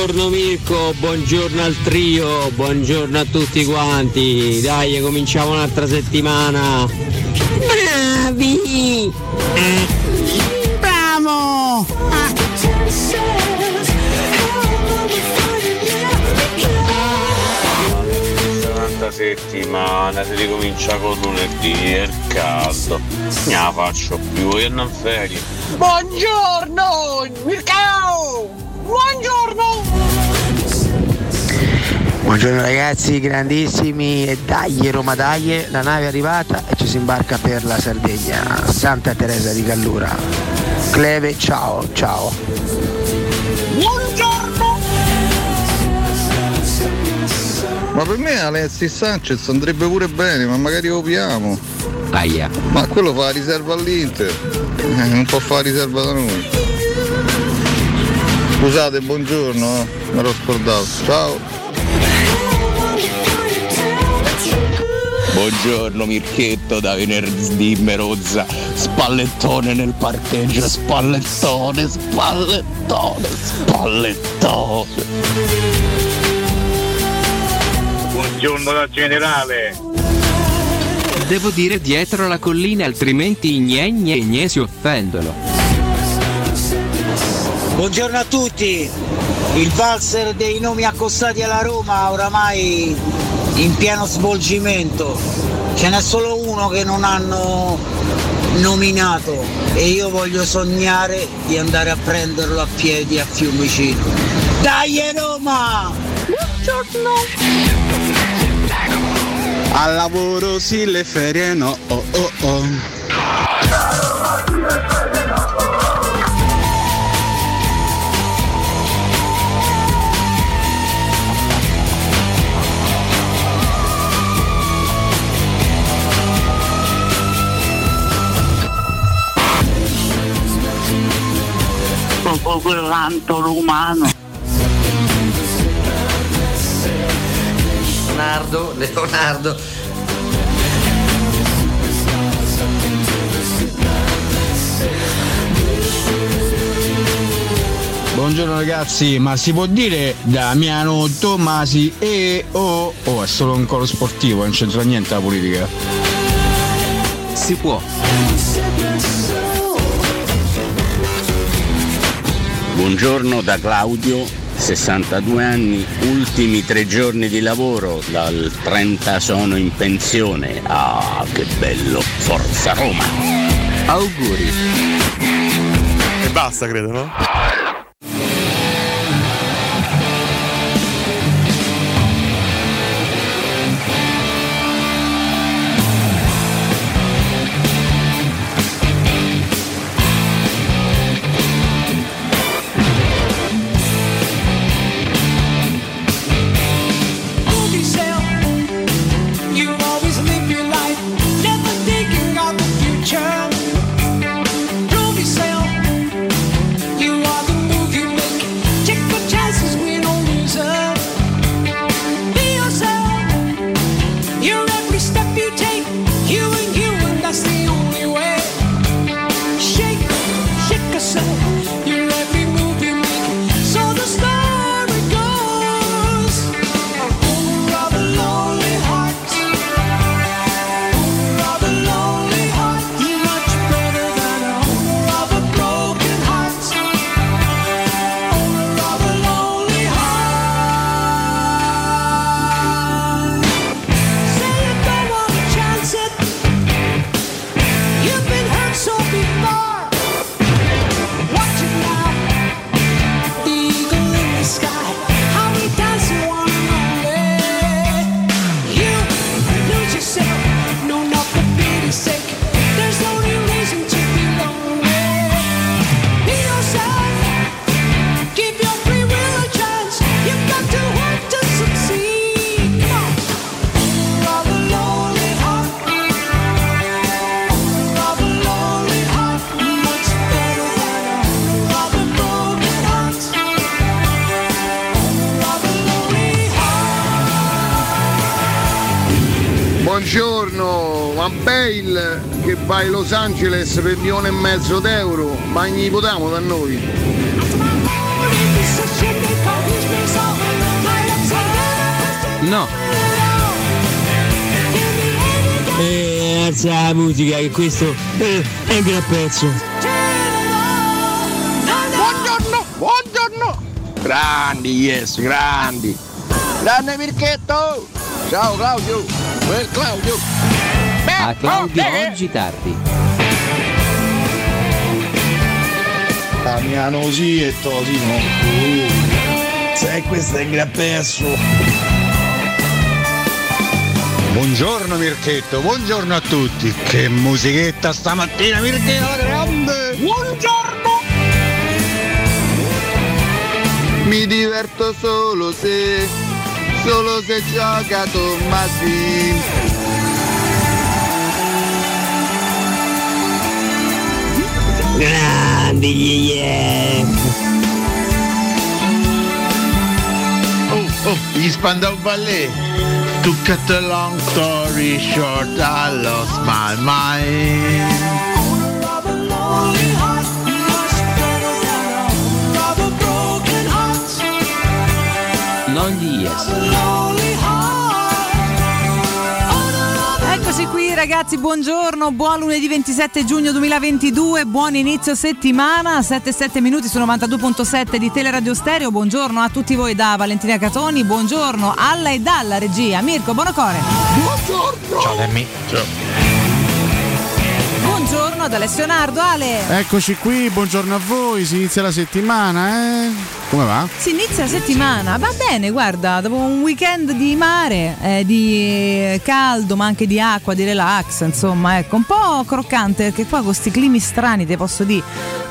Buongiorno Mirko, buongiorno al trio, buongiorno a tutti quanti. Dai, cominciamo un'altra settimana. Bravi! Bravo! Un'altra settimana, si ricomincia con lunedì, è il caldo. Ne la faccio più, io non ferie. Buongiorno! Mircao! Buongiorno! Buongiorno ragazzi, grandissimi e dai Roma dai, la nave è arrivata e ci si imbarca per la Sardegna, Santa Teresa di Gallura. Cleve, ciao, ciao. Buongiorno! Ma per me Alexis Sanchez andrebbe pure bene, ma magari copiamo. Aia. Ma quello fa la riserva all'Inter, eh, non può fare la riserva da noi. Scusate, buongiorno, eh, me l'ho scordato. Ciao. Buongiorno Mirchetto da venerdì Merozza, spallettone nel parcheggio, spallettone, spallettone, spallettone. Buongiorno da generale. Devo dire dietro la collina, altrimenti i gne gne gne si offendono. Buongiorno a tutti, il valzer dei nomi accostati alla Roma oramai in pieno svolgimento, ce n'è solo uno che non hanno nominato e io voglio sognare di andare a prenderlo a piedi a Fiumicino. Dai Roma! Buongiorno! Al lavoro sì, le ferie no, oh oh oh. Proprio quell'anto romano. Leonardo, Leonardo. Buongiorno ragazzi, ma si può dire Damiano Tomasi e o oh, è solo un coro sportivo, non c'entra niente la politica. Si può. Buongiorno da Claudio, 62 anni, ultimi tre giorni di lavoro, dal 30 sono in pensione. Ah, che bello, forza Roma! Auguri. E basta, credo, no? Buongiorno, ma Bale che vai a Los Angeles per milione e mezzo d'euro, ma gli potiamo da noi. No. Eh, alza la musica che questo eh, è un gran pezzo. Buongiorno, buongiorno! Grandi, yes, grandi! Grande Mirchetto! Ciao Claudio! Quel Claudio! A Claudio oggi tardi. Damiano sì e Tosino. Sai questo è un gran pezzo. Buongiorno Mirchetto, buongiorno a tutti. Che musichetta stamattina Mirchetto grande! Buongiorno! Mi diverto solo se, solo se gioca Tommasi. Grandi, yeah. Oh, oh, gli Spandau Ballet. To cut a long story short, I lost my mind. Non gli yes. Eccoci qui ragazzi, buongiorno, buon lunedì 27 giugno 2022, buon inizio settimana, 7-7 minuti su 92.7 di Teleradio Stereo, buongiorno a tutti voi da Valentina Catoni, buongiorno alla e dalla regia, Mirko Bonocore. Buongiorno! Ciao Lemmy. Buongiorno ad Alessio Nardo, Ale. Eccoci qui, buongiorno a voi, si inizia la settimana, eh? Come va? Si inizia la settimana, va bene, guarda, dopo un weekend di mare, eh, di caldo, ma anche di acqua, di relax, insomma, ecco, un po' croccante perché qua con questi climi strani, te posso dire,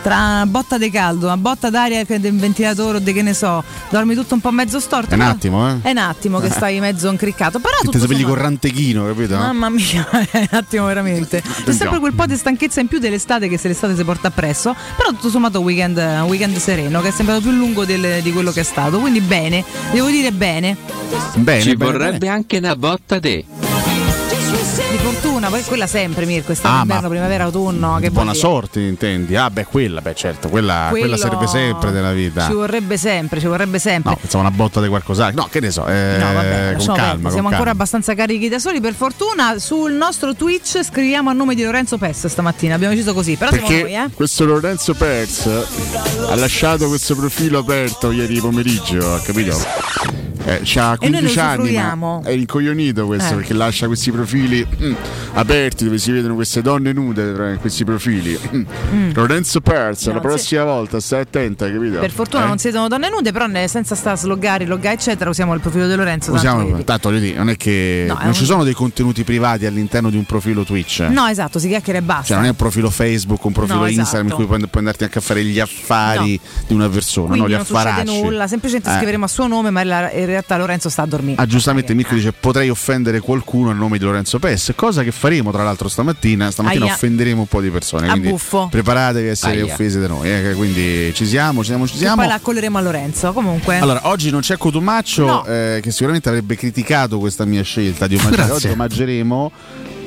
tra una botta di caldo, una botta d'aria del ventilatore o di che ne so, dormi tutto un po' mezzo storto. È un attimo, eh? È un attimo che stai mezzo incriccato, però tutto ti svegli con rantechino, capito? Mamma mia, è un attimo veramente. C'è sempre quel po' di stanchezza in più dell'estate che se l'estate si porta appresso. Però tutto sommato un weekend, un weekend sereno che è sembrato più lungo del- di quello che è stato. Quindi bene, devo dire bene. Bene, Ci bene, vorrebbe bene. anche una botta de. Fortuna, poi quella sempre, Mirko, estate, Ah, inverno, ma- primavera, autunno. Che Buona sorte, intendi? Ah, beh, quella, beh, certo, quella, quella Quello serve sempre nella vita. Ci vorrebbe sempre, ci vorrebbe sempre. No, pensavo una botta di qualcos'altro. No, che ne so, eh, No, vabbè, con calma. con siamo ancora calma. abbastanza carichi da soli. Per fortuna sul nostro Twitch scriviamo a nome di Lorenzo Pes stamattina. Abbiamo deciso così, però siamo Perché noi, eh. questo Lorenzo Perz ha lasciato questo profilo aperto ieri pomeriggio, ha capito? Eh, c'ha E noi ne 15 anni, ma è incoglionito questo Eh. perché lascia questi profili mm, aperti dove si vedono queste donne nude tra questi profili. Mm. Lorenzo Perz, la No, prossima volta stai attenta, capito? Per fortuna Eh? non si vedono donne nude, però ne- senza sta a sloggare, loggare, eccetera, usiamo il profilo di Lorenzo. tanto Usiamo, tanto voglio dire, non è che No, è non un- ci sono dei contenuti privati all'interno di un profilo Twitch. No, esatto, si chiacchiera e basta. Cioè non è un profilo Facebook, un profilo No, esatto. Instagram in cui puoi, puoi andarti anche a fare gli affari di una persona, Quindi no, gli non succede affaracci. nulla, semplicemente Eh. scriveremo a suo nome, ma in in realtà Lorenzo sta a dormire. Ah, giustamente Mirko dice potrei offendere qualcuno a nome di Lorenzo Pes, cosa che faremo tra l'altro stamattina. Stamattina Aia. offenderemo un po' di persone, A quindi buffo. preparatevi a essere Aia. offese da noi. eh, quindi ci siamo, ci siamo, ci E siamo. poi la accolleremo a Lorenzo. Comunque. Allora, oggi non c'è Cotumaccio No. eh, che sicuramente avrebbe criticato questa mia scelta di omaggiare. Oggi omaggeremo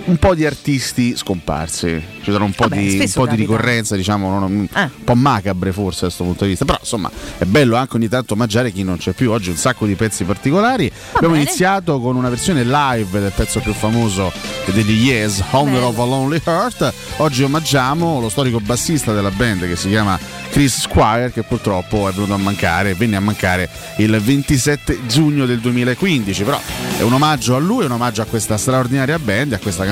un po' di artisti scomparsi. Ci sarà un po' Vabbè, di, un po' di ricorrenza, diciamo, non- un Eh. po' macabre forse da questo punto di vista. Però insomma è bello anche ogni tanto omaggiare chi non c'è più. Oggi un sacco di pezzi particolari. Abbiamo bene. iniziato con una versione live del pezzo più famoso degli Yes, Home of a Lonely Heart. Oggi omaggiamo lo storico bassista della band che si chiama Chris Squire, che purtroppo è venuto a mancare, venne a mancare il 27 giugno del 2015. Però è un omaggio a lui, è un omaggio a questa straordinaria band a questa canzone.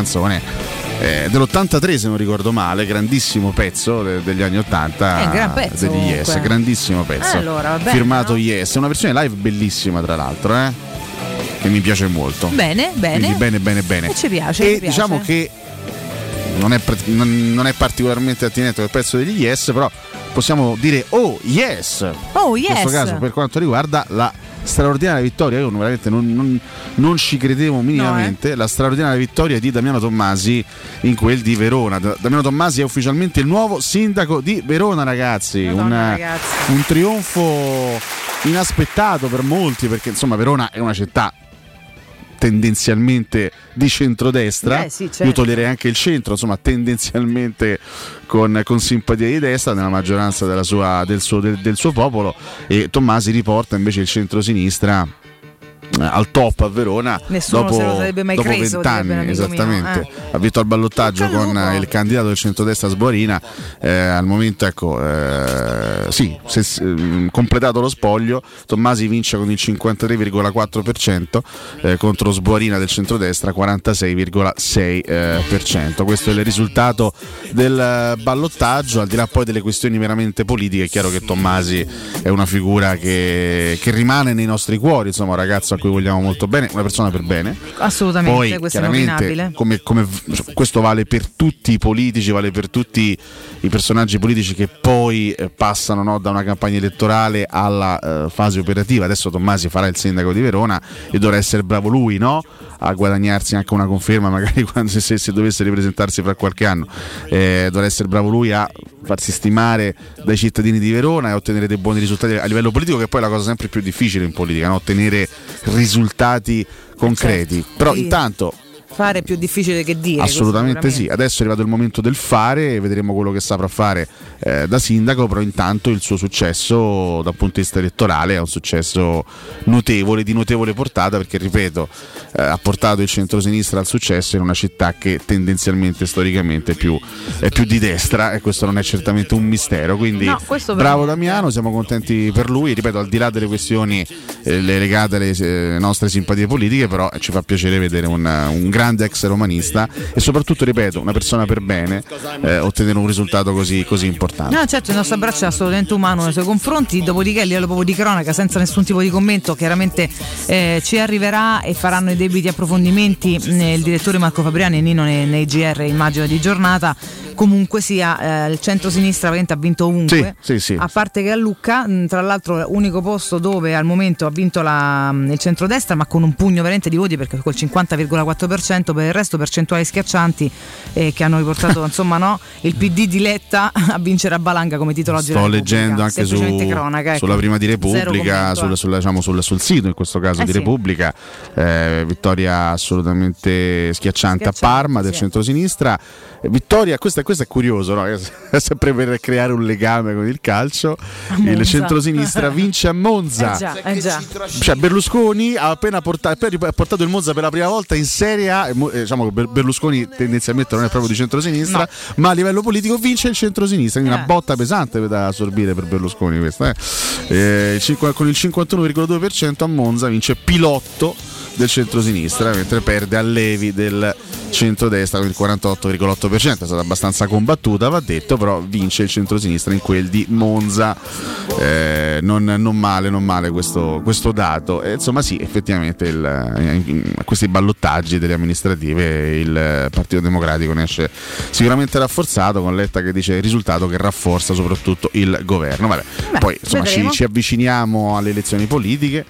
Eh, dell'83 se non ricordo male, grandissimo pezzo de- degli anni 80 È un gran pezzo, degli Yes, comunque. grandissimo pezzo. Eh, allora, bene, firmato no? Yes, una versione live bellissima tra l'altro, eh, che mi piace molto. Bene, bene. Quindi bene, bene, bene. E ci piace. E ci piace. diciamo che non è, non- è particolarmente attinente quel pezzo degli Yes, però possiamo dire oh yes! Oh, In questo yes. caso per quanto riguarda la straordinaria vittoria, io veramente non, non- non ci credevo minimamente, la straordinaria vittoria di Damiano Tommasi in quel di Verona. Da- Damiano Tommasi è ufficialmente il nuovo sindaco di Verona ragazzi, Madonna, un, ragazzi. un trionfo inaspettato per molti perché insomma Verona è una città tendenzialmente di centrodestra, Eh, sì, certo. io toglierei anche il centro, insomma tendenzialmente con, con simpatia di destra nella maggioranza della sua- del, suo, del- del suo popolo e Tommasi riporta invece il centro-sinistra al top a Verona Nessuno dopo, se lo sarebbe mai dopo creso, 20 direbbe un anni amico mio, esattamente. eh. ha vinto al ballottaggio con eh, il candidato del centrodestra Sborina eh, al momento ecco eh, sì se, mm, completato lo spoglio Tommasi vince con il 53,4% eh, contro Sborina del centrodestra 46,6% questo è il risultato del eh, ballottaggio al di là poi delle questioni meramente politiche è chiaro che Tommasi è una figura che, che rimane nei nostri cuori insomma un ragazzo a cui vogliamo molto bene una persona per bene Assolutamente, poi questo è inopinabile. come, come- cioè, questo vale per tutti i politici, vale per tutti i personaggi politici che poi eh, passano no, da una campagna elettorale alla eh, fase operativa. Adesso Tommasi farà il sindaco di Verona e dovrà essere bravo lui no? a guadagnarsi anche una conferma, magari quando, se, se- se dovesse ripresentarsi fra qualche anno. Eh, dovrà essere bravo lui a farsi stimare dai cittadini di Verona e ottenere dei buoni risultati a livello politico, che poi è la cosa sempre più difficile in politica, no? ottenere risultati concreti. Però Sì. intanto Fare è più difficile che dire. Assolutamente sì, adesso è arrivato il momento del fare, vedremo quello che saprà fare eh, da sindaco, però intanto il suo successo dal punto di vista elettorale è un successo notevole, di notevole portata, perché ripeto, eh, ha portato il centrosinistra al successo in una città che tendenzialmente, storicamente è più, è più di destra e questo non è certamente un mistero, quindi No, bravo Damiano, siamo contenti per lui, ripeto, al di là delle questioni eh, le legate alle eh, nostre simpatie politiche, però eh, ci fa piacere vedere un, un grande ex romanista e soprattutto, ripeto, una persona per bene eh, ottenere un risultato così, così importante. No, certo, il nostro abbraccio è assolutamente umano nei suoi confronti, dopodiché a livello proprio di cronaca, senza nessun tipo di commento, chiaramente eh, ci arriverà e faranno i debiti approfondimenti eh, il direttore Marco Fabriani e Nino nei, nei GR, immagino di giornata. Comunque sia, eh, il centro-sinistra ha vinto ovunque. Sì, sì, sì. A parte che a Lucca, mh, tra l'altro, unico posto dove al momento ha vinto la- mh, il centrodestra, ma con un pugno veramente di voti perché col 50,4%, per il resto percentuali schiaccianti eh, che hanno riportato insomma no, il PD di Letta a vincere a Valanga come titolo oggi Sto leggendo anche su, cronaca, ecco. sulla prima di Repubblica, sul, sul- diciamo, sul- sul sito in questo caso Eh di sì. Repubblica, eh, vittoria assolutamente schiacciante, a Parma del sì. centrosinistra. Vittoria, questo, è- questo è curioso, no? sempre per creare un legame con il calcio. Il centrosinistra vince a Monza. Eh già, eh già. Cioè Berlusconi ha appena portato, ha portato il Monza per la prima volta in Serie A, eh, diciamo che Berlusconi tendenzialmente non è proprio di centrosinistra, ma a livello politico vince il centrosinistra, quindi una Eh. botta pesante da assorbire per Berlusconi questa. eh. Eh, con il 51,2% a Monza vince Pilotto del centrosinistra, mentre perde a Levi del centrodestra con il 48,8%, è stata abbastanza combattuta, va detto, però vince il centrosinistra in quel di Monza. Eh, non, non male, non male questo, questo dato. E, insomma, sì, effettivamente il- in- in questi ballottaggi delle amministrative il Partito Democratico ne esce sicuramente rafforzato con Letta che dice il risultato che rafforza soprattutto il governo. Vabbè, poi insomma ci, ci avviciniamo alle elezioni politiche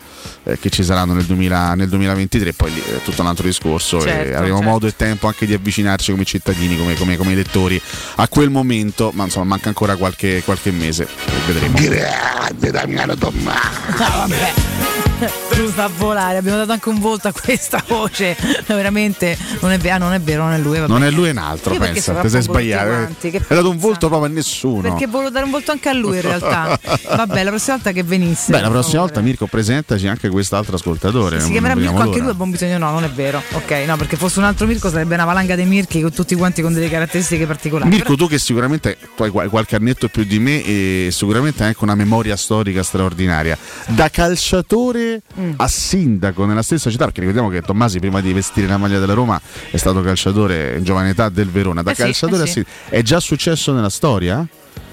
eh, che ci saranno nel, 2000 nel 2023, poi lì è tutto un altro discorso e Certo, avremo certo. modo e tempo anche di avvicinarci come cittadini, come, come- come elettori a quel momento, ma insomma manca ancora qualche, qualche mese e vedremo. Grande Damiano Tommaso. Vabbè. Lui fa volare, abbiamo dato anche un volto a questa voce. Veramente non è vero, non è vero, non è lui. vabbè. Non è lui, è un altro, Io pensa, ti sei sbagliato. Hai dato un volto proprio a nessuno. Perché volevo dare un volto anche a lui in realtà. Vabbè, la prossima volta che venisse. Beh, la prossima volta Mirko presentaci anche quest'altro ascoltatore. Si non chiamerà Mirko anche l'ora. lui a buon bisogno? No, non è vero. Ok, no, perché fosse un altro Mirko sarebbe una valanga dei Mirchi con tutti quanti con delle caratteristiche particolari. Mirko, tu che sicuramente tu hai qual- qualche annetto più di me e sicuramente hai anche una memoria storica straordinaria. Da calciatore Mm. a sindaco nella stessa città, perché ricordiamo che Tommasi prima di vestire la maglia della Roma è stato calciatore in giovane età del Verona. Da Eh sì, calciatore eh a sì. sindaco. È già successo nella storia?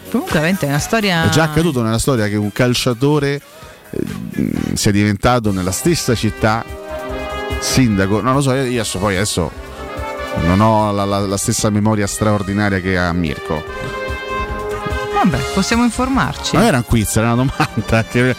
Comunque, è una storia. È già accaduto nella storia che un calciatore eh, sia diventato nella stessa città sindaco. Non lo so, io adesso poi adesso non ho la, la- la stessa memoria straordinaria che ha Mirko. Vabbè, possiamo informarci. Non era un quiz, era una domanda. che-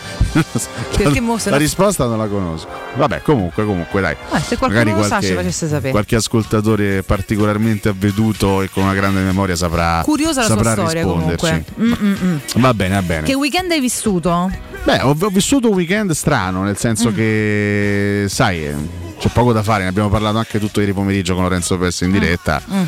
Perché la no- risposta non la conosco. Vabbè, comunque, comunque, dai. Eh, se qualcuno Magari lo sa, ci facesse sapere. qualche ascoltatore particolarmente avveduto e con una grande memoria saprà, Curiosa la sua saprà storia risponderci. Mm, mm, mm. Va bene, va bene. Che weekend hai vissuto? Beh, ho, ho vissuto un weekend strano, nel Mm. senso che, sai, c'è poco da fare, ne abbiamo parlato anche tutto ieri pomeriggio con Lorenzo Pessi in diretta. Mm.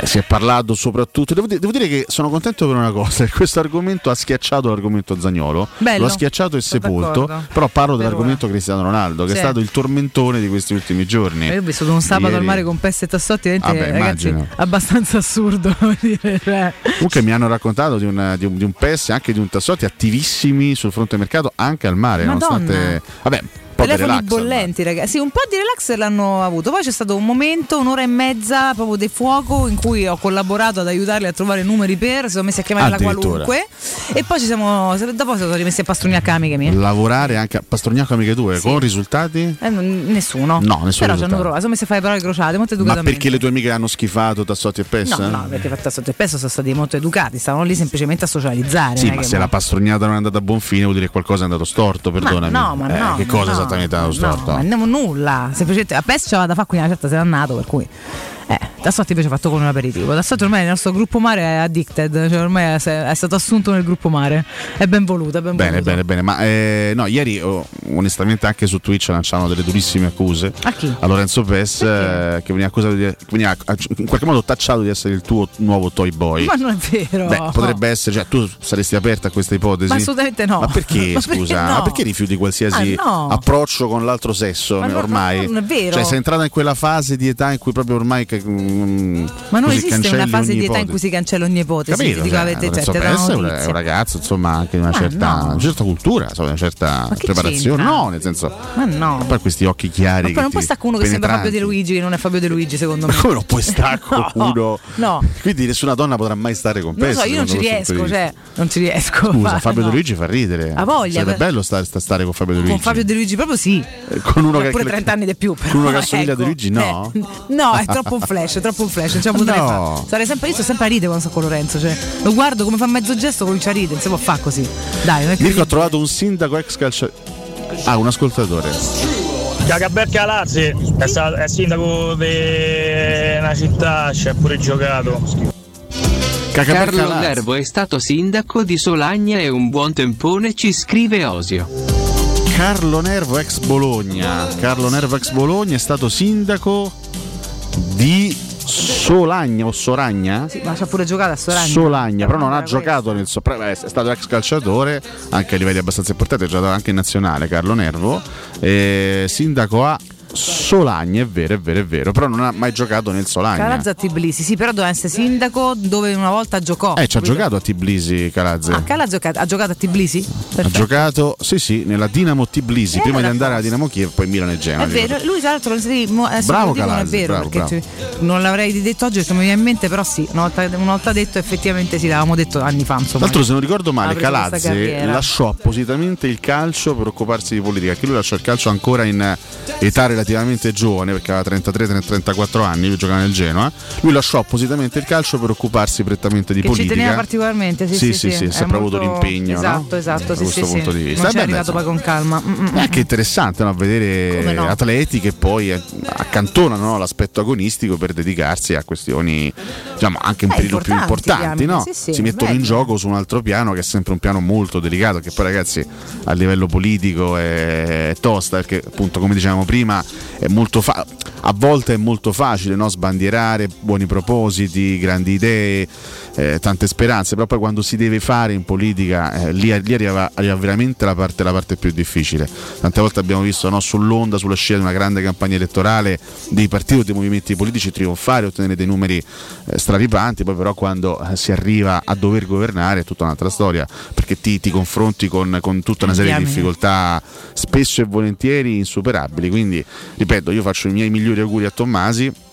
Eh, si è parlato soprattutto. Devo, di- devo dire che sono contento per una cosa: che questo argomento ha schiacciato l'argomento Zagnolo. Bello. Lo ha schiacciato e sepolto. d'accordo. Però parlo Per dell'argomento Cristiano Ronaldo, che Sì. è stato il tormentone di questi ultimi giorni. Io ho vissuto un sabato Ieri- al mare con Peste e Tassotti, veramente, Vabbè, ragazzi, abbastanza assurdo. dire, cioè. Comunque mi hanno raccontato di un, di un, di un PES e anche di un Tassotti attivissimi sul fronte mercato anche al mare. Madonna. Nonostante. Vabbè, po' Telefoni relax. bollenti, ragazzi. Sì, un po' di relax l'hanno avuto. Poi c'è stato un momento, un'ora e mezza proprio di fuoco in cui ho collaborato ad aiutarli a trovare numeri per, sono messi a chiamare la qualunque. E poi ci siamo. Dopo sono rimessi a pastrugnare amiche mie. Lavorare anche a Pastrognaco amiche tue con risultati? Eh, nessuno. No, nessuno Però ci hanno provato, sono messi a fare parole crociate, molto Ma educatamente. perché le tue amiche hanno schifato Tassotti e PES? No, no, perché per Tassotti e Pesso sono stati molto educati, stavano lì semplicemente a socializzare. Sì, ma se mo- la pastrugnata non è andata a buon fine vuol dire che qualcosa è andato storto, perdonami. Ma no, ma Eh, no. che ma cosa no, è andato no, storto? ma andiamo nulla. Semplicemente a PES c'aveva da fare qui una certa se n'è andato, per cui. Eh, Tassotti invece ha fatto con un aperitivo. Tassotti ormai nel nostro gruppo mare è addicted, cioè ormai è, stato assunto nel gruppo mare. È ben voluto, è ben Bene, voluto. bene, bene. Ma eh, no, ieri oh, onestamente anche su Twitch lanciavano delle durissime accuse A a Lorenzo Pes eh, che veniva accusato di che veniva in qualche modo tacciato di essere il tuo nuovo toy boy. Ma non è vero. Beh, potrebbe essere, cioè tu saresti aperta a questa ipotesi? Ma assolutamente no. Ma perché, Ma scusa? perché no? Ma perché rifiuti qualsiasi Ah, no. approccio con l'altro sesso Ma no, ormai? no, non è vero. Cioè, sei entrata in quella fase di età in cui proprio ormai che, mm, Ma non esiste una fase di età in cui si cancella ogni ipotesi. Capito? dico Cioè, verità, Lorenzo cioè, te do Pes è un, ragazzo, insomma, anche di una, certa, no. una certa cultura, insomma, una certa preparazione. c'entra? No, nel senso, Ma no. poi questi occhi chiari. Ma poi non puoi stare uno che sembra Fabio De. Luigi, che non è Fabio De Luigi, secondo me. Ma come non puoi stare con No, uno? no. Quindi nessuna donna potrà mai stare con Non lo Pes. so, io non ci riesco, cioè, non ci riesco. Scusa, Fabio no. De Luigi fa ridere. Ha voglia, Sarebbe per- bello stare, sta- stare con Fabio De Luigi. Con Fabio De Luigi proprio sì. Con uno che, pure che- 30 anni di più. Però, con uno che assomiglia a ecco. De Luigi, no? Eh, no, è troppo flash, è troppo un flash. Non ce la potrei No. fare. Sarei sempre, io sto sempre a ridere quando sto con Lorenzo. Cioè, lo guardo come fa mezzo gesto, comincia a ridere. Non si può fare così. Dai, non è Mirko ha trovato un sindaco ex calciatore. Ah, un ascoltatore. Cagaberca Lazzi è, stato, è sindaco di una città, ci ha pure giocato. Carlo Nervo è stato sindaco di Solagna e un buon tempone ci scrive Osio. Carlo Nervo ex Bologna. Carlo Nervo ex Bologna è stato sindaco di Solagna o Soragna? Sì, ma ci ha pure giocato a Soragna. Solagna, però non ha giocato nel so- beh, è stato ex calciatore anche a livelli abbastanza importanti, ha giocato anche in nazionale Carlo Nervo, eh, sindaco a Solagna, è vero, è vero, è vero, però non ha mai giocato nel Solagna. Calazza a Tbilisi, sì, però doveva essere sindaco dove una volta giocò. Eh, ci ha giocato a Tbilisi Calazze. Ah, Cala ha giocato, ha a Tbilisi? ha Perfetto. giocato, sì, sì, nella Dinamo Tbilisi, Eh, prima di andare alla Dinamo Kiev, poi Milano e Genoa. È vero, lui tra l'altro sì, mo- adesso Bravo lo dico, non è vero bravo, perché bravo. non l'avrei detto oggi perché mi viene in mente, però sì, una volta, una volta detto effettivamente sì, l'avevamo detto anni fa. Insomma, Tra l'altro, se non ricordo male, Ha Calazze lasciò appositamente il calcio per occuparsi di politica. Che lui lasciò il calcio ancora in eh, età relativamente giovane, perché aveva 33-34 anni, lui giocava nel Genoa. Lui lasciò appositamente il calcio per occuparsi prettamente di che ci politica. teneva particolarmente, sì, Sì, sì, sì, sì, ha sempre avuto molto- l'impegno, no? Esatto, esatto, Da sì, questo sì, punto sì. di vista. Non ci è arrivato poi con calma. Mm, mm, È anche interessante no, vedere no? atleti che poi accantonano no, l'aspetto agonistico per dedicarsi a questioni diciamo, anche un Eh, pelino più importanti, no? sì, sì, si mettono in bello. gioco su un altro piano che è sempre un piano molto delicato, che poi ragazzi a livello politico è tosta, perché appunto come dicevamo prima è molto fa- a volte è molto facile no, sbandierare buoni propositi, grandi idee, eh, tante speranze, però poi quando si deve fare in politica eh, lì, lì arriva, arriva veramente la parte, la parte più difficile. Tante volte abbiamo visto no, sull'onda, sulla scia di una grande campagna elettorale dei partiti o dei movimenti politici trionfare, ottenere dei numeri eh, straripanti, poi però quando eh, si arriva a dover governare è tutta un'altra storia, perché ti, ti confronti con, con tutta una serie di difficoltà spesso e volentieri insuperabili. Quindi, ripeto, io faccio i miei migliori auguri a Tommasi.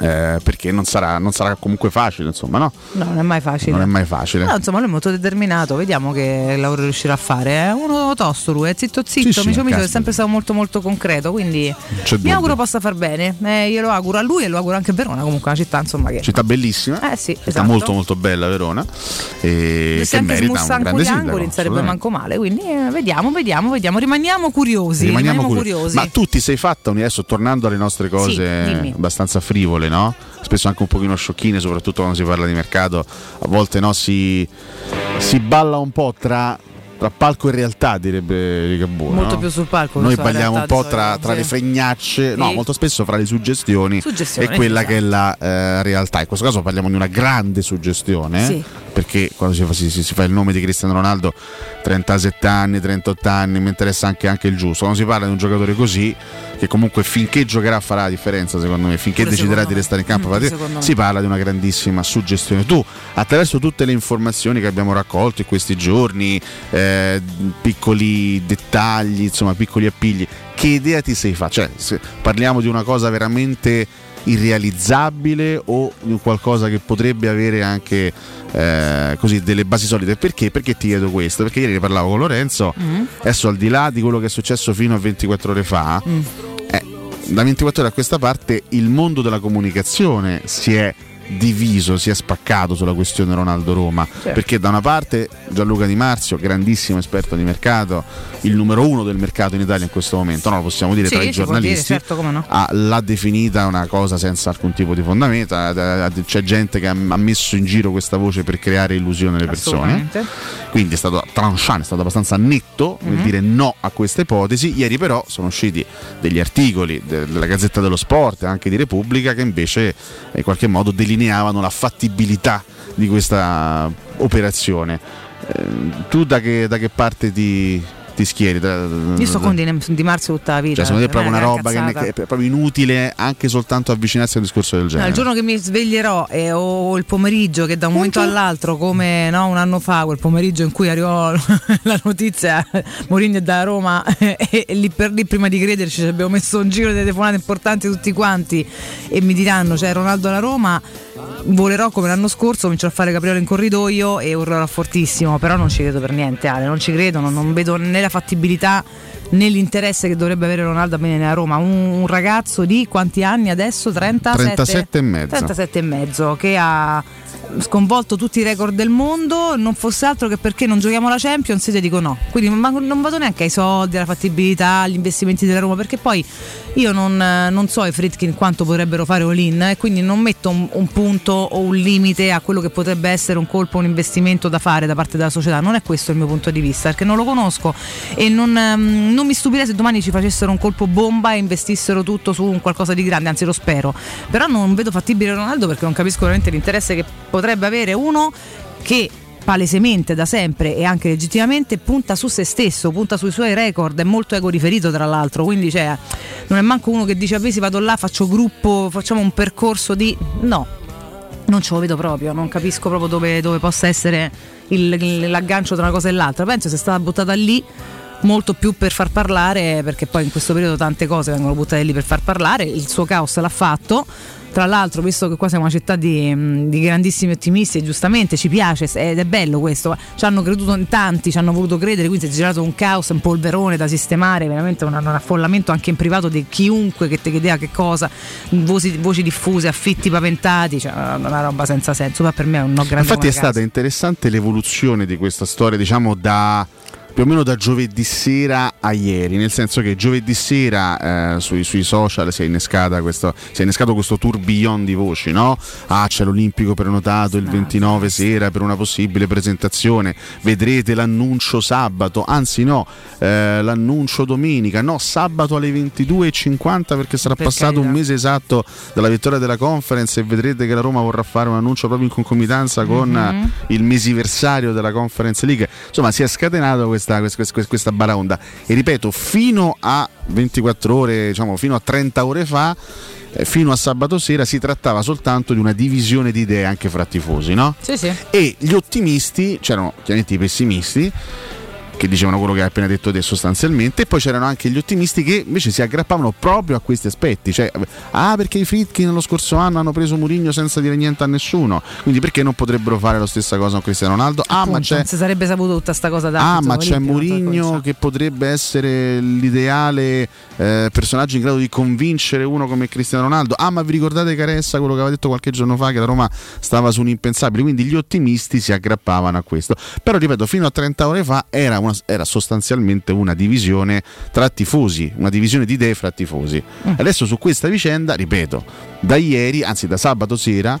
Eh, perché non sarà, non sarà comunque facile, insomma, no? No, non è mai facile. Non è mai facile. No, insomma, lui è molto determinato, vediamo che lavoro riuscirà a fare. È uno tosto lui, è zitto zitto, Sì, sì, micio micio, è sempre stato molto molto concreto, quindi C'è mi dubbio. auguro possa far bene. Eh, glielo auguro a lui e lo auguro anche a Verona, comunque una città insomma che... Città bellissima, Eh sì, città esatto. molto molto bella Verona e Se che anche merita un grande sindaco. angoli non sarebbe manco male, quindi eh, vediamo, vediamo, vediamo, rimaniamo curiosi. Rimaniamo rimaniamo curiosi. curiosi. Ma tu ti sei fatta adesso tornando alle nostre cose Sì, abbastanza frivole, no? Spesso anche un pochino sciocchine, soprattutto quando si parla di mercato, a volte no, si, si balla un po' tra, tra palco e realtà, direbbe Ligabue. Molto no? più sul palco. Noi balliamo un po' tra, tra le fregnacce, no, Sì. molto spesso fra le suggestioni, Suggestioni, e quella esatto. che è la eh, realtà. In questo caso parliamo di una grande suggestione, Sì. Perché quando si fa, si- si fa il nome di Cristiano Ronaldo, 37 anni, 38 anni, mi interessa anche, anche il giusto. Quando si parla di un giocatore così, che comunque finché giocherà farà la differenza, secondo me, finché Pure deciderà di restare in campo, Mm, farà- si parla di una grandissima suggestione. Tu, attraverso tutte le informazioni che abbiamo raccolto in questi giorni, eh, piccoli dettagli, insomma, piccoli appigli, che idea ti sei fatta? Cioè, parliamo di una cosa veramente irrealizzabile o qualcosa che potrebbe avere anche eh, così delle basi solide perché? Perché ti chiedo questo? Perché ieri ne parlavo con Lorenzo Mm. adesso al di là di quello che è successo fino a 24 ore fa Mm. eh, da 24 ore a questa parte il mondo della comunicazione si è diviso, si è spaccato sulla questione Ronaldo Roma Certo. perché da una parte Gianluca Di Marzio, grandissimo esperto di mercato, il numero uno del mercato in Italia in questo momento, no, lo possiamo dire Sì, tra i può dire, giornalisti, certo, no. ha- l'ha definita una cosa senza alcun tipo di fondamento, c'è gente che ha messo in giro questa voce per creare illusione alle persone quindi è stato tranchant, è stato abbastanza netto nel Mhm. dire no a questa ipotesi. Ieri però sono usciti degli articoli de- della Gazzetta dello Sport e anche di Repubblica che invece in qualche modo delineavano la fattibilità di questa operazione. Eh, tu da che, da che parte ti, ti schieri? Da- Io sto con Di, Di Marzio tutta la vita. cioè, secondo te è proprio una roba che, che è proprio inutile anche soltanto avvicinarsi a un discorso del No, genere? il giorno che mi sveglierò e o il pomeriggio che da un momento all'altro, come no, un anno fa, quel pomeriggio in cui arrivò la notizia Mourinho è da Roma e, e lì per lì prima di crederci ci abbiamo messo un giro di telefonate importanti tutti quanti e mi diranno c'è Ronaldo alla Roma volerò come l'anno scorso comincerò a fare capriola in corridoio e urlerò fortissimo però non ci credo per niente Ale non ci credo non, non vedo né la fattibilità né l'interesse che dovrebbe avere Ronaldo a venire a Roma un, un ragazzo di quanti anni adesso? 37? 37 e mezzo. 37 e mezzo che ha sconvolto tutti i record del mondo non fosse altro che perché non giochiamo la Champions io dico no. Quindi non vado neanche ai soldi alla fattibilità agli investimenti della Roma perché poi io non, non so i Fritkin quanto potrebbero fare all-in e quindi non metto un, un punto o un limite a quello che potrebbe essere un colpo un investimento da fare da parte della società. Non è questo il mio punto di vista perché non lo conosco e non, ehm, non mi stupirei se domani ci facessero un colpo bomba e investissero tutto su un qualcosa di grande anzi lo spero. Però non vedo fattibile Ronaldo perché non capisco veramente l'interesse che potrebbe avere uno che palesemente da sempre e anche legittimamente punta su se stesso, punta sui suoi record, è molto ego riferito tra l'altro, quindi cioè, non è manco uno che dice a si vado là, faccio gruppo, facciamo un percorso di... no, non ce lo vedo proprio, non capisco proprio dove, dove possa essere il- l'aggancio tra una cosa e l'altra, penso sia stata buttata lì molto più per far parlare perché poi in questo periodo tante cose vengono buttate lì per far parlare il suo caos l'ha fatto tra l'altro visto che qua siamo una città di, di grandissimi ottimisti e giustamente ci piace ed è bello questo ci hanno creduto in tanti ci hanno voluto credere quindi si è girato un caos un polverone da sistemare veramente un, un affollamento anche in privato di chiunque che ti chiedeva che cosa voci, voci diffuse affitti paventati cioè una, roba senza senso. Ma per me è un no grande Infatti è stata interessante l'evoluzione di questa storia, diciamo da più o meno da giovedì sera a ieri, nel senso che giovedì sera eh, sui, sui social si è, questo, si è innescato questo tourbillon di voci, no? Ah, c'è l'Olimpico prenotato il 29 sera per una possibile presentazione, vedrete l'annuncio sabato, anzi no, eh, l'annuncio domenica, no, sabato alle 22.50 perché sarà Per passato un mese esatto dalla vittoria della conference e vedrete che la Roma vorrà fare un annuncio proprio in concomitanza con Mhm. eh, il mesiversario della Conference League. Insomma, si è scatenato questa, questa, questa, questa baraonda. E ripeto, fino a 24 ore, diciamo fino a 30 ore fa, eh, fino a sabato sera, si trattava soltanto di una divisione di idee anche fra tifosi, no? Sì, sì. E gli ottimisti, c'erano chiaramente i pessimisti, che dicevano quello che hai appena detto te sostanzialmente, e poi c'erano anche gli ottimisti che invece si aggrappavano proprio a questi aspetti, cioè ah perché i Fritkin lo scorso anno hanno preso Murigno senza dire niente a nessuno, quindi perché non potrebbero fare la stessa cosa con Cristiano Ronaldo? Ah ma Appunto, c'è non si sarebbe saputo tutta sta cosa da Ah, ma c'è Olimpio, Mourinho che potrebbe essere l'ideale eh, personaggio in grado di convincere uno come Cristiano Ronaldo. Ah, ma vi ricordate Caressa, quello che aveva detto qualche giorno fa che la Roma stava su un impensabile? Quindi gli ottimisti si aggrappavano a questo. Però ripeto, fino a 30 ore fa era, una- era sostanzialmente una divisione tra tifosi, una divisione di idee fra tifosi. Mm. Adesso su questa vicenda, ripeto, da ieri, anzi da sabato sera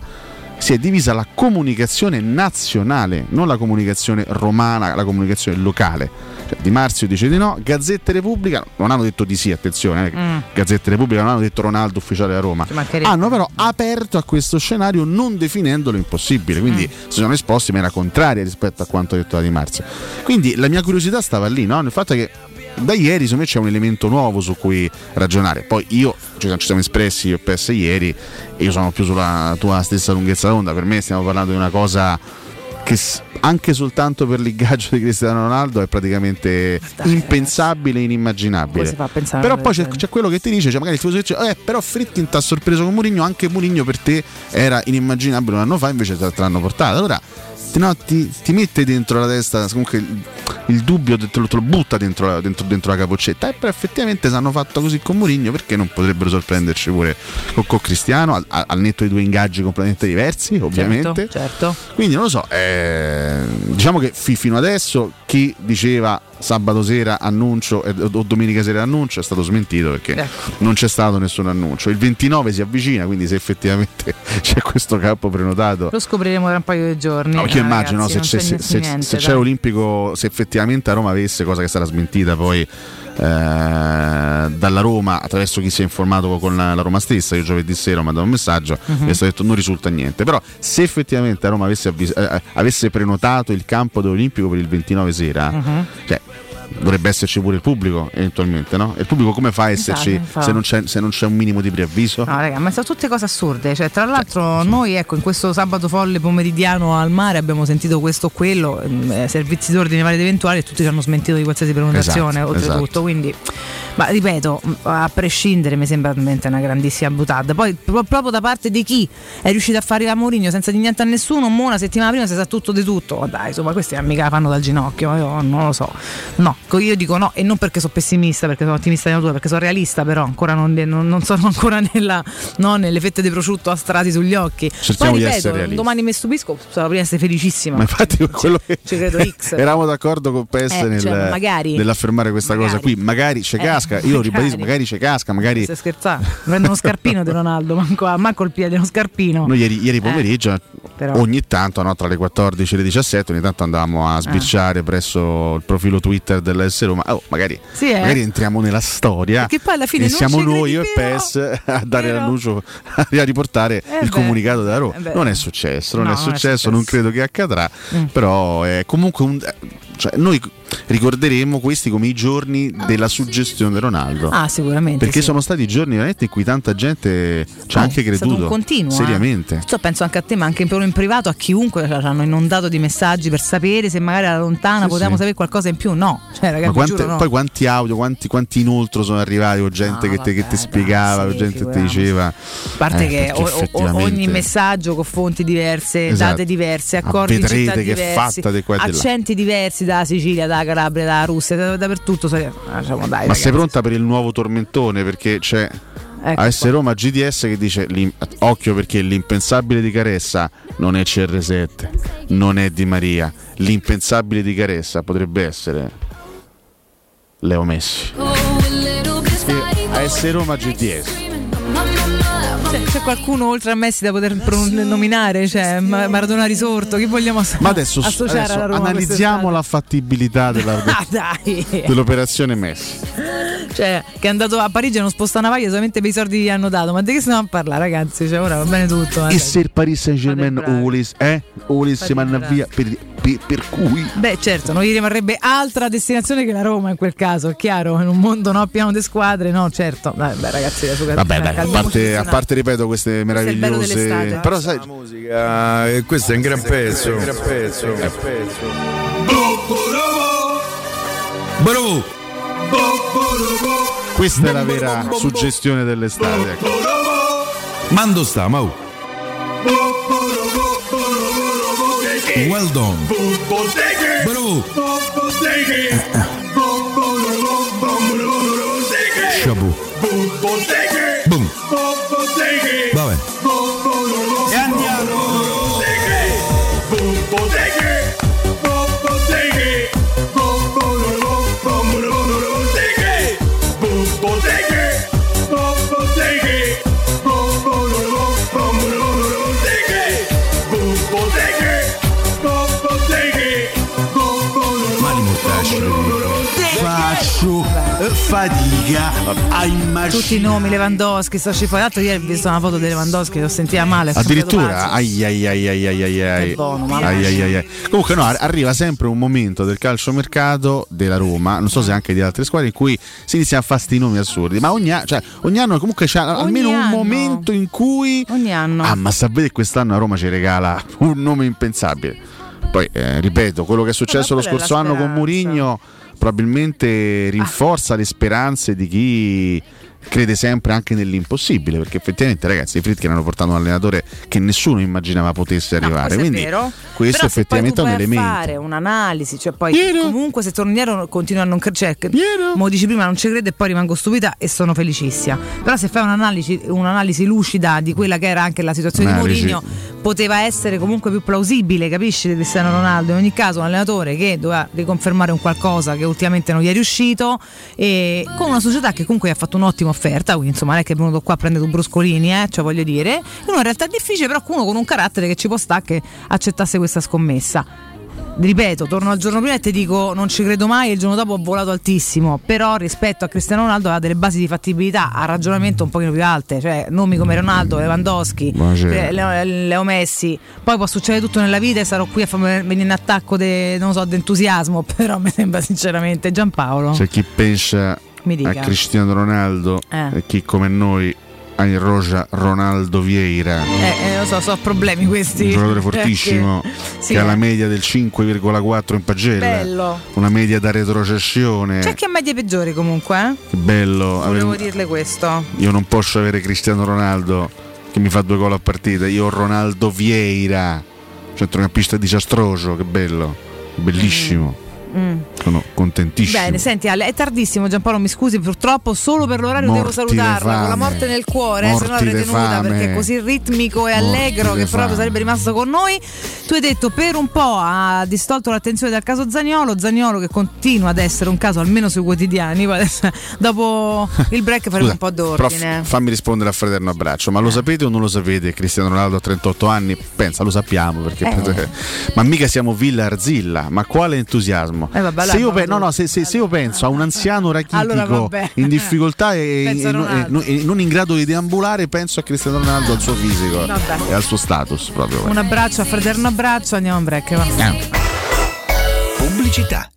si è divisa la comunicazione nazionale, non la comunicazione romana, la comunicazione locale. Cioè, di Marzio dice di no, Gazzetta Repubblica non hanno detto di sì, attenzione, eh, Mm. Gazzetta Repubblica non hanno detto Ronaldo ufficiale a Roma. Hanno però aperto a questo scenario non definendolo impossibile, quindi Mm. si sono esposti in maniera contraria rispetto a quanto detto da Di Marzio. Quindi la mia curiosità stava lì, no? nel fatto che da ieri secondo me c'è un elemento nuovo su cui ragionare. Poi io, cioè, ci siamo espressi io e PS ieri, e io sono più sulla tua stessa lunghezza d'onda, per me stiamo parlando di una cosa che anche soltanto per l'ingaggio di Cristiano Ronaldo è praticamente impensabile e inimmaginabile. Però poi c'è, c'è quello che ti dice, cioè magari il tifoso dice, eh, però Fritkin ti ha sorpreso con Mourinho, anche Mourinho per te era inimmaginabile un anno fa, invece te l'hanno portato. Allora no, ti- ti mette dentro la testa comunque il, il dubbio, te lo, te lo butta dentro, la- dentro- dentro la capoccetta. E però effettivamente se hanno fatto così con Mourinho, perché non potrebbero sorprenderci pure con, con Cristiano, al, al netto di due ingaggi completamente diversi, ovviamente. Certo, certo. Quindi non lo so, eh, diciamo che fi- fino adesso chi diceva sabato sera annuncio eh, o domenica sera annuncio è stato smentito perché Ecco. non c'è stato nessun annuncio. Il 29 si avvicina, quindi se effettivamente c'è questo campo prenotato. Lo scopriremo tra un paio di giorni. No, eh, io immagino no, ragazzi, se, non c'è, se- se- niente, se dai. c'è Olimpico, se effettivamente a Roma avesse, cosa che sarà smentita poi eh, dalla Roma attraverso chi si è informato con la, la Roma stessa, io giovedì sera ho mandato un messaggio Mhm. mi è stato detto non risulta niente, però se effettivamente a Roma avesse, avvis- eh, avesse prenotato il campo dell'Olimpico per il 29 sera, Mhm. cioè, dovrebbe esserci pure il pubblico eventualmente, no? E il pubblico come fa a esserci Esatto, se non, c'è, se non c'è un minimo di preavviso? No, raga, ma sono tutte cose assurde. Cioè, tra l'altro, noi, ecco, in questo sabato folle pomeridiano al mare abbiamo sentito questo o quello, ehm, eh, servizi d'ordine vari ed eventuali, e tutti ci hanno smentito di qualsiasi prenotazione, Esatto, oltretutto. esatto. Quindi, ma ripeto, mh, a prescindere, mi sembra veramente una grandissima buttata. Poi, pro- proprio da parte di chi è riuscito a fare arrivare Mourinho senza di niente a nessuno, mo una settimana prima si sa tutto di tutto. Ma dai, insomma, questi mica la fanno dal ginocchio, io non lo so. No, io dico no, e non perché sono pessimista, perché sono ottimista di natura, perché sono realista, però ancora non, non- non sono ancora nella, no, nelle fette di prosciutto astrati sugli occhi. Cerchiamo Poi di ripeto, domani mi stupisco, sarò prima essere felicissima. Ma infatti quello che Ci credo X. eravamo d'accordo con PS Eh, nel, cioè, magari. nell'affermare questa cosa qui. Magari c'è Eh, casca, io magari. ribadisco, magari c'è casca, magari. Stai scherzando? Prendo uno scarpino di Ronaldo, manco, manco il piede, uno scarpino. Noi ieri, ieri Eh, pomeriggio, però. ogni tanto, no, tra le 14 e le 17, ogni tanto andavamo a sbirciare presso il profilo Twitter dell'S Roma. Oh, magari, Sì, eh. magari entriamo nella storia. Perché poi alla fine e siamo noi, io e. PES, a dare l'annuncio, a riportare Eh il beh. comunicato della Roma. Eh non è successo, non, No, è, non è successo non successo. credo che accadrà. Mm. Però è comunque un. Cioè, noi ricorderemo questi come i giorni della suggestione di Ronaldo. Ah, sicuramente. Perché sì. sono stati giorni veramente in cui tanta gente ci ha Oh, anche creduto. continuo. eh. Seriamente. Questo penso anche a te, ma anche in, privato a chiunque ci hanno inondato di messaggi per sapere se magari alla lontana Sì, potevamo sì. sapere qualcosa in più. No, cioè, ragazzi, Ma quante- giuro, no. poi quanti audio, quanti, quanti inoltro sono arrivati con gente che, te, che ti spiegava, con gente che ti diceva. A parte eh, che o- effettivamente- ogni messaggio con fonti diverse, Esatto. date diverse, Ah, accordi vedrete che è fatta di qua e di là. accenti diversi dalla Sicilia, dalla Calabria, dalla Russia, da- dappertutto. Diciamo, dai, Ma ragazzi. sei pronta per il nuovo tormentone? Perché c'è Ecco AS Roma GDS che dice occhio perché l'impensabile di Caressa non è CR7, non è Di Maria. L'impensabile di Caressa potrebbe essere Leo Messi. Sì, AS Roma GDS. Qualcuno oltre a Messi da poter nominare? Cioè, Ma- Maradona risorto, chi vogliamo ass- Ma adesso, adesso analizziamo la fattibilità della- Ah, dell'operazione Messi. Cioè, che è andato a Parigi e non sposta una vaglia solamente per i soldi che gli hanno dato. Ma di che stiamo a parlare, ragazzi? Cioè, ora va bene tutto. eh. E se il Paris Saint Germain o volesse, eh? O volesse mandare via per, per- per cui Beh, certo, non gli rimarrebbe altra destinazione che la Roma in quel caso, è chiaro. In un mondo no, pieno di squadre, no, certo. Beh, ragazzi, adesso Vabbè, dai, a parte, a parte, ripeto queste il bello meravigliose. Però sai, musica, e questo è un gran pezzo. Un gran pezzo. Un gran pezzo. Bravo! Questa è la vera suggestione dell'estate. ecco. Mando sta, Mau. Well done. Bravo! Shabu. Boom. Vabbè. Fatica a immaginare. Tutti i nomi Lewandowski, sto cifra. L'altro ieri ho visto una foto di Lewandowski, lo sentiva male. Addirittura, ai ai ai ai ai ai ai. Buono, Ai, ai, ai, ai. Comunque, no, ar- arriva sempre un momento del calciomercato della Roma, non so se anche di altre squadre, in cui si inizia a fare sti nomi assurdi. Ma ogni, cioè, ogni anno comunque c'è almeno un anno. momento in cui. Ogni anno. Ah, ma che quest'anno a Roma ci regala un nome impensabile. Poi, eh, ripeto, quello che è successo lo scorso anno con speranza. Probabilmente rinforza le speranze di chi crede sempre anche nell'impossibile perché effettivamente ragazzi i Fritkin hanno portato un allenatore che nessuno immaginava potesse arrivare Questo quindi è vero. questo Però effettivamente è un elemento fare un'analisi, cioè poi comunque se Torniero continua a non credere, cioè, mo dici prima non ci credo e poi rimango stupita e sono felicissima. Però se fai un'analisi, un'analisi lucida di quella che era anche la situazione Analisi. di Mourinho, poteva essere comunque più plausibile, capisci, di Cristiano Ronaldo. In ogni caso un allenatore che doveva riconfermare un qualcosa che ultimamente non gli è riuscito e con una società che comunque ha fatto un'ottima offerta, quindi insomma non è che è venuto qua a prendere tu bruscolini, eh, cioè voglio dire, in una realtà difficile, però uno con un carattere che ci può stare che accettasse questa scommessa. Ripeto, torno al giorno prima e ti dico non ci credo mai, il giorno dopo ho volato altissimo, però rispetto a Cristiano Ronaldo aveva delle basi di fattibilità, a ragionamento un pochino più alte, cioè nomi come Ronaldo, Lewandowski, eh, Leo, Leo Messi, poi può succedere tutto nella vita e sarò qui a farmi venire in attacco de, non so, d'entusiasmo, però mi sembra sinceramente Giampaolo. c'è chi pensa. A Cristiano Ronaldo Eh. e chi come noi a Roja Ronaldo Vieira Eh, eh, lo so, so problemi questi. un giocatore fortissimo sì, che ha la eh. media del 5,4 in pagella Bello. una media da retrocessione C'è chi ha medie peggiori comunque, eh? che bello Volevo un- dirle questo. io non posso avere Cristiano Ronaldo che mi fa due gol a partita io ho Ronaldo Vieira centrocampista disastroso che bello bellissimo Mm. Sono contentissimo Bene, senti Ale, è tardissimo Giampaolo, mi scusi, purtroppo solo per l'orario devo Morti salutarla de con la morte nel cuore, eh, se no Morti l'avrei tenuta fame. perché è così ritmico e Morti allegro che proprio sarebbe rimasto con noi. Tu hai detto per un po' ha distolto l'attenzione dal caso Zagnolo, Zagnolo che continua ad essere un caso almeno sui quotidiani, dopo il break faremo un po' d'ordine. f- fammi rispondere a fraterno abbraccio, ma lo sapete o non lo sapete? Cristiano Ronaldo a 38 anni, pensa, lo sappiamo perché Eh. ma mica siamo Villa Arzilla, ma quale entusiasmo? Eh, vabbè, se, io pe- no, no, se, se- se io penso a un anziano rachitico Allora, in difficoltà e, a e non- in grado di deambulare, penso a Cristiano Ronaldo, al suo fisico Vabbè. e al suo status proprio. Un abbraccio a fraterno abbraccio, andiamo in break. Va. Pubblicità.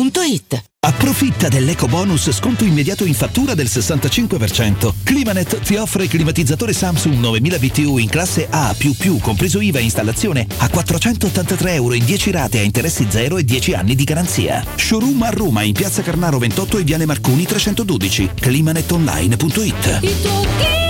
otticasalvagente.it. Approfitta dell'eco bonus sconto immediato in fattura del 65%. Climanet ti offre climatizzatore Samsung 9000 BTU in classe A++, compreso IVA e installazione, a 483 euro in 10 rate a interessi zero e 10 anni di garanzia. Showroom a Roma in piazza Carnaro 28 e Viale Marconi 312. climanetonline.it.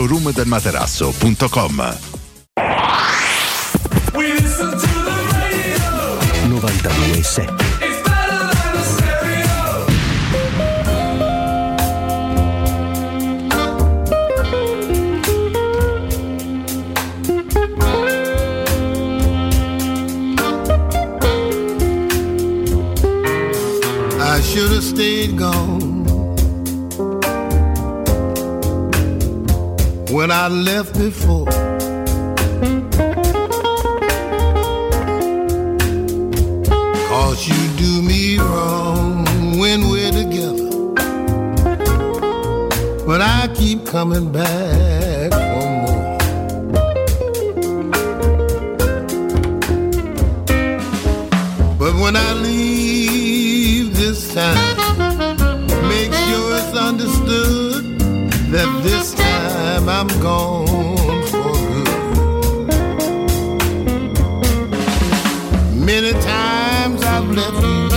showroomdelmaterasso.com 92.7 I should have stayed gone when I left before. Cause you do me wrong when we're together. But I keep coming back for more. But when I leave this time, I'm gone for good. Many times I've left you,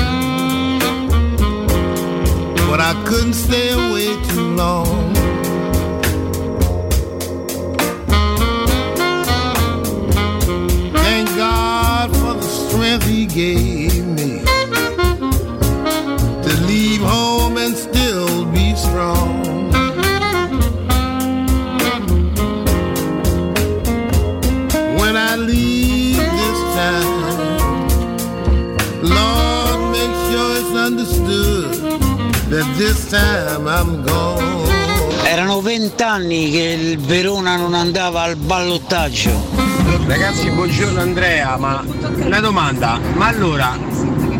but I couldn't stay away too long. Thank God for the strength He gave Erano vent'anni che il Verona non andava al ballottaggio. Ragazzi, buongiorno Andrea, ma una domanda, ma allora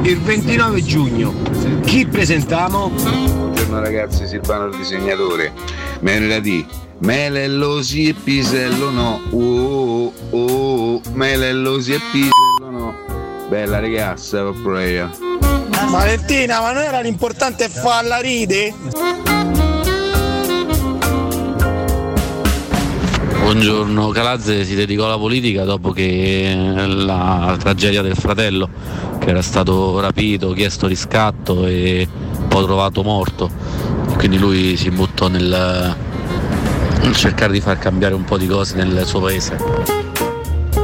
il 29 giugno chi presentiamo? Buongiorno ragazzi, Silvano il disegnatore. Mele di Melellosi e Pisello no. Oh, oh, oh. Melellosi e Pisello no. Bella ragazza, proprio io. Valentina, ma non era l'importante farla ride? Buongiorno, Calazze si dedicò alla politica dopo che la tragedia del fratello che era stato rapito, chiesto riscatto e poi trovato morto. Quindi lui si buttò nel cercare di far cambiare un po' di cose nel suo paese.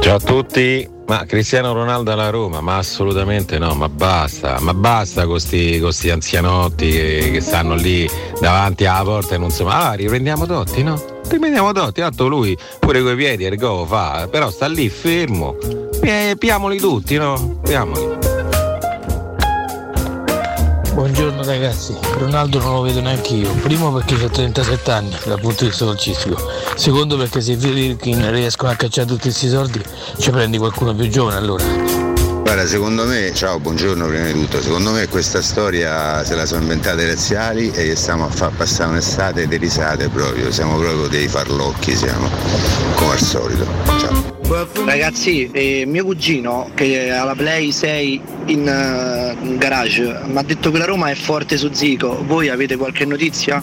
Ciao a tutti, ma Cristiano Ronaldo alla Roma? Ma assolutamente no, ma basta, ma basta con questi anzianotti che, che stanno lì davanti alla porta e non so, ah riprendiamo Totti, no? Riprendiamo Totti, tanto lui pure coi piedi ergo fa, però sta lì fermo, Pi- piamoli tutti, no? Piamoli. Buongiorno ragazzi, Ronaldo non lo vedo neanche io. Primo perché ho 37 anni dal punto di vista calcistico. Secondo perché se Virkin riescono a cacciare tutti questi soldi ci prendi qualcuno più giovane allora. Guarda, secondo me, ciao, buongiorno prima di tutto, secondo me questa storia se la sono inventate i razziali e stiamo a far passare un'estate di risate proprio, siamo proprio dei farlocchi, siamo, come al solito. Ciao. Ragazzi, eh, mio cugino che ha la Play 6 in, eh, in garage mi ha detto che la Roma è forte su Zico. Voi avete qualche notizia?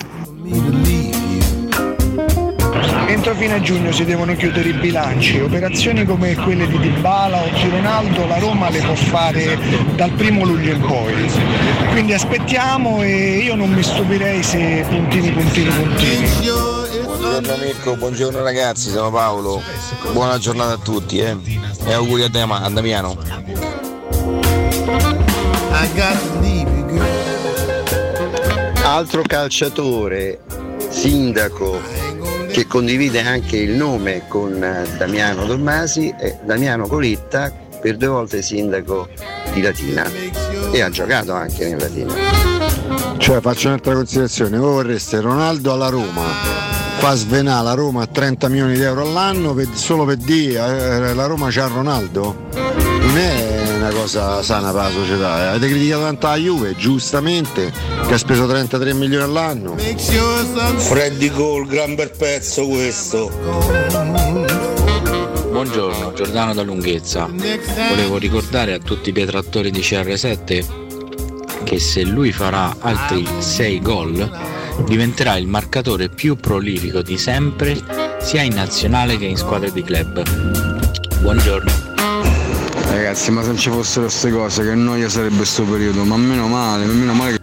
Entro fine giugno si devono chiudere i bilanci, operazioni come quelle di Dybala o di Ronaldo la Roma le può fare dal primo luglio in poi. Quindi aspettiamo e io non mi stupirei se puntini puntini puntini. Buongiorno Mirko, buongiorno ragazzi, sono Paolo. Buona giornata a tutti eh. e auguri a, Dama- a Damiano. Altro calciatore, sindaco, che condivide anche il nome con eh, Damiano Tommasi è Damiano Coletta, per due volte sindaco di Latina e ha giocato anche in Latina. Cioè faccio un'altra considerazione, voi vorreste Ronaldo alla Roma, fa svenare la Roma a 30 milioni di euro all'anno per- solo per dire eh, la Roma c'ha Ronaldo? Non è una cosa sana per la società, eh. avete criticato tanto la Juve, giustamente, che ha speso 33 milioni all'anno. Freddy Cole, gran bel pezzo questo. Buongiorno, Giordano da Lunghezza. Volevo ricordare a tutti i pietrattori di CR7 che se lui farà altri 6 gol diventerà il marcatore più prolifico di sempre sia in nazionale che in squadre di club. Buongiorno. Ragazzi, ma se non ci fossero queste cose, che noia sarebbe sto periodo, ma meno male, meno male che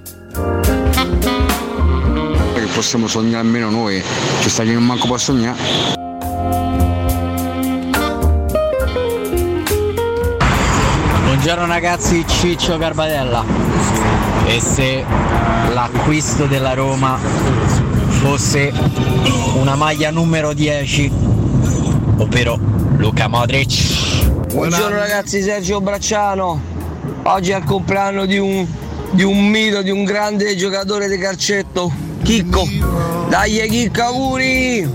che possiamo sognare almeno noi, ci sta chi non manco può sognare. Buongiorno ragazzi, Ciccio Garbatella. E se l'acquisto della Roma fosse una maglia numero 10, ovvero Luca Modric? Buongiorno ragazzi, Sergio Bracciano. Oggi è il compleanno di un, di un mito, di un grande giocatore di calcetto, Chicco. Dai Chicco, auguri!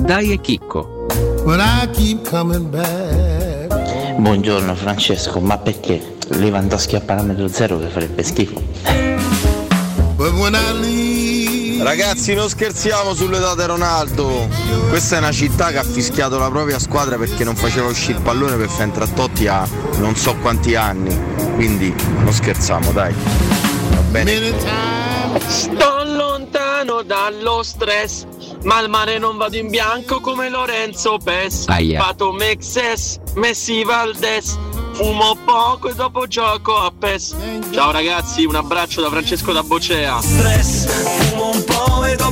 Dai e Chicco. But I keep coming back. Buongiorno Francesco, ma perché Lewandowski a parametro zero che farebbe schifo? Ragazzi, non scherziamo sull'età di Ronaldo. Questa è una città che ha fischiato la propria squadra perché non faceva uscire il pallone per fare entrare Totti a non so quanti anni. Quindi non scherziamo, dai. Va bene. Sto lontano dallo stress, ma al mare non vado in bianco come Lorenzo Pes. Aia. Pato Mexes, Messi Valdes, fumo poco e dopo gioco a PES. Ciao ragazzi, un abbraccio da Francesco da Bocea. Stress,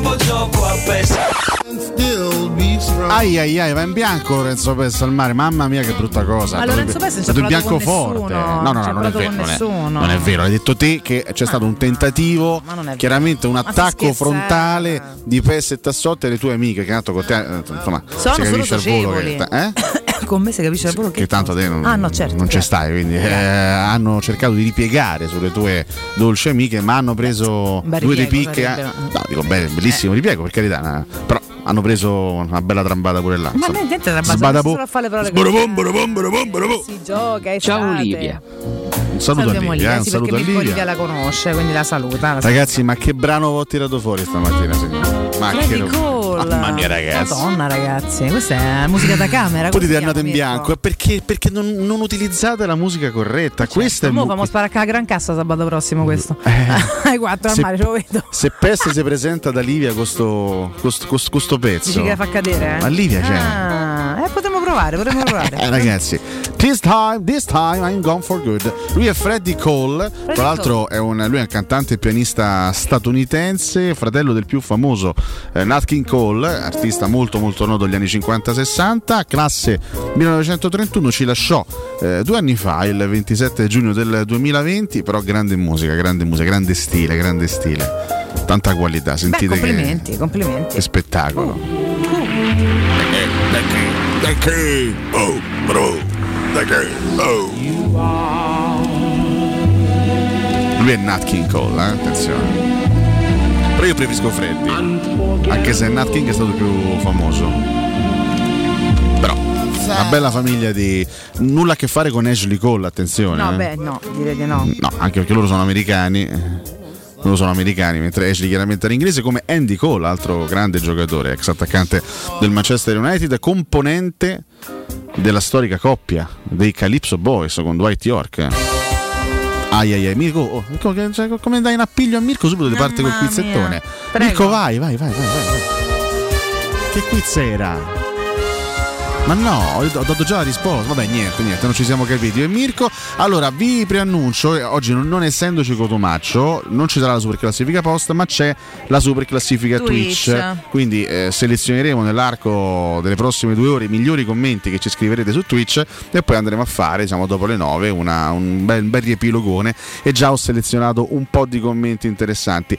dopo gioco a PES. Ai ai ai, va in bianco Lorenzo Pes al mare, mamma mia che brutta cosa. Ma Lorenzo Pes non è stato in bianco con forte. nessuno, No, no, no, non è vero. Non è, nessuno. non è vero, hai detto te che c'è stato un tentativo, Ma non è chiaramente un Ma attacco frontale di Pes e Tassotti alle tue amiche, che tanto con te, eh, insomma, Sono si capisce al volo che, eh? con me si capisce proprio che. che tanto te non, Ah, no, certo, non ci certo. stai, quindi eh, hanno cercato di ripiegare sulle tue dolci amiche, ma hanno preso due dei ripiego picche. sarebbe, eh. No, dico bene, bellissimo ripiego per carità, eh, però hanno preso una bella trambata pure là. Ma insomma. niente Sbadabo. solo a fare le parole così. Si gioca, è Ciao. Olivia. Un saluto a Salutiamo Livia, eh, un saluto a perché Mirko Livia. La conosce, quindi la saluta. La Ragazzi, ma che brano ho tirato fuori stamattina, signore? Ma che Freddy. Cole. Mamma mia, ragazzi. Madonna, ragazzi, questa è musica da camera. Potete così andate in bianco, è perché, perché non, non utilizzate la musica corretta. Questo è il Mo mu- famo sparare a gran cassa sabato prossimo questo. Ai quattro al se- mare, ce lo vedo. Se Pest si presenta da Livia con sto, con sto- con sto- con sto pezzo. Dici che la fa cadere? Eh? Ma Livia c'è. Ah, Eh, potremmo provare, potremmo provare. Eh, ragazzi, this time, this time I'm gone for good. Lui è Freddie Cole, tra l'altro è un, lui è un cantante e pianista statunitense, fratello del più famoso eh, Nat King Cole, artista molto molto noto degli anni 50-60, classe 1931, ci lasciò eh, due anni fa, il 27 giugno del 2020, però grande musica, grande musica, grande stile, grande stile. Tanta qualità, Beh, sentite che, complimenti, complimenti. che spettacolo. The king. Oh, bro. The king. Oh. Lui è Nat King Cole, eh? attenzione. Però io preferisco Freddy, anche se Nat King è stato più famoso. Però, una bella famiglia di... Nulla a che fare con Ashley Cole, attenzione. No, eh. beh, no, direi di no. No, anche perché loro sono americani. Loro sono americani, mentre Ashley chiaramente era inglese, come Andy Cole, altro grande giocatore, ex attaccante del Manchester United, componente della storica coppia dei Calypso Boys con Dwight York. Ai ai ai, Mirko, oh, cioè, come dai in appiglio a Mirko subito ti parte col quizzettone. Mirko, vai, vai, vai, vai, vai. Che quiz era? Ma no, ho dato già la risposta. Vabbè, niente, niente, non ci siamo capiti. E Mirko. Allora, vi preannuncio, eh, oggi non, non essendoci Cotomaccio, non ci sarà la super classifica post, ma c'è la super classifica Twitch. Twitch. Quindi eh, selezioneremo nell'arco delle prossime due ore i migliori commenti che ci scriverete su Twitch e poi andremo a fare, diciamo, dopo le 9, una- un, bel, un bel riepilogone. E già ho selezionato un po' di commenti interessanti.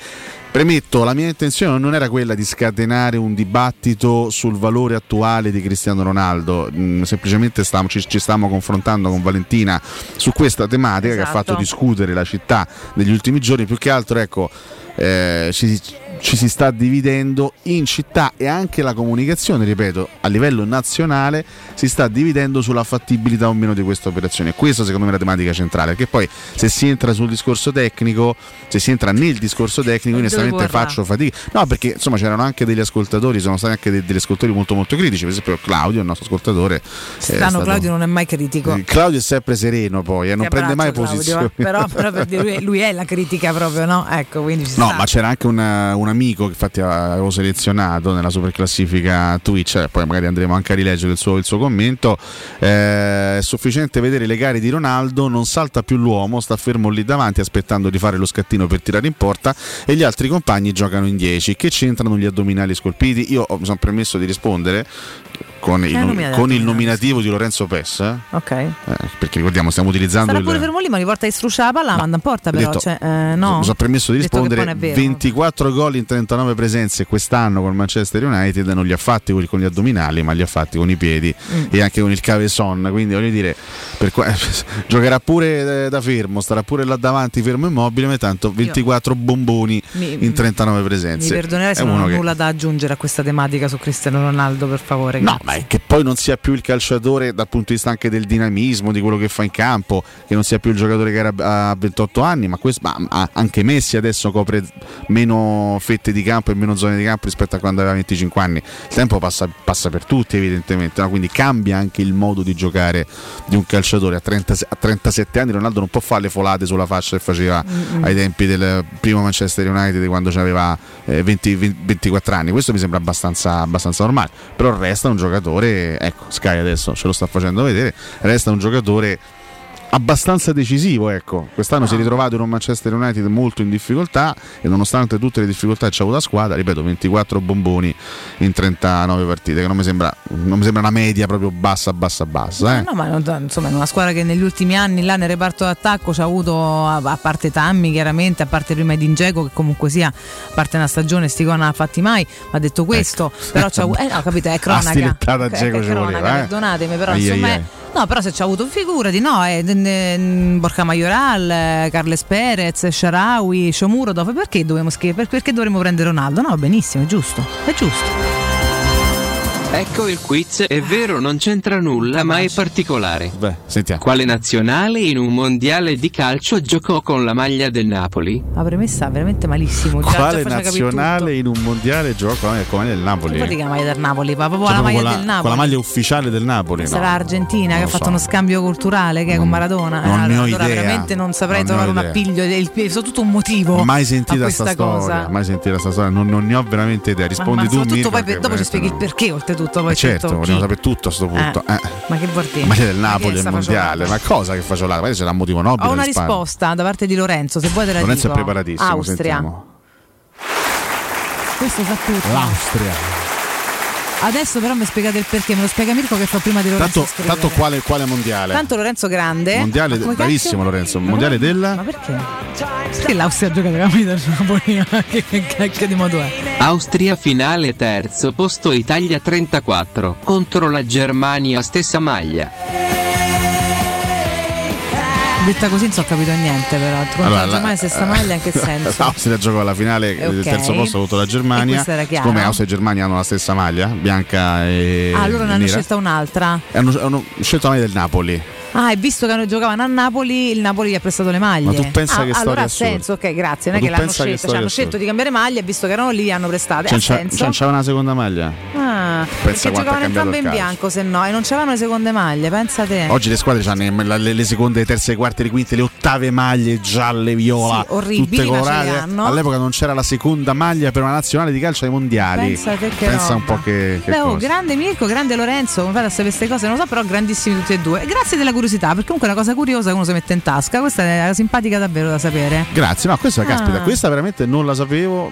Premetto, la mia intenzione non era quella di scatenare un dibattito sul valore attuale di Cristiano Ronaldo, mm, semplicemente stiamo- ci, ci stiamo confrontando con Valentina su questa tematica che ha Esatto. fatto discutere la città negli ultimi giorni, più che altro ecco, eh, ci, ci si sta dividendo in città e anche la comunicazione, ripeto, a livello nazionale si sta dividendo sulla fattibilità o meno di questa operazione. Questa secondo me è la tematica centrale, perché poi se si entra sul discorso tecnico, se si entra nel discorso tecnico, Dove onestamente faccio fatica. No, perché insomma c'erano anche degli ascoltatori, sono stati anche de- degli ascoltatori molto molto critici, per esempio Claudio, il nostro ascoltatore. è Strano, stato- Claudio non è mai critico. Eh, Claudio è sempre sereno poi, eh, non prende mai abbraccio, posizione. Eh. Però, però per lui, lui è la critica proprio, no? Ecco, quindi No, sta. ma c'era anche una- un amico che infatti avevo selezionato nella super classifica Twitch, eh, poi magari andremo anche a rileggere il suo, il suo commento. Eh, è sufficiente vedere le gare di Ronaldo, non salta più l'uomo, sta fermo lì davanti aspettando di fare lo scattino per tirare in porta e gli altri compagni giocano in 10. Che c'entrano gli addominali scolpiti? Io mi sono permesso di rispondere con il, Eh, mi dato con il nominativo di Lorenzo Pes, eh, Ok. perché ricordiamo stiamo utilizzando Sarà il... pure fermo lì, ma ogni volta che struscia la palla la manda in porta, però. detto- cioè, eh, no. Mi sono permesso di rispondere poi non è vero. 24 gol in 39 presenze quest'anno con Manchester United non li ha fatti con con gli addominali ma li ha fatti con i piedi Mm. e anche con il caveson quindi voglio dire qua- giocherà pure eh, da fermo starà pure là davanti fermo immobile ma tanto 24 bomboni Mi- in 39 Mi presenze perdonerai se non ho che- nulla da aggiungere a questa tematica su Cristiano Ronaldo, per favore. No, ma è che poi non sia più il calciatore dal punto di vista anche del dinamismo, di quello che fa in campo, che non sia più il giocatore che era a 28 anni, ma, questo, ma anche Messi adesso copre meno fette di campo e meno zone di campo rispetto a quando aveva 25 anni. Il tempo passa, passa per tutti evidentemente, no? quindi cambia anche il modo di giocare di un calciatore. A, 30 a 37 anni Ronaldo non può fare le folate sulla faccia che faceva Mm-mm. ai tempi del primo Manchester United quando aveva 20 20 24 anni. Questo mi sembra abbastanza, abbastanza normale. Però resta un giocatore, ecco, Sky adesso ce lo sta facendo vedere, resta un giocatore abbastanza decisivo, ecco. Quest'anno si è ritrovato in un Manchester United molto in difficoltà e nonostante tutte le difficoltà c'ha avuto la squadra, ripeto, 24 bomboni in 39 partite, che non mi sembra, non mi sembra una media proprio bassa, bassa, bassa. Eh? No, ma non- insomma, è una squadra che negli ultimi anni là nel reparto d'attacco ci ha avuto, a, a parte Tammy chiaramente, a parte prima di Ingeco che comunque sia, a parte una stagione sti gol non ha fatti mai, ma detto questo, però c'ha avuto, eh no capito, è cronaca. Ok, Dzeko è ci cronaca, voleva, eh. perdonatemi, però Ai, ai, insomma... ai. è- No, però se ci ha avuto figurati, no, è n- Borca Majoral, Carles Perez, Sharawi, Shomurodov, perché dobbiamo scrivere? Per- Perché dovremmo prendere Ronaldo? No, benissimo, è giusto, è giusto. Ecco il quiz, è vero, non c'entra nulla, ma è particolare. Beh, sentiamo. Quale nazionale in un mondiale di calcio giocò con la maglia del Napoli? La premessa veramente malissimo. Già, Quale già nazionale in un mondiale gioca come come nel Napoli? tutto. Poi la maglia del Napoli, ma proprio Cioè, la maglia con, del la, Napoli. con la maglia ufficiale del Napoli? Sarà no. Argentina che Non ha fatto so. uno scambio culturale che è con Maradona. non Eh, ne ho allora idea. veramente non saprei Non trovare un appiglio, il- soprattutto un motivo. mai sentita questa sta cosa. storia, mai sentita sta storia, non, non ne ho veramente idea. Ma- Rispondi ma tu, soprattutto poi dopo ci spieghi il perché, oltretutto tutto poi Eh, certo, tocchi. vogliamo sapere tutto a sto punto. Eh, Eh. Ma che vuol dire? Maglia del Ma Napoli al mondiale, ma cosa che faccio là? Magari c'è un motivo nobile. Ho una risposta da parte di Lorenzo, se vuoi te la Lorenzo è dico. preparatissimo. Austria. Sentiamo. Questo sa tutto. L'Austria. Adesso però mi spiegate il perché, me lo spiega Mirko che fa prima di Lorenzo Tanto, tanto quale, quale mondiale? Tanto Lorenzo grande. mondiale, Ma come bravissimo? Lorenzo. Mondiale Ma della. perché? Perché l'Austria gioca la camisa del Napoli? che, che cacchio di modo è? Austria finale terzo posto Italia 34 contro la Germania stessa maglia. Detta così non so capito niente però. Contro Allora, la la- Germania stessa maglia in che senso? L'Austria giocò alla finale Eh, del ok. terzo posto contro la Germania. Siccome Austria e Germania hanno la stessa maglia, bianca e. ah, allora ne hanno scelta un'altra. hanno, hanno scelto la maglia del Napoli. Ah, e visto che giocavano a Napoli, il Napoli gli ha prestato le maglie. Ma tu pensa Ah, che allora storia ha senso, ok, grazie. Non è che l'hanno pensa che cioè hanno assurda. scelto di cambiare maglie, visto che erano lì, li hanno prestate. Ha c'ha- senso. c'ha- c'aveva una seconda maglia. Ah, perché quanto ha giocavano entrambe in bianco, se no, e non c'erano le seconde maglie, pensa te. Oggi le squadre hanno le, le- le seconde, le terze, le quarte, le quinte, le ottave maglie gialle, viola, Sì, orribili, tutte colorate. All'epoca non c'era la seconda maglia per una nazionale di calcio ai mondiali. Pensa te che Pensa roba. un po' che, che Beh, oh, grande Mirko, grande Lorenzo, come fate a sapere queste cose? Non lo so, però grandissimi tutti e due. Grazie della curiosità, perché comunque è una cosa curiosa che uno si mette in tasca. Questa è simpatica davvero da sapere. Grazie, no, questa Ah. caspita, questa veramente non la sapevo.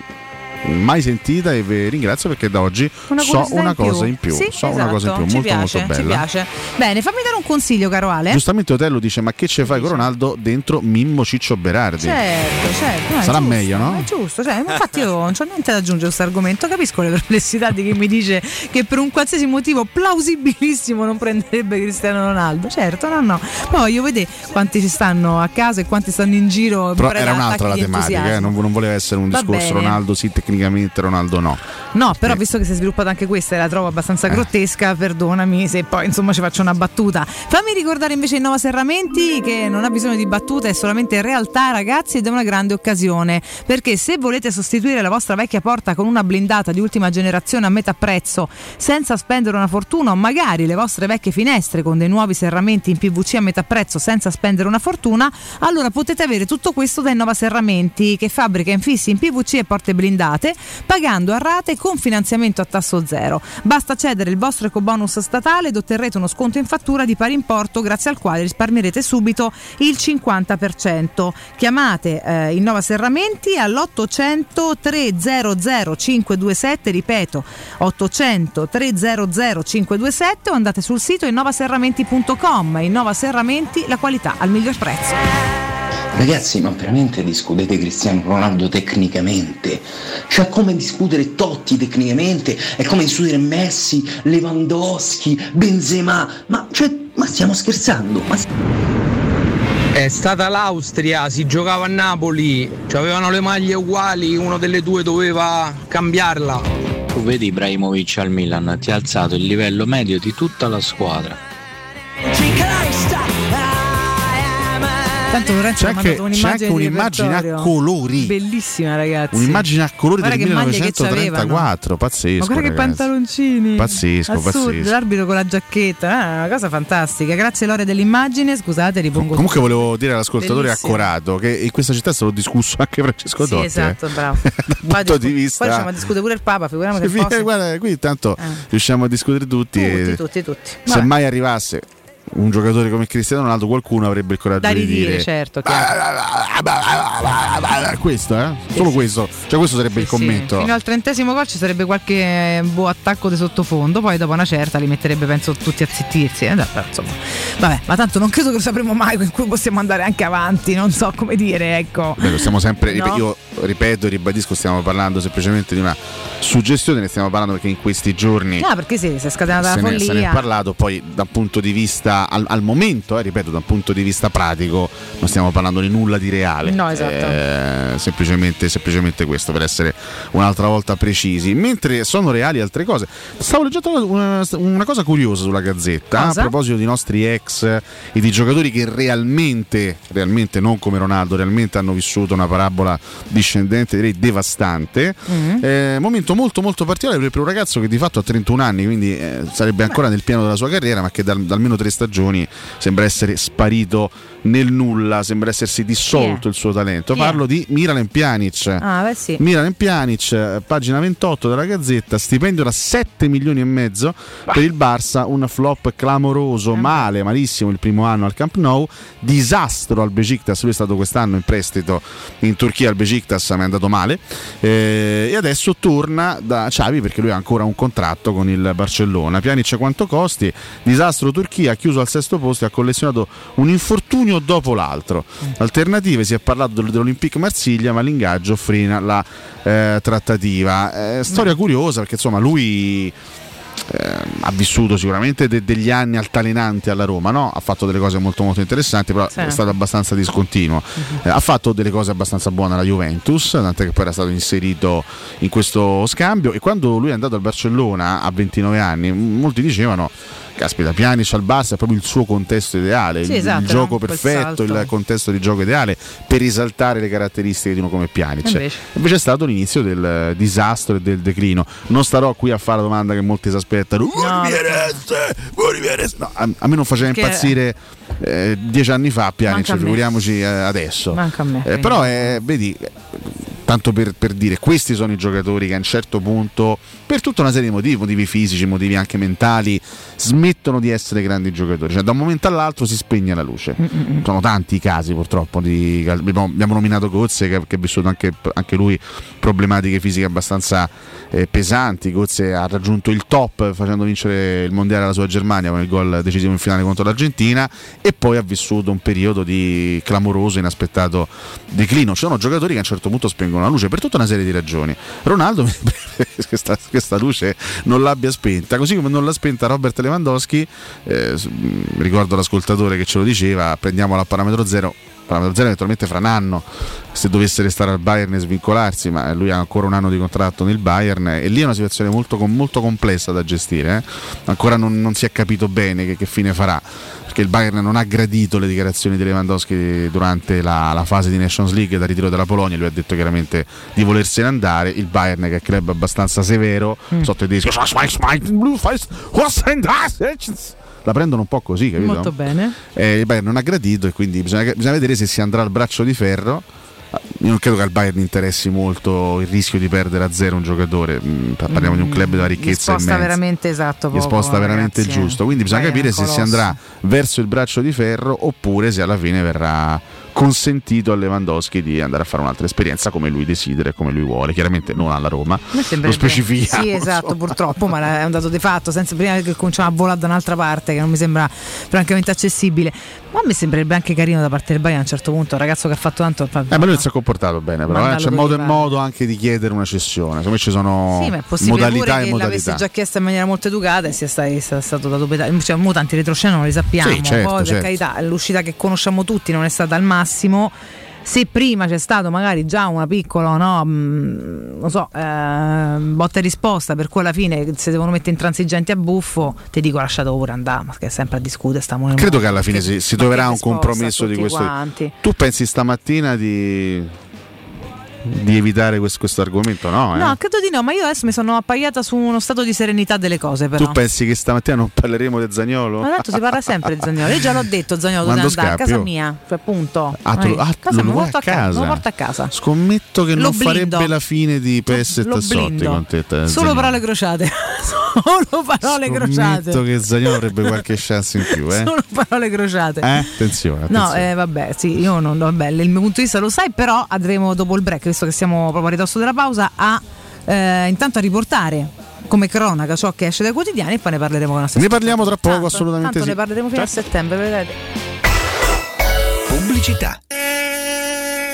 Mai sentita e vi ringrazio perché da oggi Una so una in più. cosa in più. Sì, so una cosa in esatto, più, ci molto piace, molto bella. piace. Bene, fammi dare un consiglio, caro Ale. Giustamente Otello dice: Ma che ce fai con Ronaldo dentro Mimmo Ciccio Berardi? Certo, certo. no, Sarà giusto, meglio, no? È giusto, cioè, infatti io non c'ho niente da aggiungere a questo argomento, capisco le perplessità di chi mi dice che per un qualsiasi motivo plausibilissimo non prenderebbe Cristiano Ronaldo. Certo, no, no. Poi voglio vedere quanti ci stanno a casa e quanti stanno in giro. Però per era un'altra la tematica, eh, non, non voleva essere un Va discorso bene. Ronaldo sì, tecnicamente Ronaldo no. No, però visto che si è sviluppata anche questa e la trovo Eh. abbastanza grottesca, perdonami se poi insomma ci faccio una battuta. Fammi ricordare invece il Nova Serramenti che non ha bisogno di battute, è solamente realtà ragazzi ed è una grande occasione, perché se volete sostituire la vostra vecchia porta con una blindata di ultima generazione a metà prezzo senza spendere una fortuna o magari le vostre vecchie finestre con dei nuovi serramenti in PVC a metà prezzo senza spendere una fortuna, allora potete avere tutto questo da Innova Serramenti che fabbrica infissi in PVC e porte blindate pagando a rate con finanziamento a tasso zero. Basta cedere il vostro ecobonus statale ed otterrete uno sconto in fattura di pari importo grazie al quale risparmierete subito il 50%. Chiamate eh, Innova Serramenti all'800 300 527, ripeto 800 300 527 o andate sul sito innovaserramenti.com. Innova Serramenti, la qualità al miglior prezzo. Ragazzi, ma veramente discutete Cristiano Ronaldo tecnicamente? Cioè, come discutere Totti tecnicamente? È come discutere Messi, Lewandowski, Benzema? Ma, cioè, ma stiamo scherzando? Ma... È stata l'Austria, si giocava a Napoli, cioè avevano le maglie uguali, uno delle due doveva cambiarla. Tu vedi Ibrahimovic al Milan, ti ha alzato il livello medio di tutta la squadra. Tanto Lorenzo C'è ha mandato anche- c'è anche un'immagine, di un'immagine a colori. Bellissima, ragazzi. Un'immagine a colori Guarda del che maglie che c'avevano. 1934, pazzesco. Ma guarda che ragazzi. pantaloncini. Pazzesco, Assurdo, pazzesco. L'arbitro con la giacchetta, ah, una cosa fantastica. Grazie Lore dell'immagine, scusate, ripongo Comunque volevo dire all'ascoltatore Bellissimo. accorato che in questa città è stato discusso anche Francesco Sì, Totti. esatto, eh. bravo. Dal punto di vista Poi riusciamo a discutere pure il Papa, figuriamoci Sì, se guarda, qui intanto riusciamo a discutere tutti. Tutti, e tutti, tutti. Se Vabbè. mai arrivasse un giocatore come Cristiano Ronaldo, qualcuno avrebbe il coraggio Da di ridire, dire certo. chiaro. questo, eh? Solo questo. Cioè, questo sarebbe il Sì, commento. Fino al trentesimo gol ci sarebbe qualche boh, attacco di sottofondo, poi dopo una certa li metterebbe penso tutti a zittirsi. eh, insomma. Vabbè, ma tanto non credo che lo sapremo mai, in cui possiamo andare anche avanti, non so come dire, ecco. Beh, stiamo sempre, No. io ripeto ribadisco, stiamo parlando semplicemente di una suggestione, ne stiamo parlando perché in questi giorni Ah, perché sì, si è scatenata se la ne, se ne è follia. parlato, poi da un punto di vista, al, al momento, eh, ripeto, da un punto di vista pratico, non stiamo parlando di nulla di reale. No, esatto. Eh, semplicemente, semplicemente questo, per essere un'altra volta precisi. Mentre sono reali altre cose. Stavo leggendo una, una cosa curiosa sulla gazzetta, Cosa? a proposito di nostri ex e di giocatori che realmente, realmente non come Ronaldo, realmente hanno vissuto una parabola discendente, direi devastante. Mm. Eh, momento molto molto particolare per un ragazzo che di fatto ha 31 anni, quindi eh, sarebbe ancora nel piano della sua carriera, ma che da, da almeno tre stagioni stagioni sembra essere sparito nel nulla, sembra essersi dissolto è? il suo talento. È? Parlo di Miralem Pjanic. Ah, beh sì. Milan Pjanic, eh, pagina 28 della Gazzetta, stipendio da 7 milioni e mezzo per il Barça, un flop clamoroso, male, malissimo il primo anno al Camp Nou, disastro al Besiktas, lui è stato quest'anno in prestito in Turchia al Besiktas, ma è andato male eh, e adesso torna da Xavi perché lui ha ancora un contratto con il Barcellona. Pjanic quanto costi? Disastro Turchia, chiuso al sesto posto e ha collezionato un infortunio dopo l'altro. Alternative, si è parlato del- dell'Olympique Marsiglia, ma l'ingaggio frena la eh, trattativa. Eh, storia curiosa perché insomma lui eh, ha vissuto sicuramente de- degli anni altalenanti alla Roma, no? ha fatto delle cose molto molto interessanti, però Sì. è stato abbastanza discontinuo. Eh, ha fatto delle cose abbastanza buone alla Juventus, tant'è che poi era stato inserito in questo scambio e quando lui è andato al Barcellona a 29 anni, molti dicevano Caspita, Pjanic al Barça è proprio il suo contesto ideale, Sì, il, esatto, il gioco no? Perfetto, il contesto di gioco ideale per risaltare le caratteristiche di uno come Pjanic. E invece? Invece è stato l'inizio del disastro e del declino. Non starò qui a fare la domanda che molti si aspettano. "Uh, No, a, a me non faceva Perché- impazzire eh, dieci anni fa Pjanic, a me. figuriamoci eh, adesso. Manca a me, Eh, però è, vedi, eh, tanto per, per dire, questi sono i giocatori che a un certo punto, per tutta una serie di motivi, motivi fisici, motivi anche mentali, smettono di essere grandi giocatori. Cioè da un momento all'altro si spegne la luce. Sono tanti i casi purtroppo. Di, abbiamo, nominato Gozze che, che ha vissuto anche, anche lui problematiche fisiche abbastanza eh, pesanti. Gozze ha raggiunto il top facendo vincere il mondiale alla sua Germania con il gol decisivo in finale contro l'Argentina e poi ha vissuto un periodo di clamoroso, inaspettato declino. Ci sono giocatori che a un certo punto spengono la luce per tutta una serie di ragioni. Ronaldo che questa, questa luce non l'abbia spenta, così come non l'ha spenta Robert Lewandowski. eh, mh, ricordo l'ascoltatore che ce lo diceva, prendiamola a parametro zero. Parametro zero eventualmente fra un anno se dovesse restare al Bayern e svincolarsi, ma lui ha ancora un anno di contratto nel Bayern e lì è una situazione molto, molto complessa da gestire. eh. Ancora non, non si è capito bene che, che fine farà, perché il Bayern non ha gradito le dichiarazioni di Lewandowski durante la, la fase di Nations League da ritiro della Polonia, lui ha detto chiaramente di volersene andare, il Bayern che è club abbastanza severo, Mm. sotto i tedeschi, la prendono un po' così, capito? Molto bene. Eh, il Bayern non ha gradito e quindi bisogna, bisogna vedere se si andrà al braccio di ferro. Io non credo che al Bayern interessi molto il rischio di perdere a zero un giocatore. Mm, Parliamo di un club della Gli ricchezza sposta immensa. veramente esatto. Gli poco, sposta veramente ragazzi, giusto. eh. Quindi bisogna Bayern capire se si andrà verso il braccio di ferro oppure se alla fine verrà consentito a Lewandowski di andare a fare un'altra esperienza come lui desidera e come lui vuole. Chiaramente non alla Roma. Lo specifichiamo. Sì, esatto, purtroppo, ma è un dato di fatto, senza prima che cominciamo a volare da un'altra parte, che non mi sembra francamente accessibile. Ma me sembrerebbe anche carino da parte del Bayern a un certo punto, un ragazzo che ha fatto tanto. Eh, ma lui si è comportato bene, però eh. C'è modo e modo anche di chiedere una cessione. Secondo me ci sono Sì, ma è modalità pure e che l'avesse modalità. già chiesta in maniera molto educata e sia sta- sia stato dato pedale. Cioè, mo tanti retroscena non li sappiamo. Sì, certo, Poi, per certo. carità, l'uscita che conosciamo tutti non è stata al massimo. Se prima c'è stato magari già una piccola, no, mh, non so, eh, botta e risposta, per cui alla fine se devono mettere intransigenti a buffo, ti dico lasciate pure andare, ma che è sempre a discutere stiamo Credo che alla fine si, si troverà un compromesso di questo. quanti? Tu pensi stamattina di, di evitare questo, questo argomento? No, eh? No, credo di no, ma io adesso mi sono appaiata su uno stato di serenità delle cose, però. Tu pensi che stamattina non parleremo del Zagnolo? Ma tanto si parla sempre di Zagnolo. Io già l'ho detto, Zagnolo Quando andare a casa scappi, oh? mia, cioè punto. Ah, lo- Eh, ah, casa lo vuoi porto a casa. casa? Lo porto a casa. Scommetto che Lo non blindo. farebbe la fine di PS e Lo Tassotti con te. Solo Zaniolo. parole crociate. Solo parole crociate. Scommetto che Zagnolo avrebbe qualche chance in più, eh? Solo parole crociate. Eh? Attenzione, No, attenzione. eh, vabbè, sì, io non, vabbè, il mio punto di vista lo sai, però andremo dopo il break, visto che siamo proprio a ridosso della pausa, a eh, intanto a riportare come cronaca ciò che esce dai quotidiani e poi ne parleremo con la Ne parliamo tra poco, Tanto- assolutamente Tanto sì. ne parleremo fino a settembre, vedrete. Pubblicità.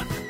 Indiana.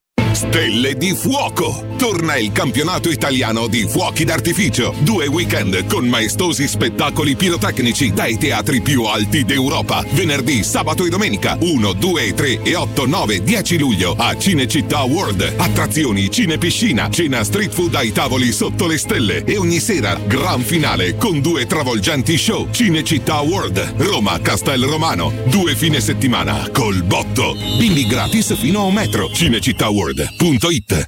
Stelle di fuoco! Torna il campionato italiano di fuochi d'artificio. Due weekend con maestosi spettacoli pirotecnici dai teatri più alti d'Europa. Venerdì, sabato e domenica 1, 2, 3 e 8, 9, 10 luglio a Cinecittà World. Attrazioni, cinepiscina, cena street food ai tavoli sotto le stelle e ogni sera gran finale con due travolgenti show. Cinecittà World, Roma, Castel Romano. Due fine settimana col botto. Bimbi gratis fino a un metro. Cinecittàworld.it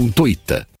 zampettidistribuzione.it.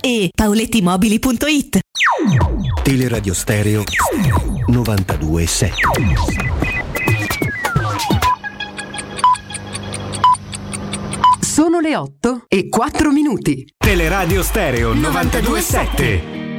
e paolettimobili.it. Teleradio Stereo 927. Sono le 8 e 4 minuti. Teleradio Stereo 927.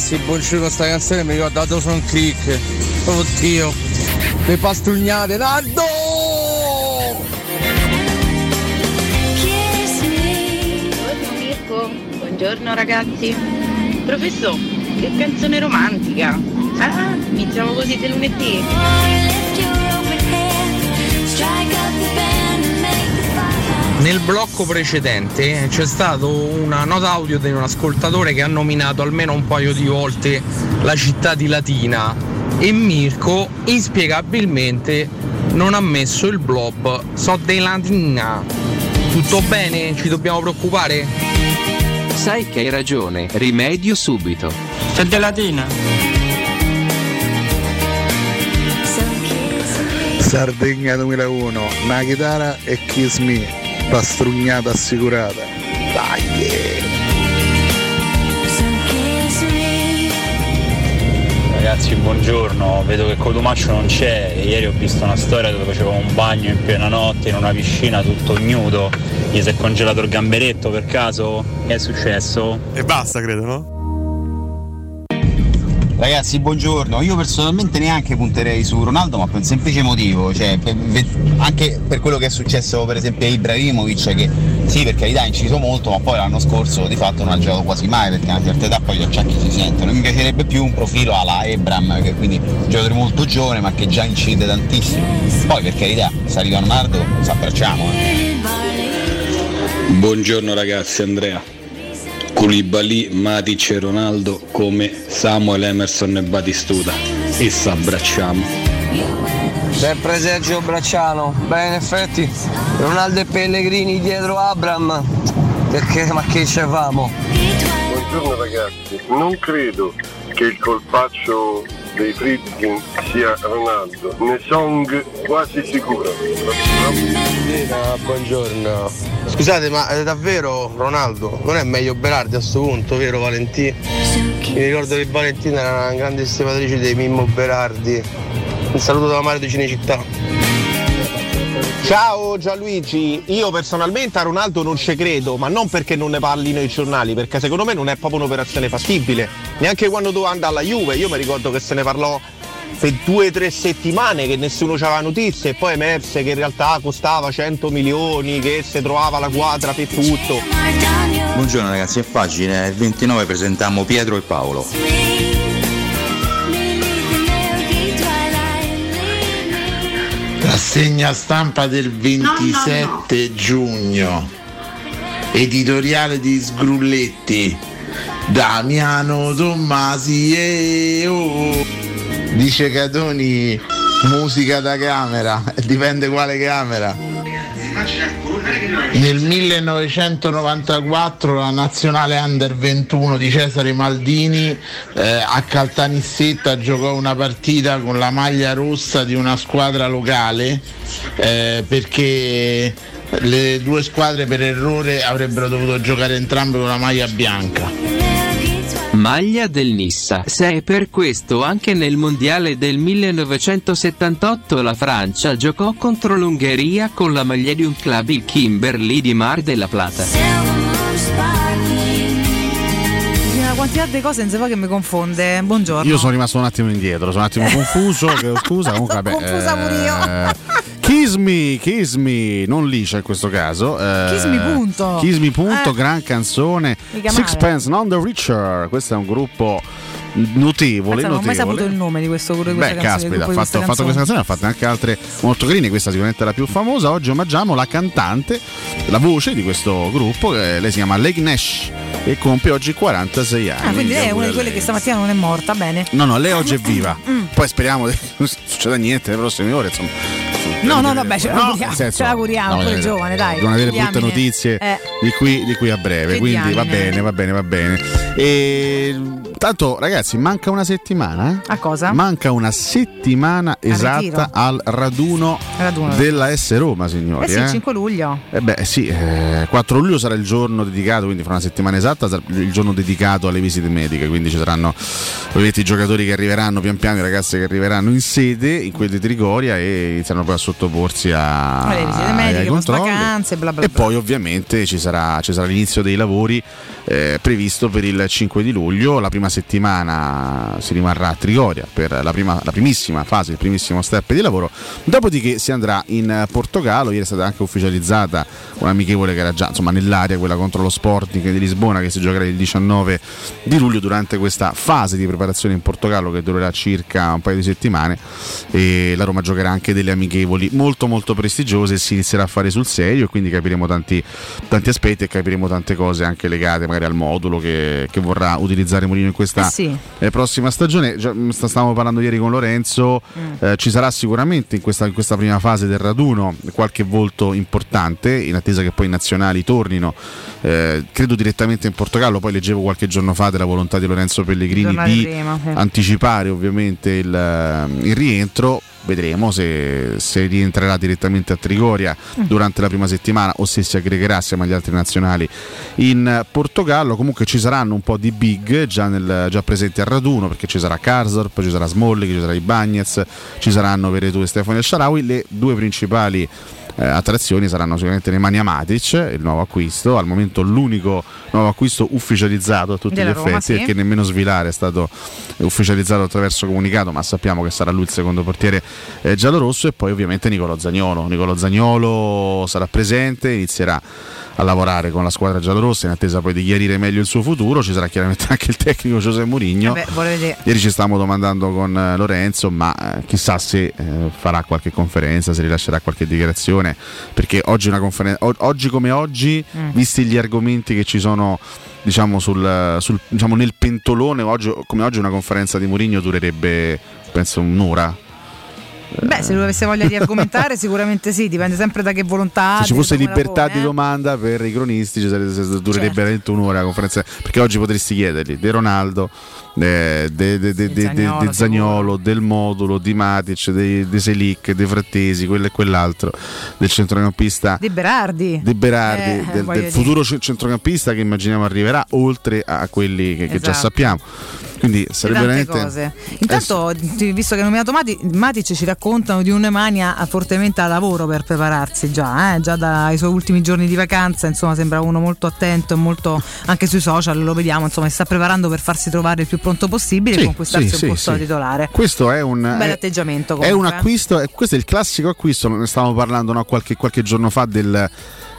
Ragazzi, buongiorno sta canzone mi ricorda Dawson Creek. Oddio. Le pastrugnate, Nardo! Buongiorno Mirko, buongiorno ragazzi. Professor, che canzone romantica. Ah, iniziamo così del lunedì. Nel blocco precedente c'è stata una nota audio di un ascoltatore che ha nominato almeno un paio di volte la città di Latina e Mirko inspiegabilmente non ha messo il blob so dei Latina. Tutto bene? Ci dobbiamo preoccupare? Sai che hai ragione, rimedio subito. C'è della Latina. Sardegna 2001, una chitarra e Kiss Me, pastrugnata assicurata. Dai! Ragazzi, buongiorno. Vedo che Codumaccio non c'è. Ieri ho visto una storia dove faceva un bagno in piena notte in una piscina tutto nudo. Gli si è congelato il gamberetto per caso? Che è successo? E basta, credo, no? Ragazzi, buongiorno. Io personalmente neanche punterei su Ronaldo, ma per un semplice motivo, cioè per- ve- anche per quello che è successo per esempio a Ibrahimovic, che sì, per carità ha inciso molto, ma poi l'anno scorso di fatto non ha giocato quasi mai, perché a una certa età poi gli acciacchi si sentono. Mi piacerebbe più un profilo alla Ebram, che quindi un giocatore molto giovane, ma che già incide tantissimo. Poi per carità, se arriva Ronaldo, ci abbracciamo. eh. Buongiorno ragazzi, Andrea. Koulibaly, Matic e Ronaldo come Samuel Emerson e Batistuta. E s'abbracciamo. Sempre Sergio Bracciano. Beh, in effetti, Ronaldo e Pellegrini dietro Abram. Perché, ma che ce famo? Buongiorno ragazzi, non credo che il colpaccio dei Friedkin sia Ronaldo, ne song quasi sicuro. Buonasera, buongiorno. Scusate, ma eh, davvero Ronaldo non è meglio Berardi a questo punto, vero Valentino? Mi ricordo che Valentina era una grande estimatrice dei Mimmo Berardi. Un saluto da Mario di Cinecittà. Ciao Gianluigi, io personalmente a Ronaldo non ci credo, ma non perché non ne parlino i giornali, perché secondo me non è proprio un'operazione fattibile. Neanche quando doveva andare alla Juve, io mi ricordo che se ne parlò per due o tre settimane che nessuno aveva notizie e poi emerse che in realtà costava 100 milioni, che si trovava la quadra per tutto. Buongiorno ragazzi, è facile, il 29 presentiamo Pietro e Paolo. Rassegna stampa del 27 giugno. Editoriale di Sgrulletti. Damiano Tommasi e oh. Dice Catoni musica da camera, dipende quale camera. Nel 1994 la nazionale under 21 di Cesare Maldini eh, a Caltanissetta giocò una partita con la maglia rossa di una squadra locale eh, perché le due squadre per errore avrebbero dovuto giocare entrambe con la maglia bianca. Maglia del Nissa. Se è per questo anche nel mondiale del 1978 la Francia giocò contro l'Ungheria con la maglia di un club il Kimberley di Mar della Plata. Una quantità di cose non si fa che mi confonde. Buongiorno. Io sono rimasto un attimo indietro, sono un attimo confuso. scusa, comunque vabbè. Confusa pure io. Kiss me, Kiss me, non liscia in questo caso. eh, Kiss me, punto. Kiss me, punto, Eh. gran canzone. Sixpence, non the Richer. Questo è un gruppo notevole. Pensa, non ho mai saputo il nome di questo gruppo. Beh, canzone, caspita, ha fatto, fatto questa canzone, ha fatto anche altre molto carine. Questa sicuramente è la più famosa. Oggi omaggiamo la cantante, la voce di questo gruppo. eh, lei si chiama Lake Nash e compie oggi 46 anni. Ah, quindi lei è una di quelle lei. che stamattina non è morta, bene. No, no, lei oggi è viva. Mm. Poi speriamo che non succeda niente nelle prossime ore. Insomma. No, no, vabbè, ce No, l'auguriamo, senso, ce l'auguriamo, no, pure eh, giovane, dai. Devono avere brutte notizie Eh. di, qui, di qui a breve. Che quindi va diamine. bene, va bene, va bene. E tanto, ragazzi, manca una settimana. eh? A cosa? Manca una settimana esatta ritiro. al raduno, Raduno. della S Roma, signori. Eh sì, eh? il 5 luglio. Eh beh sì, eh, 4 luglio sarà il giorno dedicato, quindi fra una settimana esatta sarà il giorno dedicato alle visite mediche, quindi ci saranno ovviamente i giocatori che arriveranno pian piano, i ragazzi che arriveranno in sede in quel di Trigoria e inizieranno poi a sottoporsi a, Le visite ai mediche, controlli. vacanze, bla bla E bla. poi ovviamente ci sarà, ci sarà l'inizio dei lavori eh, previsto per il 5 di luglio. La prima settimana si rimarrà a Trigoria per la, prima- la primissima fase, il primissimo step di lavoro. Dopodiché si andrà in Portogallo. Ieri è stata anche ufficializzata un'amichevole che era già insomma, nell'area, quella contro lo Sporting di Lisbona, che si giocherà il 19 di luglio durante questa fase di preparazione in Portogallo che durerà circa un paio di settimane. E la Roma giocherà anche delle amichevoli molto molto prestigiose si inizierà a fare sul serio. E quindi capiremo tanti, tanti aspetti e capiremo tante cose anche legate magari al modulo che, che vorrà utilizzare Mourinho in questa Eh sì. eh, prossima stagione. Già, mm, sta- stavamo parlando ieri con Lorenzo, eh, ci sarà sicuramente in questa, in questa prima fase del raduno qualche volto importante, in attesa che poi i nazionali tornino, eh, credo direttamente in Portogallo, poi leggevo qualche giorno fa della volontà di Lorenzo Pellegrini di prima, sì. anticipare ovviamente il, eh, il rientro. Vedremo se, se rientrerà direttamente a Trigoria Mm. durante la prima settimana o se si aggregherà assieme agli altri nazionali in Portogallo. Comunque ci saranno un po' di big già, nel- già presenti al raduno perché ci sarà Karsdorp, ci sarà Smalling, ci sarà Ibagnez, ci saranno Veretù e Stefano El Sharawi. Le due principali eh, attrazioni saranno sicuramente Nemanja Matic, il nuovo acquisto, al momento l'unico nuovo acquisto ufficializzato a tutti Della gli Roma, effetti sì. perché nemmeno Svilare è stato ufficializzato attraverso comunicato, ma sappiamo che sarà lui il secondo portiere eh, giallorosso e poi ovviamente Nicolo Zagnolo. Nicolo Zagnolo sarà presente, inizierà a lavorare con la squadra giallorossa in attesa poi di chiarire meglio il suo futuro, ci sarà chiaramente anche il tecnico Giuseppe Mourinho. Vabbè, vuole vedere. Ieri ci stavamo domandando con eh, Lorenzo, ma eh, chissà se eh, farà qualche conferenza, se rilascerà qualche dichiarazione, perché oggi, una conferen- oggi come oggi, Mm. visti gli argomenti che ci sono diciamo, sul, sul- diciamo, nel pentolone, oggi, come oggi una conferenza di Mourinho durerebbe penso un'ora. Beh, se lui avesse voglia di argomentare, sicuramente sì, dipende sempre da che volontà. Se ci fosse di libertà pone, di eh. domanda per i cronisti ci sarebbe- durerebbe Certo. veramente un'ora la conferenza perché oggi potresti chiedergli di Ronaldo eh, de, de- de- de- de- Zaniolo, de Zagnolo, del modulo di Matic de Selic, dei Frattesi quello e quell'altro del centrocampista Di Berardi. di Berardi Eh, del, del futuro ce- centrocampista che immaginiamo arriverà oltre a quelli che, che già Esatto. sappiamo quindi sarebbe veramente cose. Intanto, ti- visto che hai nominato Mati- Matic, ci raccontano di un Nemanja fortemente a lavoro per prepararsi già, eh? già dai suoi ultimi giorni di vacanza, insomma, sembra uno molto attento e molto anche sui social lo vediamo, insomma, si sta preparando per farsi trovare il più pronto possibile Sì, e conquistarsi sì, un sì, posto da titolare. questo è un Un bel è- atteggiamento È un comunque, eh. acquisto, eh, questo è il classico acquisto, ne stavamo parlando no, qualche, qualche giorno fa del-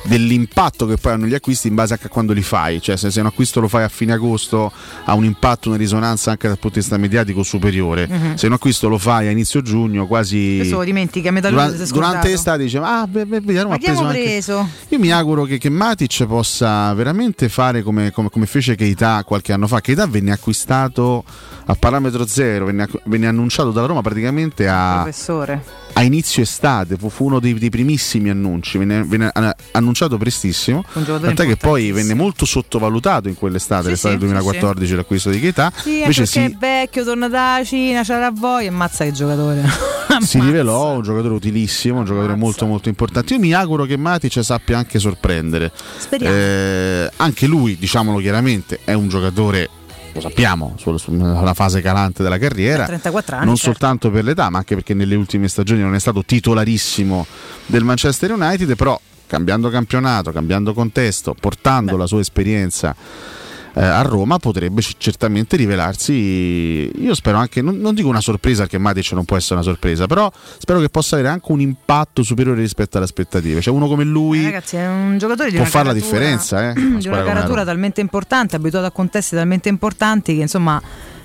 dell'impatto che poi hanno gli acquisti in base a quando li fai, cioè se, se un acquisto lo fai a fine agosto ha un impatto, una risonanza anche dal punto di vista mediatico superiore, Mhm. se un acquisto lo fai a inizio giugno quasi... Questo lo dimentichi, a metà Durante, durante l'estate dice ah beh, beh, vediamo Ma ha preso anche- preso? io mi auguro che, che Matic possa veramente fare come, come- come fece Keita qualche anno fa. Keita venne acquistato a parametro zero, venne, venne annunciato dalla Roma praticamente a, Professore. A inizio estate, fu, fu uno dei, dei primissimi annunci, venne, venne a- annunciato prestissimo, tant'è che poi venne molto sottovalutato in quell'estate, Sì, l'estate sì, del 2014 l'acquisto di Keita, Sì, invece perché è si, vecchio, torna da Cina, c'era la voglia, ammazza che giocatore. si rivelò un giocatore utilissimo, un giocatore molto molto importante. Io mi auguro che Matic sappia anche sorprendere. Speriamo. Eh, anche lui, diciamolo chiaramente, è un giocatore, lo sappiamo, sul- sulla fase calante della carriera. 34 anni, non certo. soltanto per l'età, ma anche perché nelle ultime stagioni non è stato titolarissimo del Manchester United, però cambiando campionato, cambiando contesto, portando la sua esperienza eh, a Roma potrebbe certamente rivelarsi io spero anche non, non dico una sorpresa perché Matic non può essere una sorpresa però spero che possa avere anche un impatto superiore rispetto alle aspettative. Cioè uno come lui Eh, ragazzi, è un giocatore di può fare la differenza eh, di una caratura talmente importante, abituato a contesti talmente importanti che insomma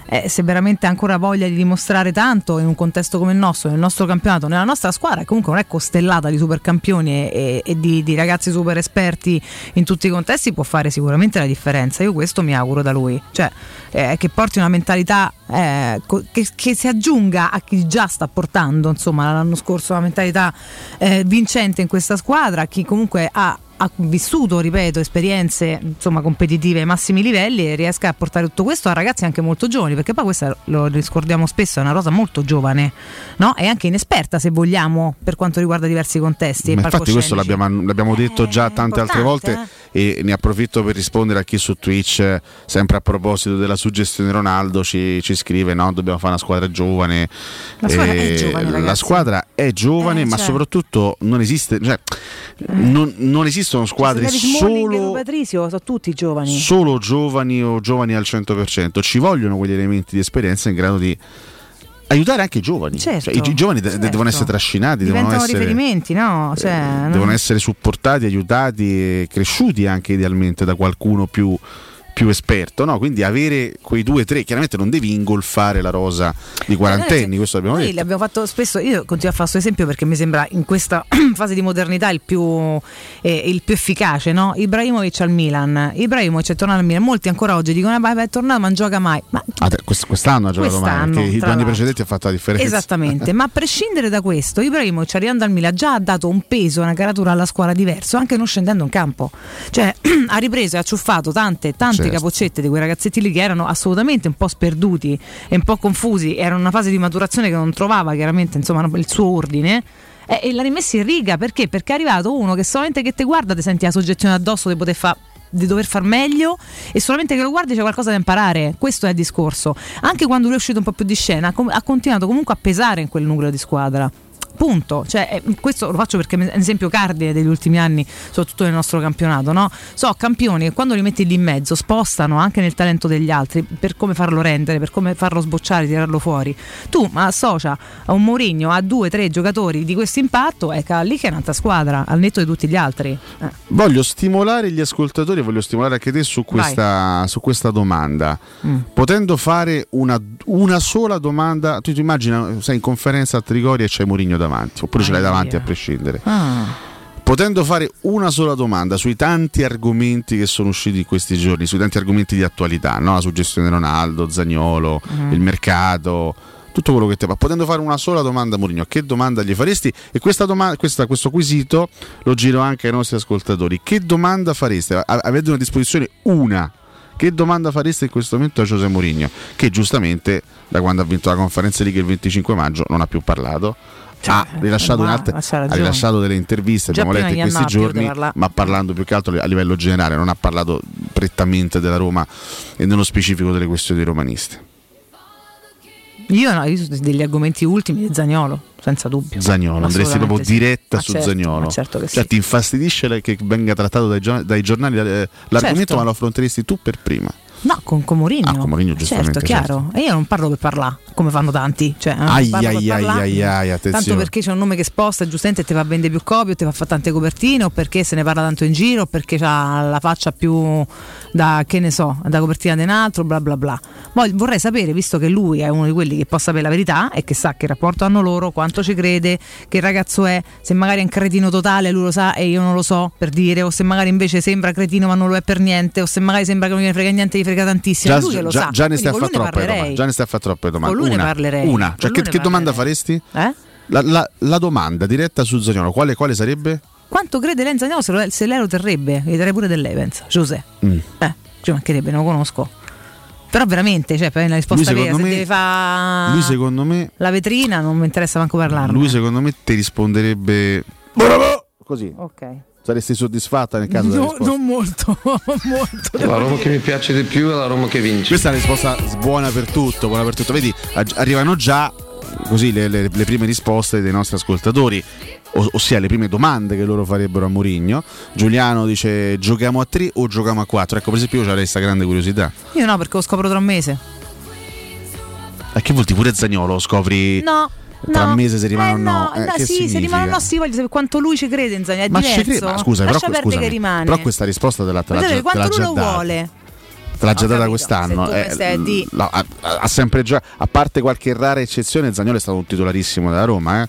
eh, se veramente ha ancora voglia di dimostrare tanto in un contesto come il nostro, nel nostro campionato, nella nostra squadra, che comunque non è costellata di supercampioni e, e- di, di ragazzi super esperti in tutti i contesti, può fare sicuramente la differenza. Io questo mi auguro da lui, cioè eh, che porti una mentalità eh, co- che, che si aggiunga a chi già sta portando, insomma, l'anno scorso una mentalità eh, vincente in questa squadra, a chi comunque ha ha vissuto, ripeto, esperienze insomma competitive ai massimi livelli e riesca a portare tutto questo a ragazzi anche molto giovani, perché poi questa lo riscordiamo spesso, è una rosa molto giovane, no? E anche inesperta se vogliamo per quanto riguarda diversi contesti. e Ma infatti questo l'abbiamo, l'abbiamo detto già tante altre volte importante, e ne approfitto per rispondere a chi su Twitch, eh, sempre a proposito della suggestione Ronaldo, ci, ci scrive: no, dobbiamo fare una squadra giovane. La squadra è Eh, giovane, la squadra è giovane, Eh, ma cioè. soprattutto non esiste, cioè, non, non esistono squadre David Smalling e solo Patrizio sono tutti giovani. solo giovani o giovani al 100%, ci vogliono quegli elementi di esperienza in grado di aiutare anche i giovani. Certo, Cioè, I, giovani certo. devono essere trascinati, devono Diventano essere, riferimenti, no? Cioè, non- devono essere supportati, aiutati e cresciuti anche idealmente da qualcuno più, più esperto. No? Quindi avere quei due o tre, chiaramente non devi ingolfare la rosa di quarantenni, questo abbiamo Noi detto. l'abbiamo fatto spesso, io continuo a fare questo esempio perché mi sembra in questa fase di modernità il più, eh, il più efficace, no? Ibrahimovic al Milan, Ibrahimovic è tornato al Milan, molti ancora oggi dicono "Ah, beh, è tornato ma non gioca mai, ma Ah, quest'anno ha giocato Quest'anno, perché i due anni precedenti ha fatto la differenza. Esattamente, ma a prescindere da questo, Ibrahimovic arrivando al Milan già ha dato un peso, una caratura alla squadra diverso, anche non scendendo in campo. Cioè, ha ripreso e ha ciuffato tante, tante Certo. capoccette di quei ragazzetti lì che erano assolutamente un po' sperduti e un po' confusi, era una fase di maturazione che non trovava chiaramente insomma, il suo ordine. E, e l'ha rimessi in riga perché? Perché è arrivato uno che solamente che ti guarda ti senti la soggezione addosso di poter fare di dover far meglio e solamente che lo guardi c'è qualcosa da imparare. Questo è il discorso. Anche quando lui è uscito un po' più di scena, ha continuato comunque a pesare in quel nucleo di squadra. Punto. Cioè, eh, questo lo faccio perché è un esempio cardine degli ultimi anni, soprattutto nel nostro campionato. No? So campioni che quando li metti lì in mezzo spostano anche nel talento degli altri per come farlo rendere, per come farlo sbocciare, tirarlo fuori. Tu ma associa a un Mourinho a due, tre giocatori di questo impatto, è che lì che è un'altra squadra, al netto di tutti gli altri. Eh. Voglio stimolare gli ascoltatori voglio stimolare anche te su questa, su questa domanda. Mm. Potendo fare una, una sola domanda, tu ti immagina, sei in conferenza a Trigoria e c'hai Mourinho davanti, oppure ce l'hai davanti a prescindere. Ah. Potendo fare una sola domanda sui tanti argomenti che sono usciti in questi giorni, sui tanti argomenti di attualità, no? la suggestione di Ronaldo, Zagnolo, Mm. il mercato, tutto quello che te va. Potendo fare una sola domanda a Mourinho, che domanda gli faresti? E questa domanda, questa- questo quesito lo giro anche ai nostri ascoltatori. Che domanda fareste? Avete a disposizione una. Che domanda fareste in questo momento a José Mourinho? Che giustamente da quando ha vinto la conferenza League il 25 maggio non ha più parlato. Ha, rilasciato ma- un'altra- ha rilasciato delle interviste, Già abbiamo letto in questi giorni, ma parlando più che altro a livello generale, non ha parlato prettamente della Roma e nello specifico delle questioni romaniste. Io no, io sono degli argomenti ultimi di Zagnolo, senza dubbio. Zagnolo, andresti proprio sì. diretta Ma su certo, Zagnolo. certo Cioè, sì. ti infastidisce che venga trattato dai, dai giornali eh, l'argomento, Certo. ma lo affronteresti tu per prima. No, con, con Mourinho. Ah, con Mourinho, giustamente, Certo, chiaro. E io non parlo per parlare, come fanno tanti. Cioè, eh, Ai, ai, ai, ai, ai, Tanto attenzione. perché c'è un nome che sposta, giustamente ti fa vendere più copie, o ti fa fare tante copertine, o perché se ne parla tanto in giro, o perché ha la faccia più da che ne so, da copertina di un altro, bla bla bla. Poi vorrei sapere, visto che lui è uno di quelli che può sapere la verità e che sa che rapporto hanno loro, quanto ci crede, che ragazzo è, se magari è un cretino totale, lui lo sa e io non lo so per dire, o se magari invece sembra cretino ma non lo è per niente, o se magari sembra che non gliene frega niente, gli frega tantissimo. Già, lui che lo già- sa. già ne stai a fare troppe domande. Già ne stai a fare troppe domande. Con lui ne una, parlerei. una. Cioè, che, ne che domanda faresti? Eh? La, la- la domanda diretta su Zagnolo, quale, quale sarebbe? Quanto crede Lenzo Agnello se, lo- se lei lo terrebbe? Gli darei pure dell'Evans, Giuseppe. Mm. Eh, ci mancherebbe, non lo conosco. Però veramente, cioè, per la risposta Lui, vera, se me- deve fare Lui secondo me, la vetrina non mi interessa manco parlarne. lui secondo me ti risponderebbe così. Ok. Saresti soddisfatta nel caso della No, risposta? non molto, molto. La Roma che mi piace di più è la Roma che vince. Questa è una risposta buona per tutto, buona per tutto. Vedi, arrivano già così le, le- le prime risposte dei nostri ascoltatori, ossia le prime domande che loro farebbero a Mourinho. Giuliano dice giochiamo a 3 o giochiamo a 4? Ecco, per esempio io avrei questa grande curiosità. Io no, perché lo scopro tra un mese. A che vuol dire pure Zagnolo lo scopri No. Tra no. un mese se rimane Eh o no? no, Eh, no, sì, se significa? rimane o no, sì, voglio quanto lui ci crede in Zagnolo. È Ma ci diverso. crede- ma scusa, però, scusami, che rimane. però questa risposta te l'ha, te già, sapere te già lui lo data. vuole. Te l'ha già data quest'anno. se Eh, a di- la- ha, ha sempre giocato, a parte qualche rara eccezione, Zagnolo è stato un titolarissimo della Roma. eh.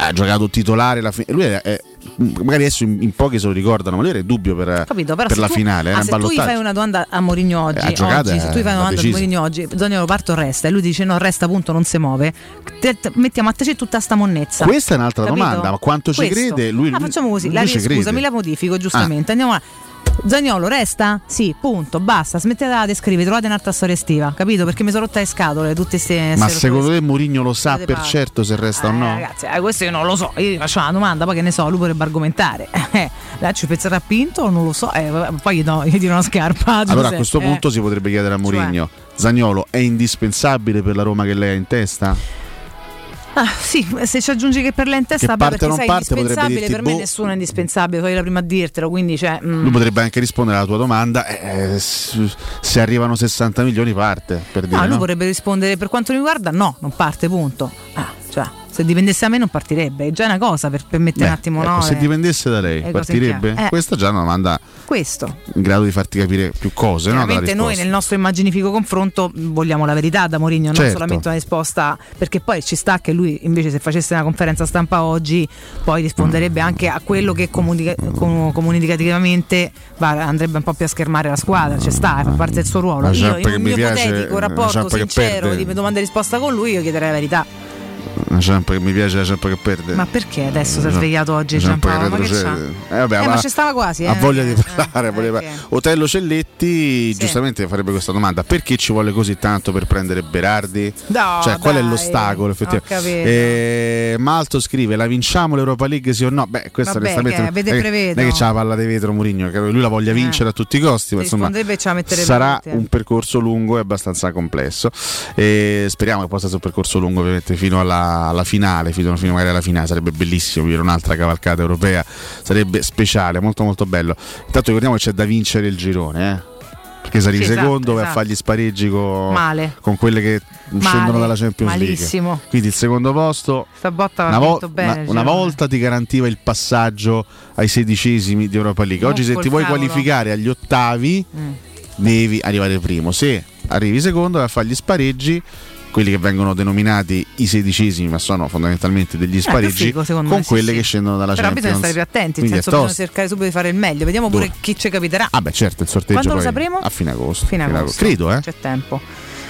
Ha giocato titolare la fi- Lui è, è- magari adesso in, in pochi se lo ricordano, ma lui era in dubbio per, Capito, per la tu- finale. ah, se tu gli fai una domanda a Mourinho oggi, Eh, ha giocato, oggi, se tu gli fai eh, una l'ha domanda a. Mourinho oggi, Zagnolo parto resta e lui dice no, resta appunto, non si muove. Te- te- mettiamo a te c'è tutta sta monnezza. Questa è un'altra Capito? domanda, ma quanto ci Questo. crede? Lui- ah, facciamo così, lui la, ci scusami, crede. Ah. la modifico giustamente. Andiamo a Zagnolo resta? Sì, punto, basta, smettetela di scrivere, trovate un'altra storia estiva, capito? Perché mi sono rotta le scatole tutte queste Ma secondo te Mourinho lo sa per pazzi. certo se resta o no? Ragazzi, eh, questo io non lo so, io gli faccio una domanda, poi che ne so, lui potrebbe argomentare. Eh, là ci penserà Pinto, non lo so, eh, poi gli, do, gli tiro una scarpa. Allora a Giuseppe, questo eh. punto si potrebbe chiedere a Mourinho, Zagnolo è indispensabile per la Roma che lei ha in testa? Ah, sì, se ci aggiungi che per lei in testa, o perché non sei parte, potrebbe indispensabile, dirti, per me boh. nessuno è indispensabile, sono io la prima a dirtelo, quindi cioè... mm. Lui potrebbe anche rispondere alla tua domanda, eh, s- se arrivano 60 milioni parte, per dire. No, lui no? vorrebbe rispondere per quanto mi riguarda, no, non parte, punto. Ah, cioè, se dipendesse da me non partirebbe, è già una cosa per, per mettere Beh, un attimo ecco, no. se eh, dipendesse da lei, partirebbe? Eh. Questa è già una domanda Questo. in grado di farti capire più cose, no? noi nel nostro immaginifico confronto vogliamo la verità da Mourinho, non Certo. solamente una risposta, perché poi ci sta che lui invece se facesse una conferenza stampa oggi poi risponderebbe anche a quello che comunica- com- comunicativamente va- andrebbe un po' più a schermare la squadra, ci sta, fa parte del suo ruolo. Io in un mi mio ipotetico rapporto sincero perde. di domanda e risposta con lui io chiederei la verità. Che mi piace la Champ che perde. Ma perché adesso si è svegliato oggi Champ che Giampaolo? Ma? Eh, vabbè, Eh, ma- ma ci stava quasi, Ha eh. voglia di parlare, voleva- Otello Celletti giustamente farebbe questa domanda: perché ci vuole così tanto per prendere Berardi? No, cioè, qual è dai, l'ostacolo effettivamente? Eh, Malto scrive: La vinciamo l'Europa League sì o no? Beh, questo Vabbè, onestamente che non è- non è che c'ha la palla di vetro Mourinho, che lui la voglia vincere a tutti i costi, ma insomma sarà eh. un percorso lungo e abbastanza complesso. E speriamo che possa essere un percorso lungo, ovviamente, fino alla, alla finale, fino, fino magari alla finale. Sarebbe bellissimo vivere un'altra cavalcata europea, sarebbe speciale, molto molto bello. Intanto ricordiamo che c'è da vincere il girone, eh? Perché se arrivi Sì, esatto, secondo vai a esatto. fargli spareggi con, Male. con quelle che scendono dalla Champions malissimo. League. Quindi il secondo posto una, vo- bene. una- una volta ti garantiva il passaggio ai sedicesimi di Europa League. Oggi, se ti vuoi cavolo. qualificare agli ottavi, Mm. devi arrivare primo. Se arrivi secondo, vai a fare gli spareggi. Quelli che vengono denominati i sedicesimi, ma sono fondamentalmente degli Eh, spareggi secondo con me, sì, quelle sì. che scendono dalla Però Champions. bisogna stare più attenti, nel senso bisogna cercare subito di fare il meglio. Vediamo pure Dove? chi ci capiterà. Ah, beh, certo, il sorteggio Quando lo sapremo? a fine agosto. Fine Fine agosto. Credo, eh. C'è tempo.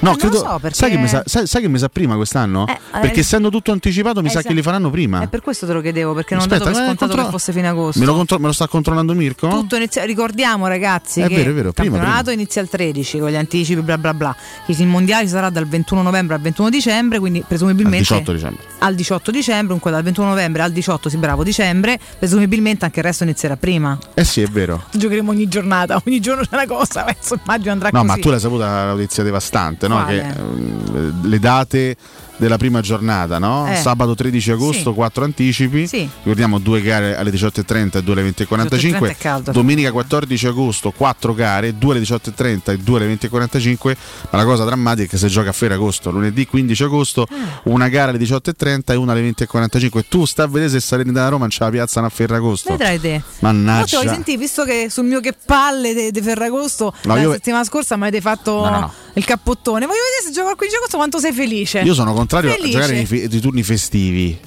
No, Eh, non credo. lo so, perché- sai, che mi sa, sai- sai che mi sa prima quest'anno? Eh, perché eh, essendo tutto anticipato, mi sa esatto. che li faranno prima. È per questo te lo chiedevo, perché non Aspetta, ho dato per eh, scontato controlla- che fosse fine agosto. Me lo, contro- me lo sta controllando Mirko? Tutto inizia- ricordiamo ragazzi È che vero, è vero, il prima, campionato inizia il 13 con gli anticipi bla bla bla. Che il mondiale sarà dal 21 novembre al 21 dicembre, quindi Al presumibilmente 18 dicembre. al 18 dicembre, comunque dal 21 novembre al 18 sì bravo dicembre, presumibilmente anche il resto inizierà prima. Eh sì, è vero. Giocheremo ogni giornata, ogni giorno c'è una cosa, penso, immagino andrà No, così. ma tu l'hai saputa la notizia devastante, no? Che ehm, le date della prima giornata, no? Eh. Sabato 13 agosto, Sì. 4 anticipi. Sì. Ricordiamo due gare alle 18.30 e due alle 20.45. 18:30 è caldo. Domenica 14 agosto, 4 gare, due alle 18.30 e due alle 20.45. Ma la cosa drammatica è che si gioca a Ferragosto. Lunedì 15 agosto, Ah. una gara alle 18.30 e una alle 20.45. Tu sta a vedere se Salernitana Roma non c'è la piazza a Ferragosto. Vedrai te. Mannaggia. No, sentire, visto che sul mio che palle di Ferragosto No, la io- settimana scorsa mi avete fatto No, no, il cappottone, voglio vedere se gioco il 15 agosto quanto sei felice. Io sono contrario Felice. a giocare nei, fe- nei turni festivi.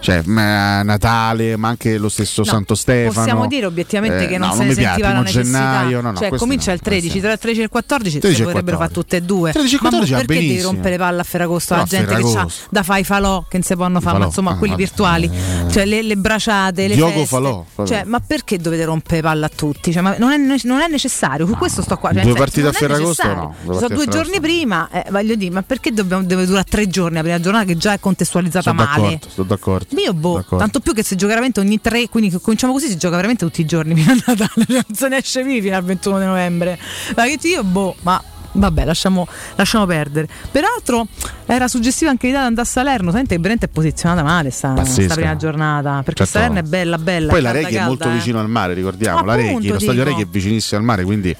Cioè, ma- Natale, ma anche lo stesso No, Santo Stefano. Possiamo dire obiettivamente Eh, che non no, se ne mi piace, sentiva la necessità. gennaio, no, no, cioè, comincia no, il 13, tra il 13 e il 14 13 si potrebbero fare 14. tutte e due. 13 e Ma mo 14 va perché devi rompere palle a Ferragosto No, la a gente che Ferragosto. c'ha da fare i falò che non si possono fare, ma insomma ah, quelli vabbè. virtuali, cioè le, le braciate, le Diogo feste. falò. Cioè, ma perché dovete rompere palle a tutti? Cioè, ma non, è, non è necessario, su questo sto qua. Cioè, Due partite a non Ferragosto, no, sono due giorni prima, eh, voglio dire, ma perché deve durare tre giorni la prima giornata che già è contestualizzata male? d'accordo, sono d'accordo. Io boh, D'accordo. tanto più che si gioca veramente ogni tre, quindi cominciamo così, si gioca veramente tutti i giorni fino a Natale, non se ne esce vivi fino al 21 di novembre. Ma che io boh, ma vabbè, lasciamo, lasciamo perdere. Peraltro era suggestiva anche l'idea di andare a Salerno, sente che veramente è posizionata male sta, sta prima giornata, perché Certo. Salerno è bella bella. Poi la calda, Reghi è molto calda, eh. vicino al mare, ricordiamo. la Appunto, Reghi, lo stadio. Reghi è vicinissimo al mare, quindi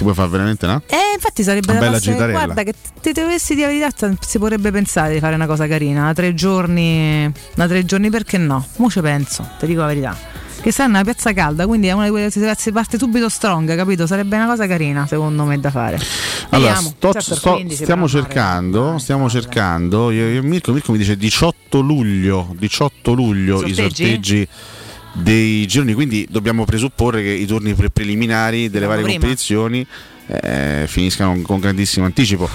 ti puoi fare veramente no? Eh, infatti sarebbe Una bella gitarella. Guarda, che ti dovessi dire la verità, si potrebbe pensare di fare una cosa carina. Da tre giorni, da tre giorni perché no? Mo ci penso, ti dico la verità. Che sta in una piazza calda, quindi è una di quelle si si parte subito strong, capito? Sarebbe una cosa carina, secondo me, da fare. Allora, sto- Certo, sto- 15 stiamo cercando, stiamo cercando. Io, io- Mirko, Mirko mi dice 18 luglio, 18 luglio i Sorteggi? sorteggi dei gironi, quindi dobbiamo presupporre che i turni pre- preliminari delle Andiamo varie prima. competizioni eh, finiscano con grandissimo anticipo.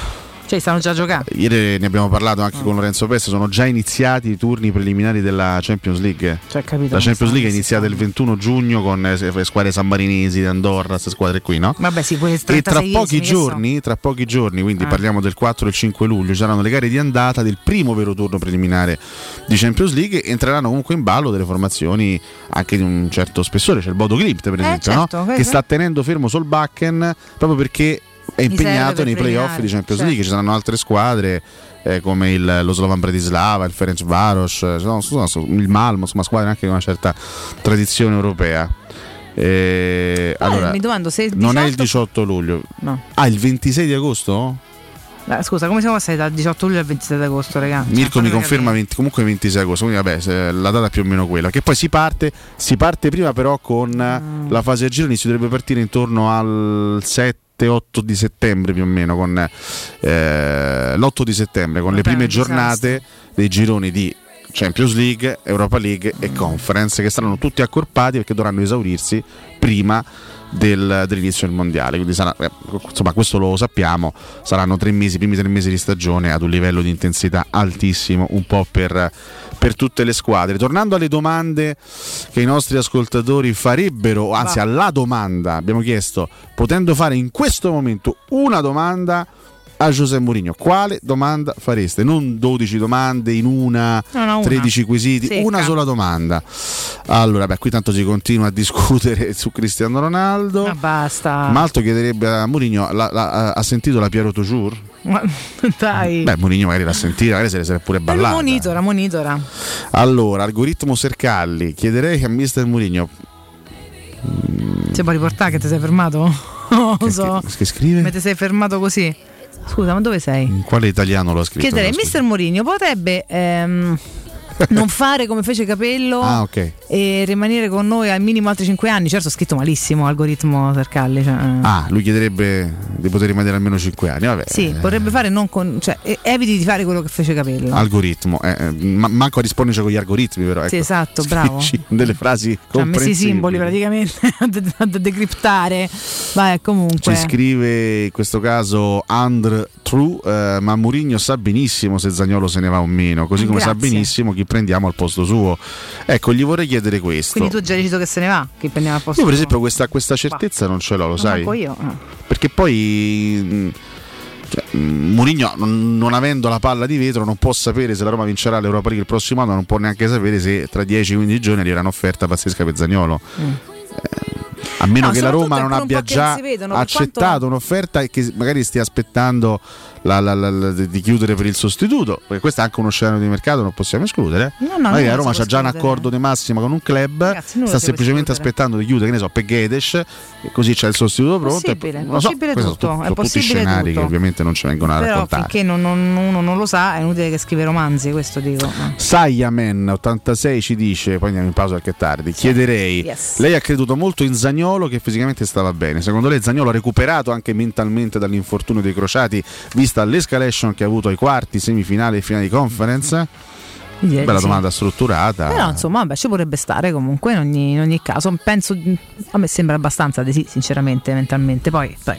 Cioè, stanno già giocando. Ieri ne abbiamo parlato anche con Lorenzo Pesta, sono già iniziati i turni preliminari della Champions League. Cioè, capito, La Champions League è iniziata il 21 giugno con eh, squadre sammarinesi, di Andorra, queste squadre qui, no? Vabbè, sì, pure E tra 36esimi, pochi che giorni, tra pochi giorni, quindi Ah. parliamo del 4 e il 5 luglio, ci saranno le gare di andata del primo vero turno preliminare di Champions League entreranno comunque in ballo delle formazioni anche di un certo spessore, c'è il Bodo Glimt per esempio, no? certo, che questo- sta tenendo fermo Solbakken proprio perché è impegnato nei playoff di Champions certo. League, ci saranno altre squadre eh, come il- lo Slovan Bratislava, il Ferenc Varos, eh, sono- il Malmo, insomma squadre anche con una certa tradizione europea. Eh, Ah, allora, mi domando se il non è il 18 18 luglio. No. Ah, il 26 di agosto? Eh, scusa, come siamo passati dal 18 luglio al 27 agosto, raga? Cioè, Mirko mi fammi conferma 20 comunque 26 agosto, quindi vabbè, la data è più o meno quella. Che poi si parte, si parte prima però con Mm. la fase a gironi, si dovrebbe partire intorno al 7-8 di settembre più o meno, con eh, l'8 di settembre, con le Vabbè, prime un disastro. giornate dei gironi di Champions League, Europa League e Conference, che saranno tutti accorpati perché dovranno esaurirsi prima del- dell'inizio del mondiale. Quindi sarà, eh, insomma, questo lo sappiamo, saranno tre mesi, i primi tre mesi di stagione ad un livello di intensità altissimo, un po' per, per tutte le squadre. Tornando alle domande che i nostri ascoltatori farebbero, anzi alla domanda, abbiamo chiesto, potendo fare in questo momento una domanda a Giuseppe Mourinho, quale domanda fareste? Non 12 domande in una, No, no, una. 13 quesiti, Secca. una sola domanda. Allora, beh, qui tanto si continua a discutere su Cristiano Ronaldo. Ma basta. Malto chiederebbe a Mourinho, ha sentito la Piero Tour? Ma- Dai. Beh, Mourinho magari l'ha sentita, magari se sarebbe pure ballata. monitora, monitora. Allora, algoritmo Sercalli, chiederei a Mister Mourinho Ci puoi riportare che ti sei fermato? Non lo so. che, che scrive? Ma ti sei fermato così? Scusa, ma dove sei? In quale italiano lo ha scritto? Chiederei, mister Mourinho potrebbe ehm, non fare come fece Capello Ah, ok. E rimanere con noi al minimo altri 5 anni? Certo, scritto malissimo, algoritmo Sercalli. Cioè, eh. Ah, lui chiederebbe di poter rimanere almeno 5 anni. Vabbè, Sì, vorrebbe fare non con. cioè, eviti di fare quello che fece Capello. algoritmo. eh, eh, ma- manco a risponderci con gli algoritmi, però. Sì, ecco. esatto, bravo. Scrivici delle frasi Cioè, ha messo i simboli praticamente da, decriptare. Vai, comunque. Ci scrive in questo caso And True, eh, ma Mourinho sa benissimo se Zagnolo se ne va o meno, così come sa Grazie. benissimo chi prendiamo al posto suo. Ecco, gli vorrei chiedere questo. Quindi tu hai già deciso che se ne va? Che prendiamo al posto Io per esempio questa, questa certezza non ce l'ho, lo Non sai? io. ah. Perché poi mh, cioè, mh, Mourinho non, non avendo la palla di vetro non può sapere se la Roma vincerà l'Europa League il prossimo anno, non può neanche sapere se tra 10-15 giorni arriverà un'offerta pazzesca per Zagnolo. A meno No, che la Roma non abbia già vedono, accettato quanto- un'offerta e che magari stia aspettando la- la- la- di chiudere per il sostituto, perché questo è anche uno scenario di mercato, non possiamo escludere. No, no, magari la Roma c'ha già un accordo di massima con un club, nulla sta semplicemente aspettando di chiudere, che ne so, per Gedes, e così c'è il sostituto pronto. e- Possibile, non lo so, possibile tutto, sono, è sono tutti scenari tutto. che ovviamente non ci vengono a Però raccontare. finché non, non- uno non lo sa è inutile che scrive romanzi, questo dico. Saiaman 86 ci dice, poi andiamo in pausa perché è tardi, chiederei, Yes. lei ha creduto molto in Zagnolo che fisicamente stava bene, secondo lei Zagnolo ha recuperato anche mentalmente dall'infortunio dei crociati vista l'escalation che ha avuto ai quarti, semifinali e finali di conference? Di Bella sì. domanda strutturata. Però insomma, vabbè, ci potrebbe stare comunque in ogni, in ogni caso. Penso, a me sembra abbastanza di sì, sinceramente, mentalmente. Poi, poi,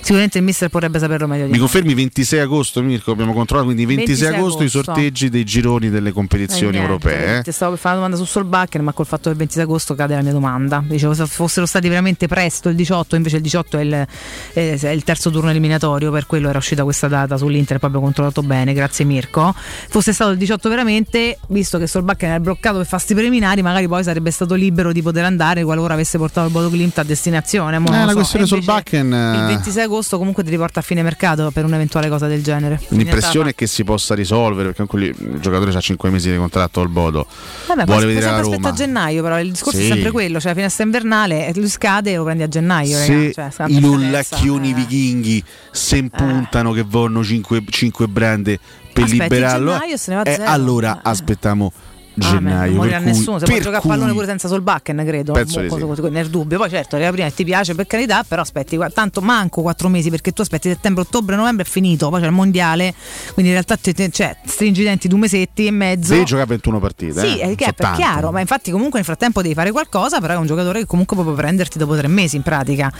sicuramente il mister potrebbe saperlo meglio di Mi confermi 26 agosto Mirko, abbiamo controllato, quindi 26, 26 agosto, i agosto. sorteggi dei gironi delle competizioni Eh, niente, europee. eh? Ti stavo per fare una domanda su Solbakken, ma col fatto del 26 agosto cade la mia domanda. Dicevo, se fossero stati veramente presto il 18, invece il 18 è il, è il terzo turno eliminatorio, per quello era uscita questa data sull'Inter, poi abbiamo controllato bene, grazie Mirko. Fosse stato il 18 veramente, visto che Solbakken era bloccato per fasti preliminari, magari poi sarebbe stato libero di poter andare qualora avesse portato il Bodo Glimt a destinazione. Eh, la so. questione Solbakken, Il 26 agosto comunque ti riporta a fine mercato per un'eventuale cosa del genere. L'impressione è che si possa risolvere perché anche lì il giocatore ha 5 mesi di contratto al Bodo. Vabbè, Vuole vedere la Roma. a gennaio, però il discorso Sì. è sempre quello, cioè la finestra invernale, e lui scade e lo prendi a gennaio, Se. Cioè, i lullacchioni eh. vichinghi se impuntano che vogliono 5, brande per Aspetti liberarlo, gennaio, se ne va eh, allora aspettiamo gennaio. non morirà per nessuno, se può giocare a pallone pure senza Solbakken, credo. Penso Mo- di sì. nel dubbio. Poi certo, la prima ti piace per carità, però aspetti, tanto manco quattro mesi perché tu aspetti settembre, ottobre, novembre è finito, poi c'è il mondiale, quindi in realtà te- cioè, stringi i denti due mesetti e mezzo. Devi giocare 21 partite. Sì, eh. è, che è per chiaro, ma infatti comunque nel frattempo devi fare qualcosa, però è un giocatore che comunque può prenderti dopo tre mesi in pratica.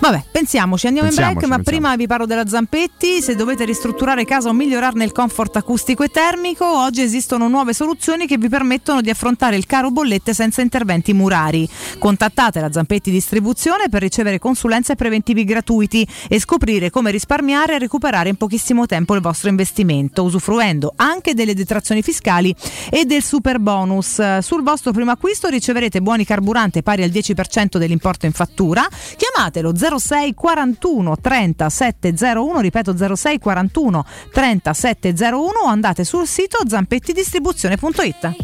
Vabbè, pensiamoci, andiamo in break, Pensiamoci, ma pensiamo. prima vi parlo della Zampetti, se dovete ristrutturare casa o migliorarne il comfort acustico e termico, oggi esistono nuove soluzioni che vi permettono di affrontare il caro bollette senza interventi murari. Contattate la Zampetti Distribuzione per ricevere consulenze e preventivi gratuiti e scoprire come risparmiare e recuperare in pochissimo tempo il vostro investimento, usufruendo anche delle detrazioni fiscali e del super bonus. Sul vostro primo acquisto riceverete buoni carburante pari al 10% dell'importo in fattura. Chiamatelo 06 41 30 701, ripeto 06 41 30 701 o andate sul sito zampettidistribuzione.it.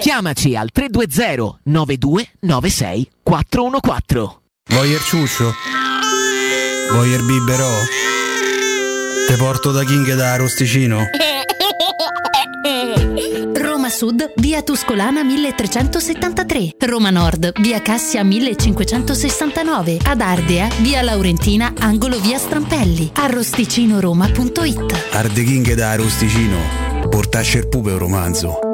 Chiamaci al 320 9296 414. Voyer ciuscio? Voyer biberò? Te porto da King da Arosticino? Roma Sud, via Tuscolana 1373. Roma Nord, via Cassia 1569. Ad Ardea, via Laurentina, angolo via Strampelli. Arrosticinoroma.it Arde King da Arosticino. Portasce il pupe un romanzo.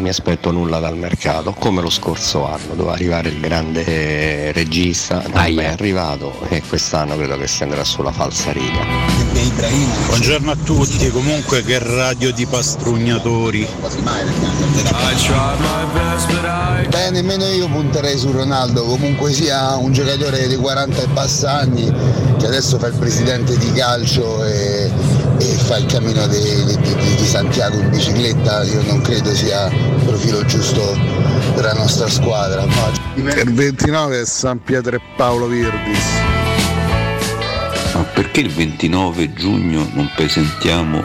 non mi aspetto nulla dal mercato, come lo scorso anno, doveva arrivare il grande eh, regista, non è arrivato e quest'anno credo che si andrà sulla falsa riga. Buongiorno a tutti, comunque che radio di pastrugnatori. Beh, nemmeno io punterei su Ronaldo, comunque sia un giocatore di 40 e passa anni che adesso fa il presidente di calcio e fa il cammino di, di- di- di Santiago in bicicletta, io non credo sia il profilo giusto per la nostra squadra. Il 29 è San Pietro e Paolo Virdis. Ma perché il 29 giugno non presentiamo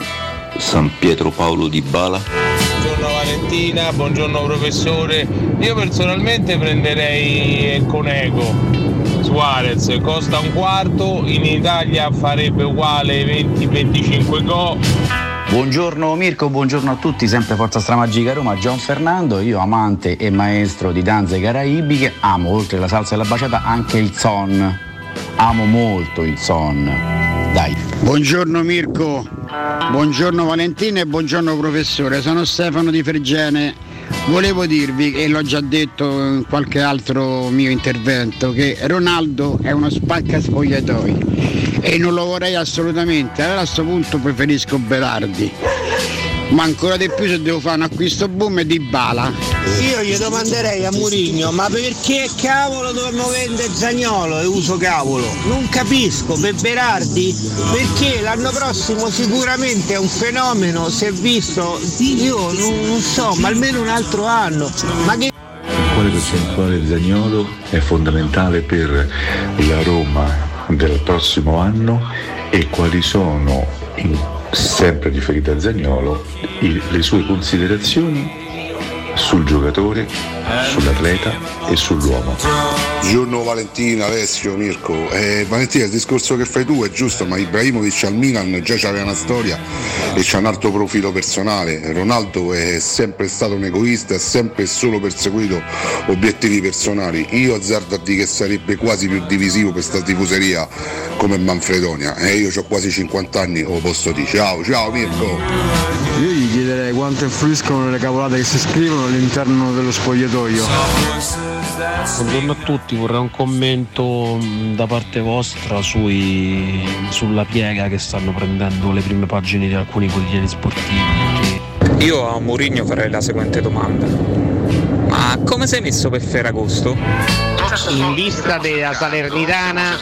San Pietro Paolo di Bala? Buongiorno Valentina, buongiorno professore. Io personalmente prenderei il Conego Suarez, costa un quarto, in Italia farebbe uguale 20-25 go. Buongiorno Mirko, buongiorno a tutti, sempre Forza Stramagica Roma, Gian Fernando, io amante e maestro di danze caraibiche, amo oltre la salsa e la baciata anche il son, amo molto il son, dai. Buongiorno Mirko, buongiorno Valentina e buongiorno professore, sono Stefano di Fregene. Volevo dirvi, e l'ho già detto in qualche altro mio intervento, che Ronaldo è uno spacca spogliatoi e non lo vorrei assolutamente. Allora a questo punto preferisco Berardi. Ma ancora di più se devo fare un acquisto boom di bala. Io gli domanderei a Murigno, ma perché cavolo dovremmo vendere Zagnolo e uso cavolo? Non capisco, per Berardi? Perché l'anno prossimo sicuramente è un fenomeno, è visto, io non, non so, ma almeno un altro anno. Ma che Quale percentuale Zagnolo è fondamentale per la Roma del prossimo anno e quali sono, sempre riferite a Zagnolo, le sue considerazioni sul giocatore, sull'atleta e sull'uomo. Buongiorno Valentina, Alessio, Mirko. Eh, Valentina, il discorso che fai tu è giusto, ma Ibrahimovic al Milan già c'aveva una storia e c'ha un altro profilo personale. Ronaldo è sempre stato un egoista, ha sempre solo perseguito obiettivi personali. Io azzardo a dire che sarebbe quasi più divisivo questa tifoseria come Manfredonia. E io ho quasi 50 anni, lo posso dire. Ciao, ciao Mirko. Io gli chiederei quanto influiscono le cavolate che si scrivono all'interno dello spogliatoio. Buongiorno a tutti, vorrei un commento mh, da parte vostra sui- sulla piega che stanno prendendo le prime pagine di alcuni quotidiani sportivi. Io a Mourinho farei la seguente domanda. Ma come sei messo per Ferragosto? in vista della Salernitana,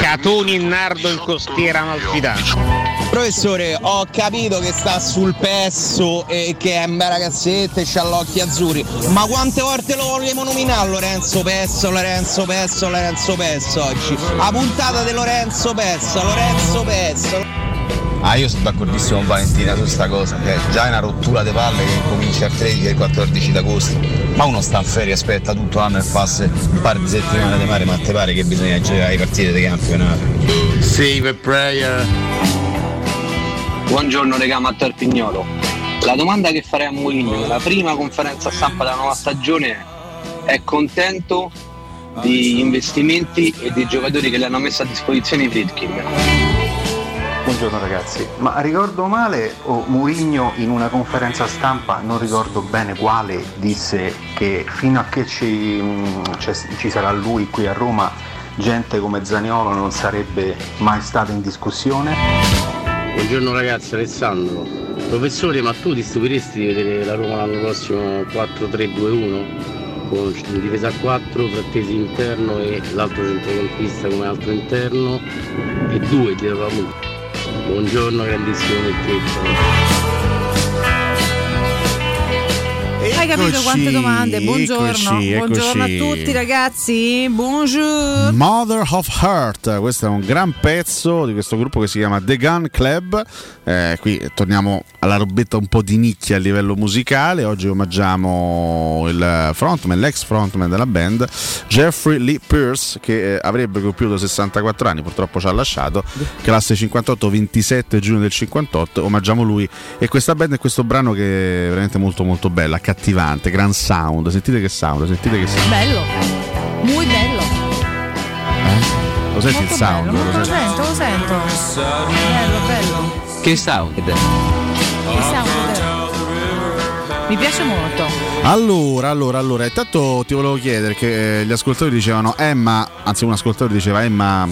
Catoni e Nardo in costiera amalfitana. Professore, ho capito che sta sul pesso e che è un bel ragazzetto e c'ha gli occhi azzurri, ma quante volte lo vogliamo nominare Lorenzo Pesso, Lorenzo Pesso, Lorenzo Pesso oggi? La puntata di Lorenzo Pesso, Lorenzo Pesso. Ah, io sono d'accordissimo con Valentina su sta cosa, cioè, già è una rottura di palle che comincia il 13 e il 14 d'agosto, ma uno sta in ferie, aspetta tutto l'anno e fa un par di settimane di mare, ma te pare che bisogna giocare le partite di campionato. Save a prayer. Buongiorno regà Matteo Pignolo. La domanda che farei a Mourinho nella prima conferenza stampa della nuova stagione è è contento di investimenti e dei giocatori che le hanno messo a disposizione i Friedkin? Buongiorno ragazzi, ma ricordo male o Mourinho in una conferenza stampa, non ricordo bene quale, disse che fino a che ci, c'è- ci sarà lui qui a Roma, gente come Zaniolo non sarebbe mai stata in discussione? Buongiorno ragazzi, Alessandro. Professore, ma tu ti stupiresti di vedere la Roma l'anno prossimo 4-3-2-1? Con difesa a 4, Frattesi interno e l'altro centrocampista come altro interno e due dietro la. Buongiorno grandissimo Mecchetto. Hai capito quante domande? Buongiorno, eccoci, buongiorno eccoci. a tutti ragazzi. Buongiorno. Mother of Heart, questo è un gran pezzo di questo gruppo che si chiama The Gun Club. Eh, qui torniamo alla robetta un po' di nicchia a livello musicale. Oggi omaggiamo il frontman, l'ex frontman della band, Jeffrey Lee Pierce, che eh, avrebbe compiuto 64 anni, purtroppo ci ha lasciato. Classe 58, 27 giugno del 58. Omaggiamo lui e questa band e questo brano che è veramente molto molto bello, accattivante, gran sound. Sentite che sound, sentite che sound. Bello. Muy bello. Lo senti il Molto sound? bello, Lo lo sento, lo sento. Bello, bello. Che sound? Che sound. Mi piace molto. Allora, allora, allora, intanto ti volevo chiedere che eh, gli ascoltatori dicevano Emma, anzi un ascoltatore diceva Emma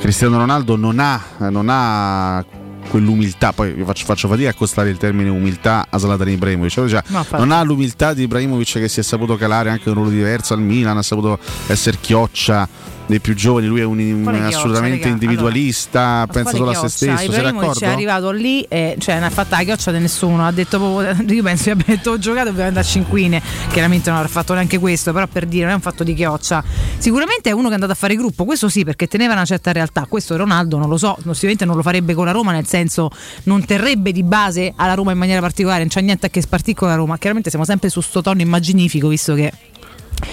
Cristiano Ronaldo non ha, non ha quell'umiltà, poi io faccio, faccio fatica a accostare il termine umiltà a Zlatan Ibrahimovic, Cioè, No, non ha l'umiltà di Ibrahimovic che si è saputo calare anche in un ruolo diverso al Milan, ha saputo essere chioccia dei più giovani, lui è un, un- chioccia, assolutamente raga? individualista, pensa Quale solo a se chioccia? stesso, sei d'accordo? è arrivato lì e cioè, non ha fatto la chioccia di nessuno. Ha detto proprio, io penso che abbia detto ho giocato ovviamente a cinquine. Chiaramente non avrà fatto neanche questo, però per dire non è un fatto di chioccia. Sicuramente è uno che è andato a fare gruppo, questo sì, perché teneva una certa realtà. Questo Ronaldo non lo so, sicuramente non lo farebbe con la Roma, nel senso non terrebbe di base alla Roma in maniera particolare, non c'è niente a che spartire con la Roma. Chiaramente siamo sempre su sto tono immaginifico, visto che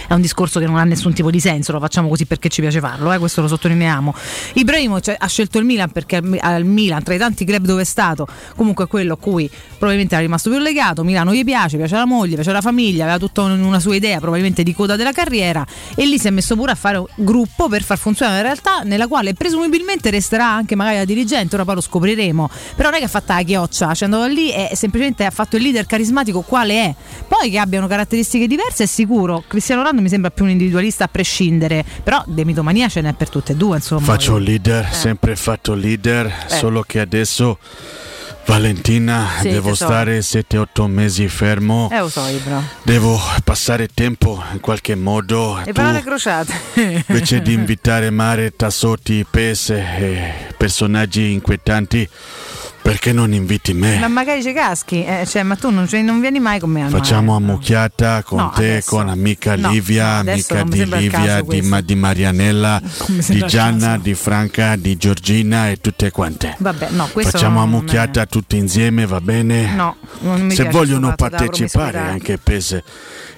è un discorso che non ha nessun tipo di senso, lo facciamo così perché ci piace farlo, eh, questo lo sottolineiamo. Ibrahimovic ha scelto il Milan perché al- Milan, tra i tanti club dove è stato, comunque è quello a cui probabilmente era rimasto più legato, Milano gli piace, piace la moglie, piace la famiglia, aveva tutta un- una sua idea probabilmente di coda della carriera e lì si è messo pure a fare un gruppo per far funzionare una realtà nella quale presumibilmente resterà anche magari la dirigente, ora poi lo scopriremo, però non è che ha fatto la chioccia, cioè andato lì e semplicemente ha fatto il leader carismatico quale è, poi che abbiano caratteristiche diverse è sicuro, Cristiano Ronaldo mi sembra più un individualista a prescindere, però di mitomania ce n'è per tutte e due insomma. Faccio il leader, sempre fatto leader, solo che adesso Valentina, Sì, devo stare 7-8 mesi fermo. Eh, lo so, Ibra. Devo passare tempo in qualche modo. E Tu, parole crociate. invece di invitare Mare, Tassotti, Pese e personaggi inquietanti, perché non inviti me? Ma magari ci caschi, eh, cioè, ma tu non, cioè, non vieni mai con me al Facciamo mare. ammucchiata con No, te, adesso- con amica no, Livia, no, amica di Livia, di. Ma- di Marianella, di Gianna, di Franca, di Giorgina e tutte quante. Vabbè, no, questo Facciamo ammucchiata tutti insieme, va bene? No, non mi Se piace vogliono partecipare anche Pese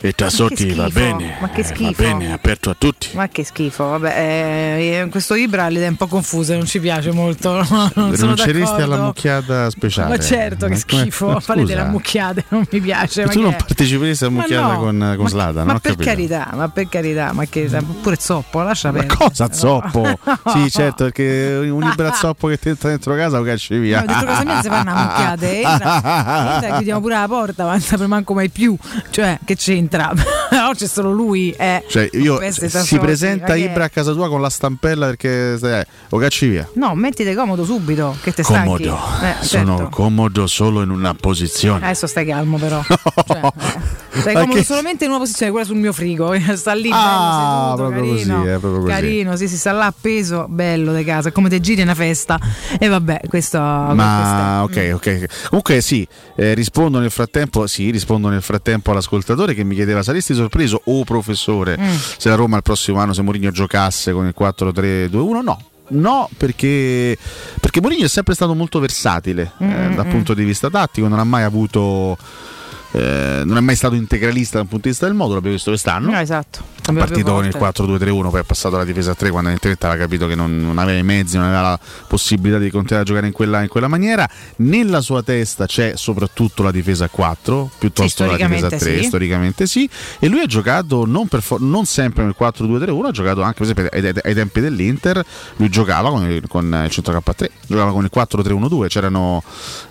e Tassotti va bene. ma che eh, Va schifo. bene, è aperto a tutti. Ma che schifo, vabbè, eh, questo Ibra idee un po' confuse, non ci piace molto. Non sono d'accordo. alla mucchiata speciale? Ma certo, che Ma schifo, ma fare delle ammucchiate, non mi piace. ma ma tu non parteciperesti alla Ma mucchiata no, con, con ma- Slada, Ma no? per carità, ma per carità, ma che pure zoppo, lascia Ma perdere. cosa zoppo? Sì, certo, perché un libro zoppo che ti entra dentro casa lo cacci via. No, dentro casa mia si fanno ammucchiate, entra, entra, chiudiamo pure la porta, ma non saprei manco mai più. Cioè, che c'entra? Però c'è solo lui, eh. Cioè, io si presenta ma? Ibra a casa tua con la stampella perché eh, lo cacci via. No, mettite comodo subito, che te stanchi. Comodo, Eh, sono certo. comodo solo in una posizione. Adesso stai calmo però. Cioè, eh, stai comodo che- solamente in una posizione, quella sul mio frigo. Sta lì Ah, bello seduto, proprio così, carino. eh, proprio così. Carino, sì, si sta là appeso, bello di casa, come te giri una festa. E vabbè, questo Ma questo ok, ok. Comunque sì, eh, rispondo nel frattempo, sì, rispondo nel frattempo all'ascoltatore che mi chiedeva saresti sorpreso o professore Mm. se la Roma il prossimo anno se Mourinho giocasse con il 4-3-2-1? No. No, perché, perché Mourinho è sempre stato molto versatile eh, Mm, dal mm. punto di vista tattico, non ha mai avuto eh, non è mai stato integralista dal punto di vista del modo, l'abbiamo visto quest'anno. No, esatto. È partito con il 4-2-3-1, poi è passato alla difesa a 3 quando evidentemente aveva capito che non, non aveva i mezzi, non aveva la possibilità di continuare a giocare in quella, in quella maniera. Nella sua testa c'è soprattutto la difesa a 4, piuttosto Sì, che la difesa a storicamente 3, sì. storicamente sì. E lui ha giocato non, per for- non sempre nel 4-2-3-1, ha giocato anche per esempio ai, tempi dell'Inter, lui giocava con il, con il centrocampo a 3, giocava con il 4-3-1-2, c'erano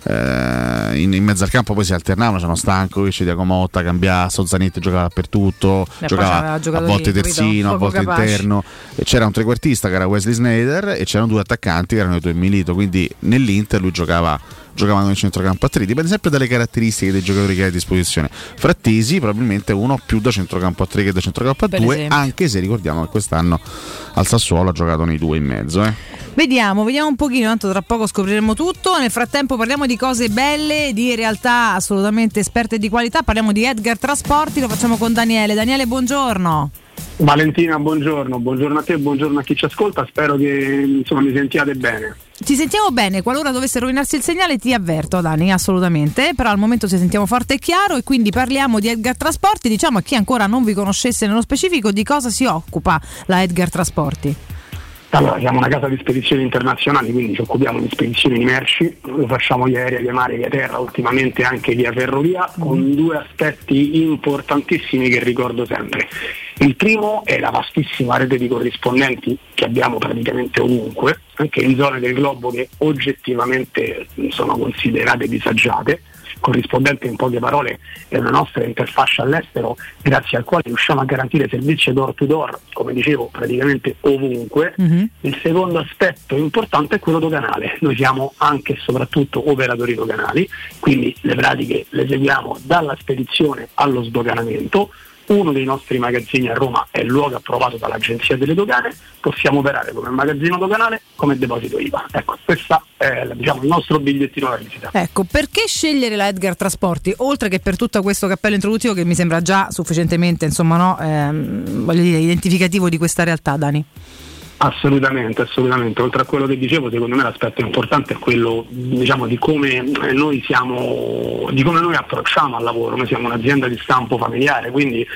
eh, in, in mezzo al campo poi si alternavano, c'erano Stankovic, Diacomotta, Cambiasso, Zanetti giocava dappertutto, giocava a volte capito? terzino, a volte capaci. interno. E c'era un trequartista che era Wesley Snyder e c'erano due attaccanti che erano i due Milito, quindi nell'Inter lui giocava giocava nel centrocampo a 3 dipende sempre dalle caratteristiche dei giocatori che hai a disposizione Frattesi probabilmente uno più da centrocampo a 3 che da centrocampo a Per 2 esempio. anche se ricordiamo che quest'anno al Sassuolo ha giocato nei due e mezzo eh. Vediamo, vediamo un pochino, tanto tra poco scopriremo tutto. Nel frattempo parliamo di cose belle, di realtà assolutamente esperte di qualità. Parliamo di Edgar Trasporti, lo facciamo con Daniele. Daniele, buongiorno. Valentina, buongiorno, buongiorno a te, buongiorno a chi ci ascolta, spero che insomma, mi sentiate bene. Ti sentiamo bene, qualora dovesse rovinarsi il segnale ti avverto Dani, assolutamente, però al momento ci sentiamo forte e chiaro e quindi parliamo di Edgar Trasporti, diciamo a chi ancora non vi conoscesse nello specifico di cosa si occupa la Edgar Trasporti. Allora, siamo una casa di spedizioni internazionali, quindi ci occupiamo di spedizioni di merci, lo facciamo via aerea, via mare, via terra, ultimamente anche via ferrovia, con due aspetti importantissimi che ricordo sempre. Il primo è la vastissima rete di corrispondenti che abbiamo praticamente ovunque, anche in zone del globo che oggettivamente sono considerate disagiate. Corrispondente in poche parole è una nostra interfaccia all'estero grazie al quale riusciamo a garantire servizi door to door, come dicevo, praticamente ovunque. Il secondo aspetto importante è quello doganale. Noi siamo anche e soprattutto operatori doganali, quindi le pratiche le seguiamo dalla spedizione allo sdoganamento. Uno dei nostri magazzini a Roma è il luogo approvato dall'Agenzia delle Dogane, possiamo operare come magazzino doganale, come deposito IVA. Ecco, questo è diciamo, il nostro bigliettino da visita. Ecco, perché scegliere la Edgar Trasporti? Oltre che per tutto questo cappello introduttivo che mi sembra già sufficientemente, insomma, no, ehm, dire, identificativo di questa realtà, Dani. Assolutamente, assolutamente. Oltre a quello che dicevo, secondo me l'aspetto importante è quello diciamo, di come noi siamo, di come noi approcciamo al lavoro. Noi siamo un'azienda di stampo familiare, quindi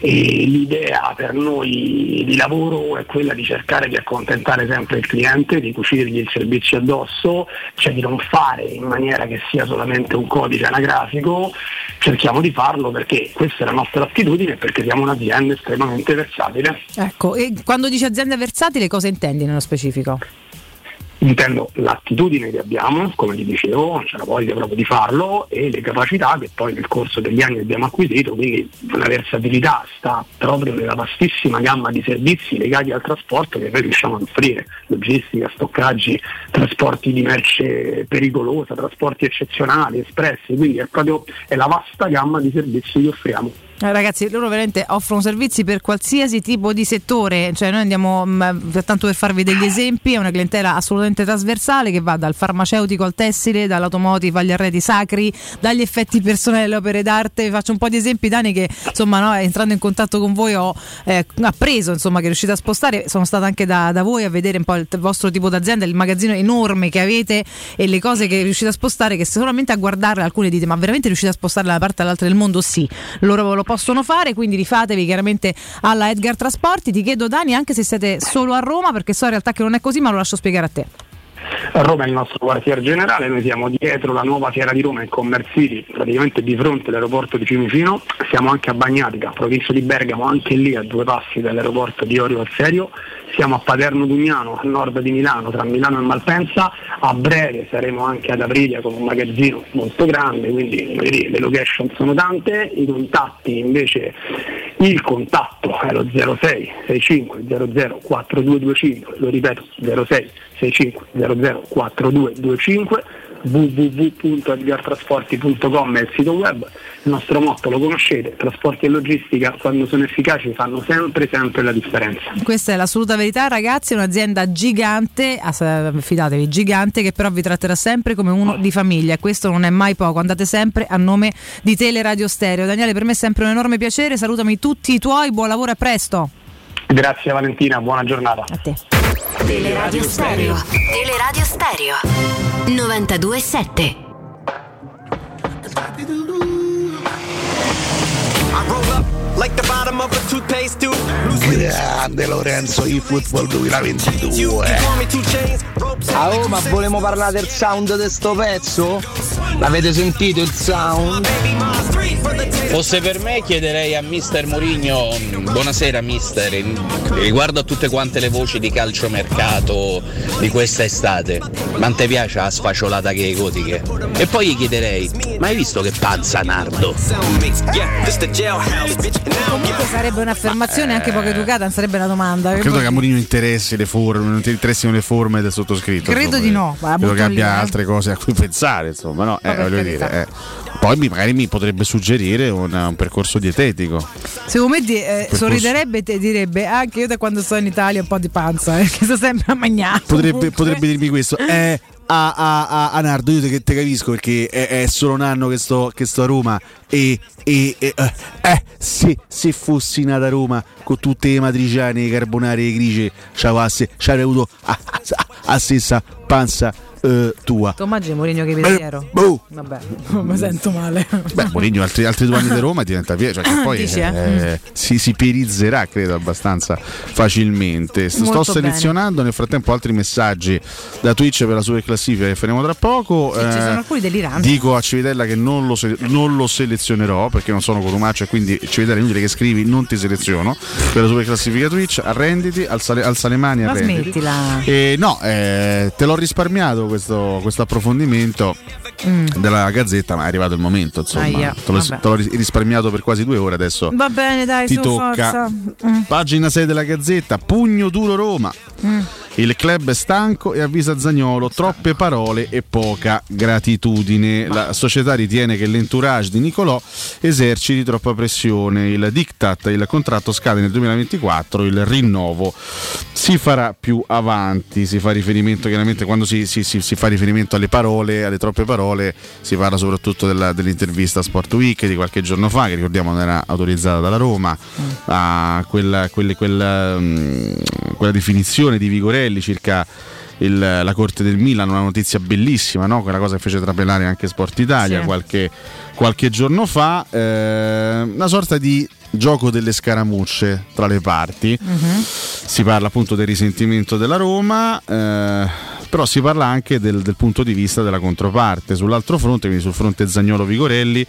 eh, l'idea per noi di lavoro è quella di cercare di accontentare sempre il cliente, di cucirgli il servizio addosso, cioè di non fare in maniera che sia solamente un codice anagrafico, cerchiamo di farlo perché questa è la nostra attitudine e perché siamo un'azienda estremamente versatile. Ecco, e quando dici azienda versatile cosa intendi nello specifico? intendo l'attitudine che abbiamo, come ti dicevo, c'è la voglia proprio di farlo e le capacità che poi nel corso degli anni abbiamo acquisito, quindi la versatilità sta proprio nella vastissima gamma di servizi legati al trasporto che noi riusciamo ad offrire, logistica, stoccaggi, trasporti di merce pericolosa, trasporti eccezionali, espressi, quindi è proprio è la vasta gamma di servizi che offriamo. Eh, ragazzi, loro veramente offrono servizi per qualsiasi tipo di settore, cioè noi andiamo, mh, tanto per farvi degli esempi, è una clientela assolutamente trasversale che va dal farmaceutico al tessile, dall'automotive agli arredi sacri, dagli effetti personali alle opere d'arte. Vi faccio un po' di esempi, Dani, che insomma no, entrando in contatto con voi ho eh, appreso insomma, che riuscite a spostare. Sono stata anche da, da voi a vedere un po' il vostro tipo d'azienda, il magazzino enorme che avete e le cose che riuscite a spostare, che solamente a guardarle alcune dite, ma veramente riuscite a spostarle da una parte all'altra del mondo? Sì, loro lo possono fare, quindi rifatevi chiaramente alla Edgar Trasporti. Ti chiedo Dani anche se siete solo a Roma, perché so in realtà che non è così, ma lo lascio spiegare a te. Roma è il nostro quartier generale, noi siamo dietro la nuova fiera di Roma in Commerce City, praticamente di fronte all'aeroporto di Fiumicino, siamo anche a Bagnatica, provincia di Bergamo, anche lì a due passi dall'aeroporto di Orio Serio, siamo a Paterno Dugnano, a nord di Milano, tra Milano e Malpensa, a breve saremo anche ad Aprilia con un magazzino molto grande, quindi dire, le location sono tante, i contatti invece, il contatto è lo 06 65 00 4225, lo ripeto 06 65 00 4225 www.edgartrasporti.com è il sito web, il nostro motto lo conoscete, trasporti e logistica quando sono efficaci fanno sempre sempre la differenza. Questa è l'assoluta verità, ragazzi. È un'azienda gigante, ah, fidatevi, gigante, che però vi tratterà sempre come uno di famiglia. E questo non è mai poco. Andate sempre a nome di Teleradio Stereo. Daniele, per me è sempre un enorme piacere. Salutami tutti i tuoi, buon lavoro, a presto. Grazie Valentina, buona giornata. A te. Teleradio Stereo. Teleradio Stereo. 92.7. Grande Lorenzo, il football 2022. Ah, oh, ma volevamo parlare del sound di sto pezzo? L'avete sentito il sound? Fosse per me chiederei a mister Mourinho, buonasera mister, riguardo a tutte quante le voci di calciomercato di questa estate, ma te piace la sfacciolata che è gotiche? E poi gli chiederei, ma hai visto che panza Nardo? Comunque sarebbe un'affermazione anche poco educata, non sarebbe una domanda. Credo che a Mourinho interessi le forme, non ti interessino le forme del sottoscritto. Credo insomma. di no, Credo che abbia lì, eh. altre cose a cui pensare, insomma, no? Eh, voglio dire, eh. Poi mi- magari mi potrebbe suggerire un, un percorso dietetico. Secondo me eh, Per sorriderebbe e direbbe anche io da quando sto in Italia un po' di panza, eh, che sto sempre a mangiare. Potrebbe, potrebbe dirmi questo. Eh, a, a, a, Nardo, io te, te capisco perché è, è solo un anno che sto, che sto a Roma e, e, e, eh, eh, se, se fossi nata a Roma con tutte le matriciane, carbonari e grigie, ci avrei avuto a, a, a stessa panza eh, tua. Tu immagini Mourinho che pensiero? boh. Vabbè, mi sento male. Beh, Mourinho altri, altri due anni di Roma diventa via, cioè che poi dici, eh? eh, si, si perizzerà, credo, abbastanza facilmente. Sto Molto selezionando nel frattempo altri messaggi da Twitch per la super classifica che faremo tra poco. Sì, ci Eh, sono alcuni deliranti. Dico a Civitella che non lo, se- non lo selezionerò perché non sono Cotumaccio e quindi Civitella è inutile che scrivi, non ti seleziono per la super classifica Twitch, arrenditi, alza le, alza le mani, Ma arrenditi. smettila. E no, eh, te l'ho risparmiato questo, questo approfondimento Mm. della gazzetta, ma è arrivato il momento, insomma. Aia, te, l'ho, te l'ho ris- risparmiato per quasi due ore adesso. Va bene, dai, Ti su tocca. Mm. Pagina 6 della gazzetta, pugno duro Roma. Mm. Il club è stanco e avvisa Zagnolo troppe parole e poca gratitudine. La società ritiene che l'entourage di Nicolò eserciti troppa pressione. Il diktat, il contratto scade nel 2024, il rinnovo si farà più avanti. Si fa riferimento chiaramente quando si, si- si- si fa riferimento alle parole, alle troppe parole, si parla soprattutto della- dell'intervista a Sport Week di qualche giorno fa, che ricordiamo non era autorizzata dalla Roma, a quella, quelle- quella, mm, quella definizione di Vigorelli circa il- la corte del Milan, una notizia bellissima, no? quella cosa che fece trapelare anche Sport Italia Sì. qualche, qualche giorno fa, eh, una sorta di gioco delle scaramucce tra le parti. Mhm. Si parla appunto del risentimento della Roma. eh, però si parla anche del, del punto di vista della controparte. Sull'altro fronte, quindi sul fronte Zagnolo-Vigorelli,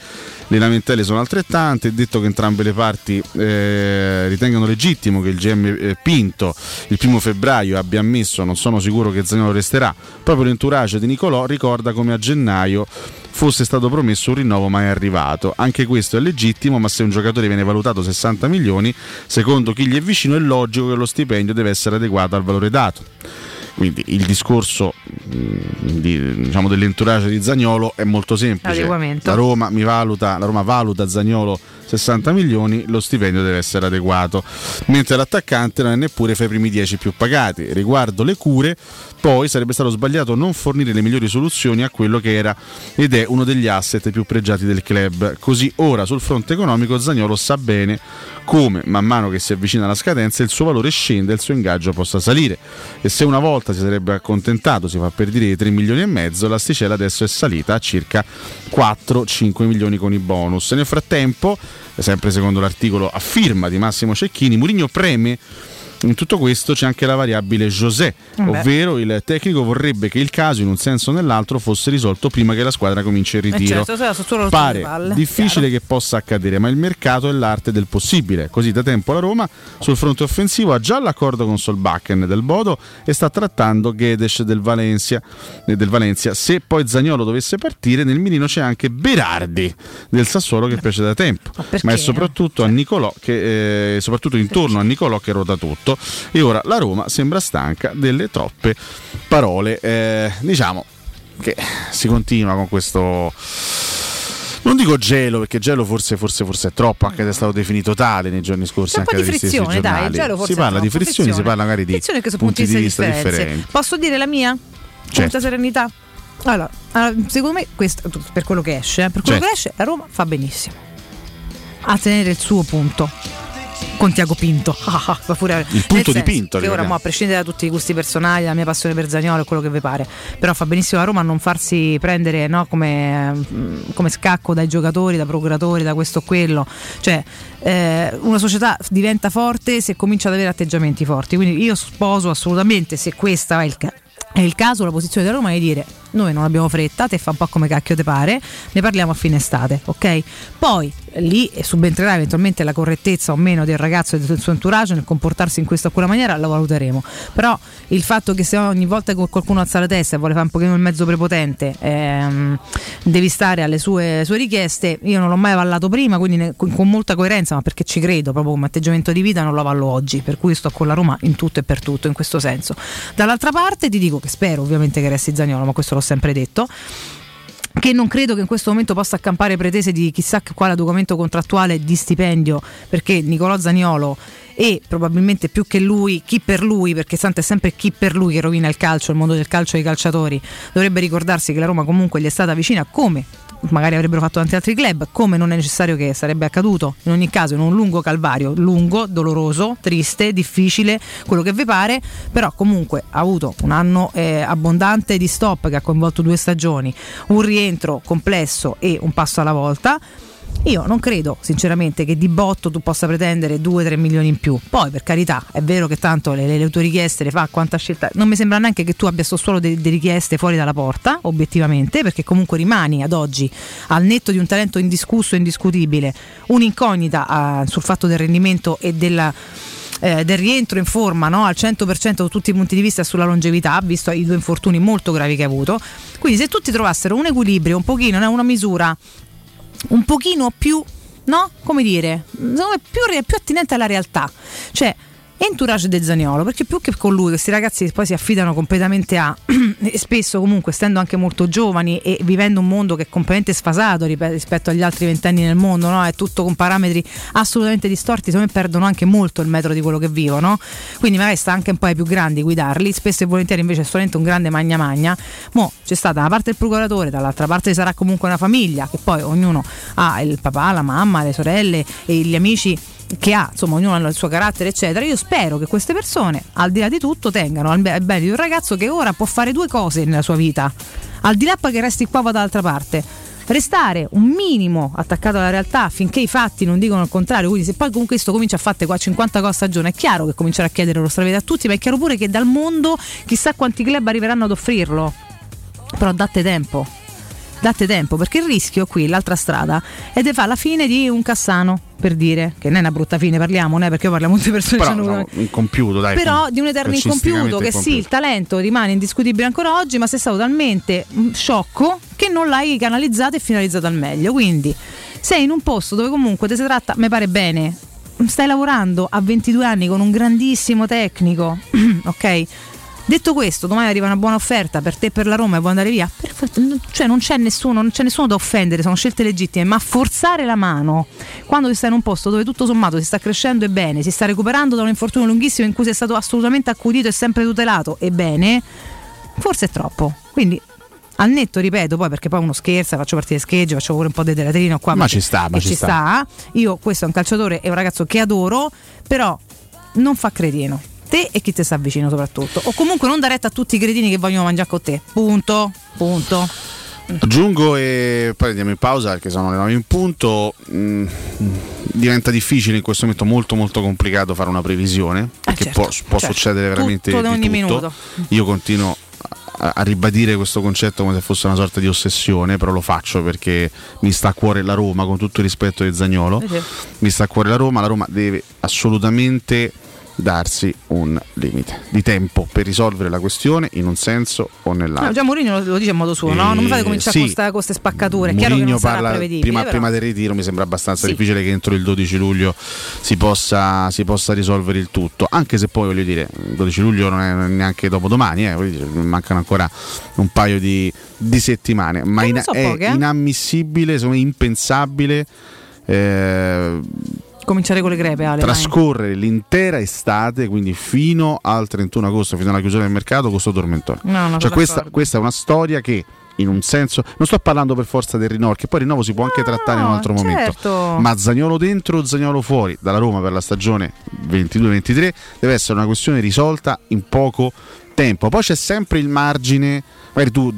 le lamentele sono altrettante, è detto che entrambe le parti eh, ritengano legittimo che il GM eh, Pinto il primo febbraio abbia ammesso, non sono sicuro che Zagnolo resterà, proprio l'entourage di Nicolò ricorda come a gennaio fosse stato promesso un rinnovo mai arrivato. Anche questo è legittimo, ma se un giocatore viene valutato 60 milioni, secondo chi gli è vicino è logico che lo stipendio deve essere adeguato al valore dato. Quindi il discorso mh, di, diciamo, dell'entourage di Zagnolo è molto semplice. La Roma, mi valuta, la Roma valuta Zagnolo 60 milioni, lo stipendio deve essere adeguato. Mentre l'attaccante non è neppure fra i primi 10 più pagati. Riguardo le cure, poi sarebbe stato sbagliato non fornire le migliori soluzioni a quello che era ed è uno degli asset più pregiati del club. Così ora sul fronte economico Zagnolo sa bene come man mano che si avvicina alla scadenza il suo valore scende e il suo ingaggio possa salire. E se una volta si sarebbe accontentato, si fa per dire, di 3 milioni e mezzo, l'asticella adesso è salita a circa 4-5 milioni con i bonus. Nel frattempo, sempre secondo l'articolo a firma di Massimo Cecchini, Murigno preme in tutto questo c'è anche la variabile José, Beh. ovvero il tecnico vorrebbe che il caso in un senso o nell'altro fosse risolto prima che la squadra cominci il Eh ritiro. certo, Pare difficile che possa accadere, ma il mercato è l'arte del possibile. Così da tempo la Roma sul fronte offensivo ha già l'accordo con Solbakken del Bodo e sta trattando Gedes del Valencia, eh, del Valencia. Se poi Zagnolo dovesse partire, nel mirino c'è anche Berardi del Sassuolo che piace da tempo. perché? Ma è soprattutto a Nicolò che eh, soprattutto intorno a Nicolò che ruota tutto. E ora la Roma sembra stanca delle troppe parole. Eh, diciamo che si continua con questo non dico gelo perché gelo forse, forse, forse è troppo anche se è stato definito tale nei giorni scorsi C'è un po' anche di frizione, dai, gelo forse si parla è di troppo. frizioni si Frizione. parla magari di Frizione che su punti di vista differenze. differenti Posso dire la mia? Certo. Molta serenità. Allora, allora, secondo me, questo, per quello che esce, eh, per quello Certo. che esce, la Roma fa benissimo a tenere il suo punto con Tiago Pinto. Ah, pure- Il punto di Pinto, Che ora, mo, a prescindere da tutti i gusti personali, la mia passione per Zagnolo e quello che vi pare, però fa benissimo la Roma a non farsi prendere no, come, mm, come scacco dai giocatori, da procuratori, da questo o quello. Cioè, eh, una società diventa forte se comincia ad avere atteggiamenti forti. Quindi io sposo assolutamente, se questa è il, ca- è il caso, la posizione della Roma è di dire noi non abbiamo fretta, te fa un po' come cacchio te pare, ne parliamo a fine estate, ok? Poi lì subentrerà eventualmente la correttezza o meno del ragazzo e del suo entourage nel comportarsi in questa o quella maniera, lo valuteremo. Però il fatto che se ogni volta che qualcuno alza la testa e vuole fare un pochino il mezzo prepotente, ehm, devi stare alle sue, sue richieste, io non l'ho mai avallato prima, quindi ne- con molta coerenza, ma perché ci credo, proprio come atteggiamento di vita non lo avallo oggi, per cui sto con la Roma in tutto e per tutto, in questo senso. Dall'altra parte ti dico che spero ovviamente che resti Zagnolo, ma questo l'ho sempre detto che non credo che in questo momento possa accampare pretese di chissà quale documento contrattuale di stipendio perché Nicolò Zaniolo e probabilmente più che lui, chi per lui, perché tanto è sempre chi per lui che rovina il calcio, il mondo del calcio e i calciatori, dovrebbe ricordarsi che la Roma comunque gli è stata vicina come magari avrebbero fatto tanti altri club, come non è necessario che sarebbe accaduto in ogni caso in un lungo calvario, lungo, doloroso, triste, difficile, quello che vi pare, però comunque ha avuto un anno eh, abbondante di stop che ha coinvolto due stagioni, un rientro complesso e un passo alla volta. Io non credo sinceramente che di botto tu possa pretendere 2-3 milioni in più. Poi per carità è vero che tanto le, le- le tue richieste le fa quanta scelta. Non mi sembra neanche che tu abbia solo delle richieste fuori dalla porta, obiettivamente, perché comunque rimani ad oggi al netto di un talento indiscusso e indiscutibile, un'incognita ah, sul fatto del rendimento e della eh, del rientro in forma no? al 100% da tutti i punti di vista sulla longevità, visto i due infortuni molto gravi che ha avuto. Quindi se tutti trovassero un equilibrio, un pochino, no? una misura un pochino più, no? Come dire, secondo me più, più attinente alla realtà. Cioè, entourage del Zaniolo, perché più che con lui, questi ragazzi poi si affidano completamente a, e spesso comunque essendo anche molto giovani e vivendo un mondo che è completamente sfasato rispetto agli altri ventenni nel mondo, no? è tutto con parametri assolutamente distorti, secondo me perdono anche molto il metro di quello che vivono, quindi magari sta anche un po' ai più grandi guidarli, spesso e volentieri invece è solamente un grande magna magna, mo c'è stata da una parte il procuratore, dall'altra parte sarà comunque una famiglia, che poi ognuno ha il papà, la mamma, le sorelle e gli amici che ha, insomma, ognuno ha il suo carattere, eccetera. Io spero che queste persone, al di là di tutto, tengano al be- al bene di un ragazzo che ora può fare due cose nella sua vita. Al di là poi che resti qua o dall'altra parte. restare un minimo attaccato alla realtà finché i fatti non dicono il contrario. Quindi, se poi con questo comincia a fare qua 50 cose a stagione, è chiaro che comincerà a chiedere lo stravede a tutti, ma è chiaro pure che dal mondo chissà quanti club arriveranno ad offrirlo. Però date tempo. Date tempo, perché il rischio qui, l'altra strada, è di fare la fine di un Cassano, per dire, che non è una brutta fine, parliamo, non è perché io parliamo molte persone Però no, incompiuto, dai. però di un eterno incompiuto che sì, il talento rimane indiscutibile ancora oggi, ma sei stato talmente mm, sciocco che non l'hai canalizzato e finalizzato al meglio. Quindi sei in un posto dove comunque ti si tratta, mi pare bene, stai lavorando a 22 anni con un grandissimo tecnico, ok? Detto questo, domani arriva una buona offerta per te e per la Roma e vuoi andare via. Perfetto, cioè non c'è nessuno, non c'è nessuno da offendere, sono scelte legittime, ma forzare la mano quando ti stai in un posto dove tutto sommato si sta crescendo e bene, si sta recuperando da un infortunio lunghissimo in cui sei stato assolutamente accudito e sempre tutelato e bene, forse è troppo. Quindi al netto, ripeto, poi perché poi uno scherza, faccio partire schegge, faccio pure un po' di teatrino qua. Ma ci sta, ma ci ci sta. sta. Io questo è un calciatore e un ragazzo che adoro, però non fa cretino. Te e chi ti sta vicino soprattutto. O comunque non da retta a tutti i cretini che vogliono mangiare con te. Punto. Punto. Aggiungo e poi andiamo in pausa perché sono le 9 in punto. Mm, diventa difficile in questo momento, molto molto complicato fare una previsione perché certo, può, può certo. succedere veramente Tutto di ogni tutto. minuto. Io continuo a, a ribadire questo concetto come se fosse una sorta di ossessione, però lo faccio perché mi sta a cuore la Roma con tutto il rispetto di Zagnolo. Eh. Mi sta a cuore la Roma, la Roma deve assolutamente darsi un limite di tempo per risolvere la questione in un senso o nell'altro. No, già Mourinho lo, lo dice in modo suo, no? Non mi fate cominciare Eh, sì. con queste spaccature. Mourinho parla prima, prima del ritiro, mi sembra abbastanza Sì. difficile che entro il 12 luglio si possa, si possa risolvere il tutto. Anche se poi voglio dire, il 12 luglio non è neanche dopodomani, eh, dire, mancano ancora un paio di, di settimane. Ma Eh, in- so è poche, eh. inammissibile, me impensabile. eh, Cominciare con le grepe, Ale. vai. trascorrere l'intera estate, quindi fino al 31 agosto, fino alla chiusura del mercato, con sto tormentone. No, no, cioè, questa, questa è una storia che in un senso non sto parlando per forza del rinnovo, che poi il rinnovo si può anche trattare in un altro certo. momento. Ma Zagnolo dentro, Zagnolo fuori dalla Roma per la stagione 22-23 deve essere una questione risolta in poco tempo. Poi c'è sempre il margine, magari tu,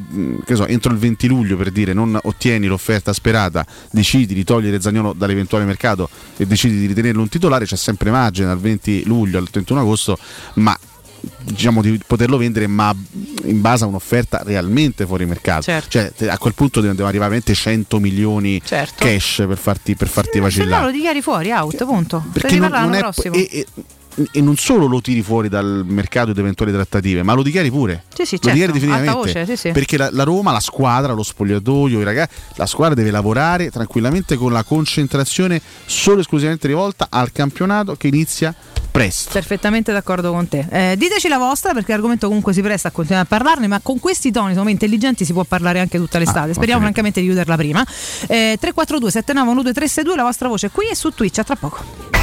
che so, entro il 20 luglio per dire non ottieni l'offerta sperata, decidi di togliere Zagnolo dall'eventuale mercato e decidi di ritenerlo un titolare, c'è sempre margine dal 20 luglio al 31 agosto, ma diciamo di poterlo vendere ma in base a un'offerta realmente fuori mercato Certo. cioè a quel punto devono arrivare veramente 100 milioni Certo. cash per farti, per farti Se no vacillare lo dichiari fuori, out, punto. perché non, non l'anno è prossimo. e, e- e non solo lo tiri fuori dal mercato di eventuali trattative, ma lo dichiari pure. Sì, sì, lo dichiari certo, definitivamente. alta voce, sì, sì. Perché la, la Roma, la squadra, lo spogliatoio, i ragazzi, la squadra deve lavorare tranquillamente con la concentrazione solo e esclusivamente rivolta al campionato che inizia presto. Perfettamente d'accordo con te. Eh, diteci la vostra perché l'argomento comunque si presta a continuare a parlarne, ma con questi toni insomma, intelligenti si può parlare anche tutta l'estate. Ah, Speriamo francamente di chiuderla prima. Eh, 342 79 362 la vostra voce qui e su Twitch, a tra poco.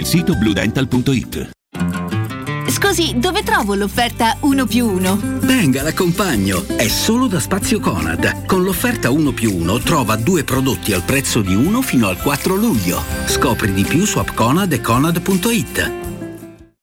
il sito bluedental.it. Scusi, dove trovo l'offerta 1 più 1? Venga, l'accompagno. È solo da Spazio Conad. Con l'offerta 1 più 1 trova due prodotti al prezzo di uno fino al 4 luglio. Scopri di più su appconad e conad.it.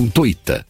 zampettidistribuzione.it.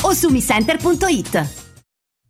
o su micenter.it.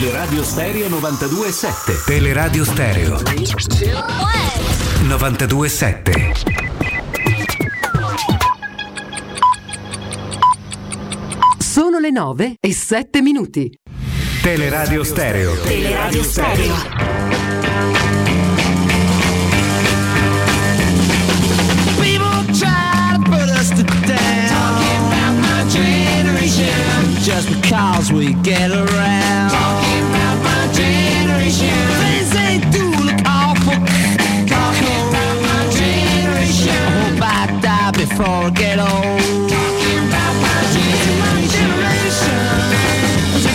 Teleradio Stereo 92.7 Teleradio Stereo 92.7 Sono le 9 e 7 minuti. Teleradio Stereo Teleradio Stereo. People try to put us to down. Talking about my generation. Just because we get around. Before I old. Talking about my generation.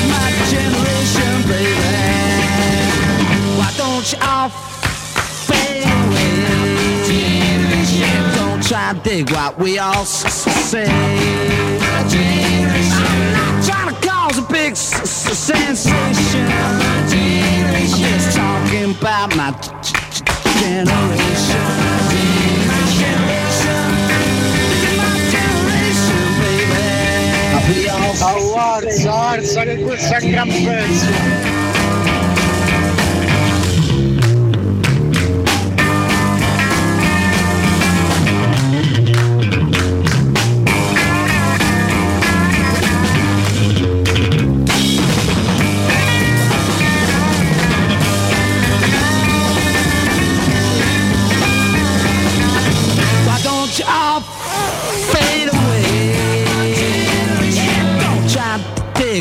My generation, baby. Why don't you all fade away? Don't try to dig what we all say. I'm not trying to cause a big sensation. I'm just talking about my generation. ao ar, ao ar, que sangue, sangue, sangue,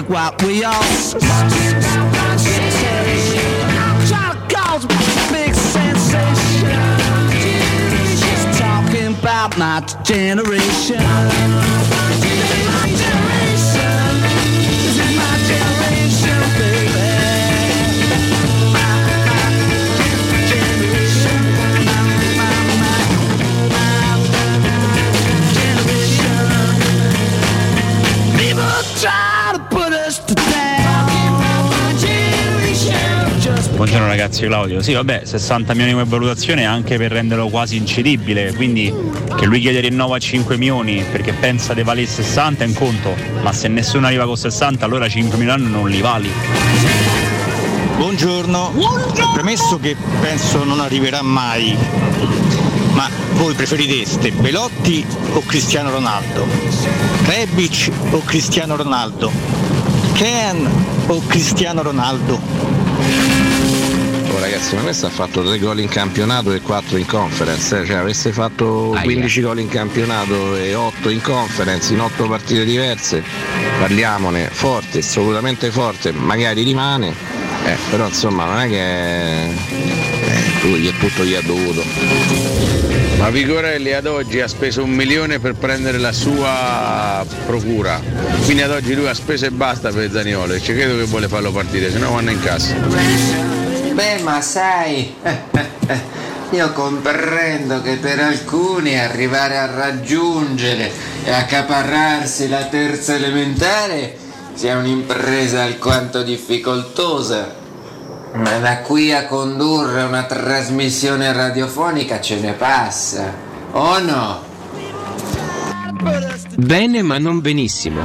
to what we all say. Try to cause a big sensation. Just talking about my generation. Buongiorno ragazzi, Claudio. Sì, vabbè, 60 milioni come valutazione anche per renderlo quasi incedibile, quindi che lui chiede rinnovo a 5 milioni perché pensa di valere 60 è un conto, ma se nessuno arriva con 60 allora 5 milioni non li vali. Buongiorno. Premesso che penso non arriverà mai, ma voi preferireste Belotti o Cristiano Ronaldo? Rebic o Cristiano Ronaldo? Ken o Cristiano Ronaldo? Ragazzi, ma questo ha fatto 3 gol in campionato e 4 in conference, eh. cioè avesse fatto 15 gol in campionato e 8 in conference in 8 partite diverse, parliamone, forte, assolutamente forte, magari rimane, eh, però insomma non è che eh, lui è tutto gli ha dovuto. Ma Vigorelli ad oggi ha speso un milione per prendere la sua procura, quindi ad oggi lui ha speso e basta per Zaniolo e ci credo che vuole farlo partire, se no vanno in cassa. Beh, ma sai, io comprendo che per alcuni arrivare a raggiungere e accaparrarsi la terza elementare sia un'impresa alquanto difficoltosa. Ma da qui a condurre una trasmissione radiofonica ce ne passa, o no? Bene ma non benissimo.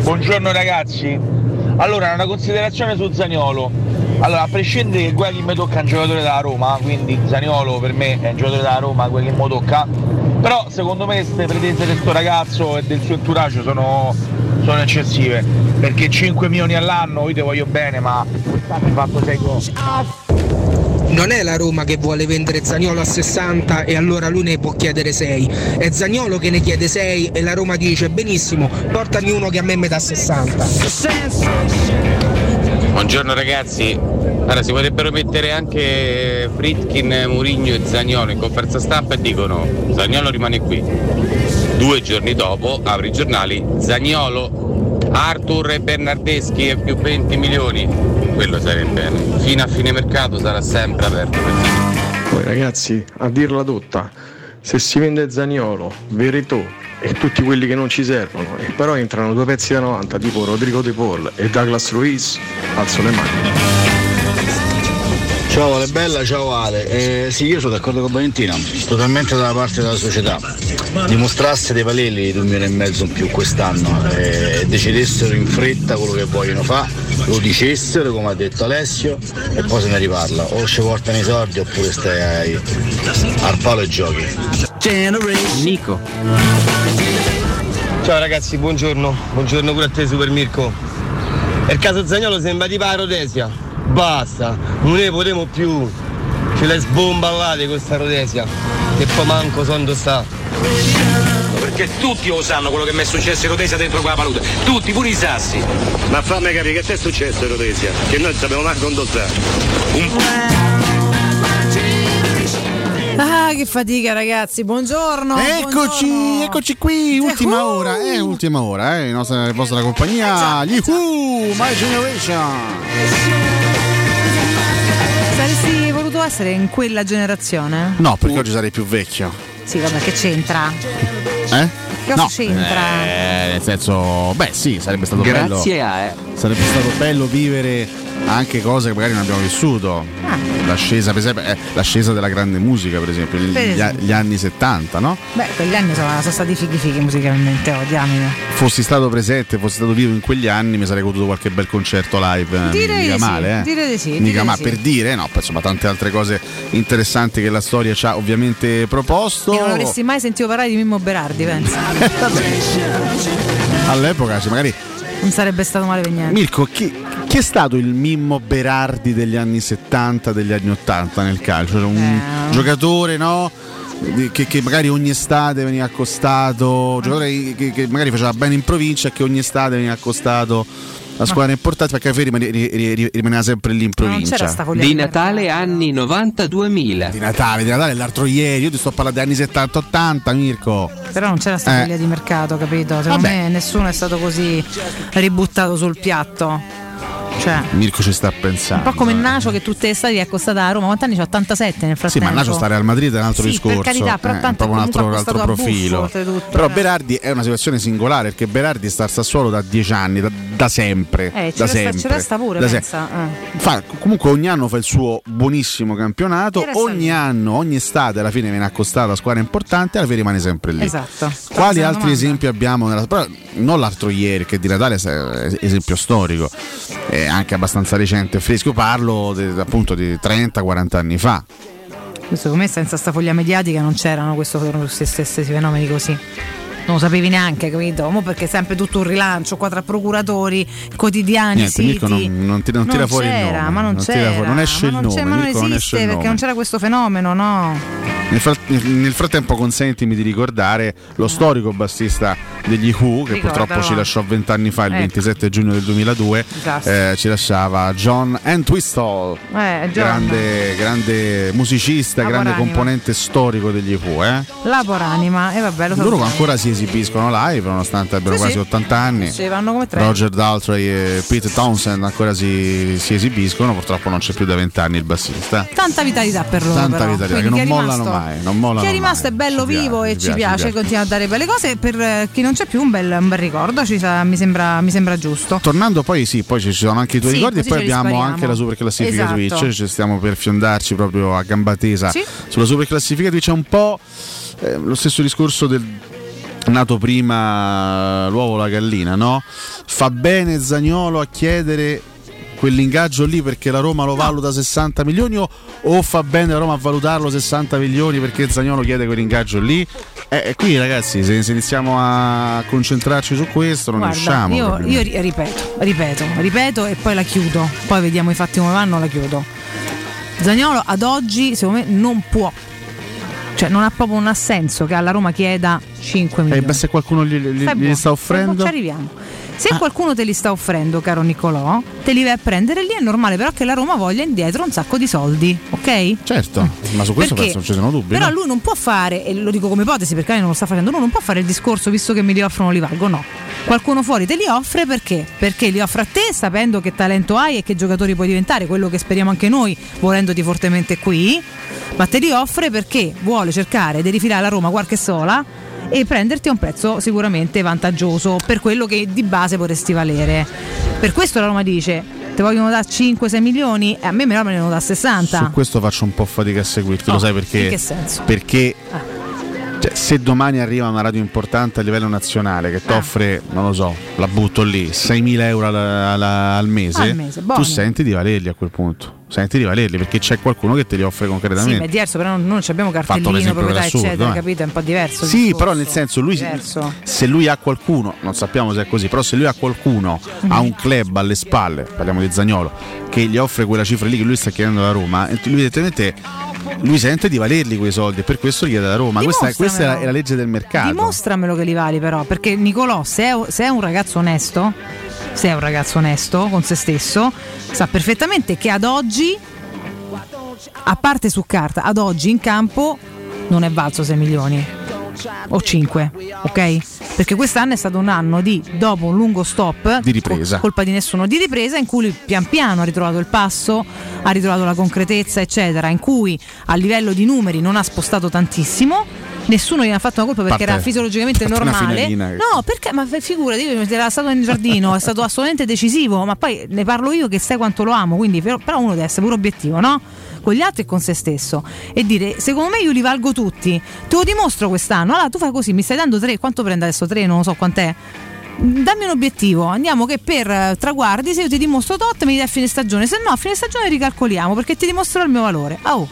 Buongiorno ragazzi. Allora, una considerazione su Zaniolo. Allora, a prescindere che quelli mi tocca un giocatore della Roma, quindi Zaniolo per me è un giocatore della Roma, che mi tocca. Però secondo me queste pretese di questo ragazzo e del suo entourage sono, sono eccessive. Perché 5 milioni all'anno, io ti voglio bene, ma quest'anno hai fatto 6 gol. Non è la Roma che vuole vendere Zagnolo a 60 e allora lui ne può chiedere 6. È Zagnolo che ne chiede 6 e la Roma dice benissimo, portami uno che a me mi dà 60. Buongiorno ragazzi, allora si potrebbero mettere anche Fritkin, Murigno e Zagnolo in conferenza stampa e dicono Zagnolo rimane qui. Due giorni dopo apri i giornali, Zagnolo, Arthur e Bernardeschi e più 20 milioni. Quello sarebbe fino a fine mercato sarà sempre aperto per Poi ragazzi, a dirla tutta, se si vende Zaniolo, Veretù e tutti quelli che non ci servono, e però entrano due pezzi da 90 tipo Rodrigo De Paul e Douglas Ruiz, alzo le mani. Ciao Ale Bella, ciao Ale. Eh, sì, io sono d'accordo con Valentino, totalmente dalla parte della società. Dimostrasse dei Valelli di un milione e mezzo in più quest'anno e decidessero in fretta quello che vogliono fare, lo dicessero come ha detto Alessio e poi se ne riparla. O ci portano i soldi oppure stai al palo e giochi. Nico. Ciao ragazzi, buongiorno. Buongiorno pure a te Super Mirko. Per caso Zagnolo sembra di Rodesia. Basta, non ne potremo più. Ce le sbomballate questa Rodesia. Che poi manco so dove sta. Perché tutti lo sanno quello che mi è successo in Rodesia dentro quella palude. Tutti, pure i sassi. Ma fammi capire che ti è successo in Rodesia? Che noi sappiamo manco dove sta. Ah, che fatica, ragazzi. Buongiorno. Eccoci, buongiorno. eccoci qui, ultima Yahoo! ora, eh, ultima ora, eh, nostra, vostra compagnia, gli Who, My Generation. Voluto essere in quella generazione? No, perché oggi sarei più vecchio. Sì, vabbè, che c'entra? Eh? Che cosa c'entra? Eh, nel senso, beh sì, sarebbe stato Grazie bello. a, eh. Sarebbe stato bello vivere anche cose che magari non abbiamo vissuto. Ah. L'ascesa, per esempio, eh, l'ascesa della grande musica, per esempio, gli, Per esempio. gli anni 70, no? Beh, quegli anni sono, sono stati fighi fighi musicalmente, oh, diamine. Fossi stato presente, fossi stato vivo in quegli anni, mi sarei goduto qualche bel concerto live. eh, Direi mica di sì, male, eh. direi di sì, Mica direi ma sì. per dire, no, insomma, tante altre cose interessanti che la storia ci ha ovviamente proposto. E non avresti mai sentito parlare di Mimmo Berardi, penso. All'epoca, cioè, magari Non sarebbe stato male per niente. Mirko, chi, chi è stato il Mimmo Berardi degli anni 70, degli anni 80 nel calcio? Cioè, un Eh. giocatore, no? che, che magari ogni estate veniva accostato, giocatore che, che magari faceva bene in provincia e che ogni estate veniva accostato la squadra importante perché fine rimane- ri- ri- rimaneva sempre lì in provincia. Di Natale anni 92.000. Di Natale, di Natale l'altro ieri, io ti sto parlando degli anni 70-80 Mirko. Però non c'era sta Eh. di mercato, capito? Secondo Vabbè. me nessuno è stato così ributtato sul piatto. Cioè, Mirko ci sta un pensando. po' come Nacio che tutte le estati è accostata a Roma. Quanti anni c'ha? 87 nel Sì, frattempo. ma Nacio stare al Madrid è un altro Sì, discorso. per carità, però eh, è tanto proprio un altro, altro buffo, profilo. oltretutto, Però eh. Berardi è una situazione singolare perché Berardi sta al Sassuolo da dieci anni, da, da sempre. Eh, da sempre, resta pure, da se- pensa. eh. Fa- comunque ogni anno fa il suo buonissimo campionato, ogni anno, ogni estate alla fine viene accostato a squadra importante e alla fine rimane sempre lì. Esatto. Quali altri domanda. esempi abbiamo? Nella, però non l'altro ieri, che di Natale è esempio storico, è anche abbastanza recente e fresco. Parlo de- appunto di 30-40 anni fa. Secondo me senza sta foglia mediatica non c'erano questo, questi stessi fenomeni così. Non lo sapevi neanche, capito? Mo perché è sempre tutto un rilancio qua tra procuratori, quotidiani, Niente, siti. Non, non ti- non tira fuori il nome. ma non, tira c'era, fuori- non esce ma il non c'è- nome. ma non non esiste il perché nome. non c'era questo fenomeno, no? Nel, frat- nel frattempo consentimi di ricordare lo storico bassista degli Who che Ricordalo. purtroppo ci lasciò vent'anni fa, il Ecco. 27 giugno del 2002, Disastro. eh, ci lasciava John Entwistle, Eh, grande, grande musicista, grande Caporanima. componente storico degli Who. Eh? La poranima, e vabbè, lo Loro sappiamo. ancora si esibiscono live nonostante abbiano Sì, quasi sì. 80 anni. Sì, vanno come tre. Roger Daltrey e Pete Townsend ancora si, si esibiscono, purtroppo non c'è più da vent'anni il bassista. Tanta vitalità per loro. Tanta però. vitalità, Quindi che non è mollano rimasto- mai, non mollano Chi è rimasto mai. è bello Ci piace, vivo e ci piace, piace, piace. continua a dare belle cose. Per eh, chi non c'è più, un bel, un bel ricordo, ci sa- mi, sembra, mi sembra giusto. Tornando poi sì, poi ci sono anche i tuoi ricordi e poi abbiamo spariamo. anche la super classifica Esatto. Twitch, ci stiamo per fiondarci proprio a gamba tesa sulla super classifica Twitch è un po' eh, lo stesso discorso del nato prima l'uovo o la gallina, no? Fa bene Zagnolo a chiedere quell'ingaggio lì perché la Roma lo valuta 60 milioni o, o fa bene la Roma a valutarlo 60 milioni perché Zagnolo chiede quell'ingaggio lì? Eh, e qui ragazzi se, se iniziamo a concentrarci su questo non Guarda, riusciamo. io, io ri- ripeto, ripeto, ripeto e poi la chiudo. Poi vediamo i fatti come vanno, la chiudo. Zagnolo ad oggi, secondo me, non può. Cioè, non ha proprio un senso che alla Roma chieda 5 Eh, milioni. beh, se qualcuno gli, gli- gli sta offrendo, Ci arriviamo. Se qualcuno te li sta offrendo, caro Niccolò, te li vai a prendere lì è normale, però che la Roma voglia indietro un sacco di soldi, ok? certo, ma su questo Perché? penso non ci sono dubbi. Però no? lui non può fare, e lo dico come ipotesi perché lei non lo sta facendo, lui non può fare il discorso visto che mi li offrono li valgo, no. Qualcuno fuori te li offre perché? Perché li offre a te sapendo che talento hai e che giocatori puoi diventare, quello che speriamo anche noi, volendoti fortemente qui, ma te li offre perché vuole cercare di rifilare la Roma qualche sola e prenderti a un prezzo sicuramente vantaggioso per quello che di base potresti valere. Per questo la Roma dice, te vogliono dare 5-6 milioni e a me me ne vogliono da 60. Su questo faccio un po' fatica a seguirti, Oh, lo sai perché? in che senso? Perché cioè, se domani arriva una radio importante a livello nazionale che ti Ah. offre, non lo so, la butto lì, 6.000 euro al, al- al mese, Al mese, tu senti di valerli a quel punto. Senti di valerli perché c'è qualcuno che te li offre Sì, ma concretamente. è diverso, però non, non abbiamo cartellino, proprietà, assurdo, eccetera, eh. capito? È un po' diverso. Sì, discorso. però nel senso lui se lui ha qualcuno, non sappiamo se è così, però se lui ha qualcuno, Mhm. ha un club alle spalle, parliamo di Zagnolo, che gli offre quella cifra lì che lui sta chiedendo alla Roma, lui evidentemente lui sente di valerli quei soldi e per questo li chiede alla Roma. Questa, questa è, la, è la legge del mercato. Dimostramelo che li vali, però, perché Nicolò, se è, se è un ragazzo onesto, se è un ragazzo onesto con se stesso, sa perfettamente che ad oggi, a parte su carta, ad oggi in campo non è valso 6 milioni o 5, ok? Perché quest'anno è stato un anno di, dopo un lungo stop, Di ripresa. col- colpa di nessuno, di ripresa in cui pian piano ha ritrovato il passo, ha ritrovato la concretezza, eccetera, in cui a livello di numeri non ha spostato tantissimo. Nessuno gli ha fatto una colpa perché Parte- era fisiologicamente normale. No, perché? Ma figurati, era stato in giardino, è stato assolutamente decisivo. Ma poi ne parlo io che sai quanto lo amo. Quindi, però, però uno deve essere pure obiettivo, no? Con gli altri e con se stesso. E dire, secondo me io li valgo tutti. Te lo dimostro quest'anno. Allora tu fai così, mi stai dando tre. Quanto prende adesso? Tre? Non lo so quant'è. Dammi un obiettivo, andiamo che per eh, traguardi, se io ti dimostro tot, mi dai a fine stagione, se no a fine stagione ricalcoliamo perché ti dimostro il mio valore. Oh,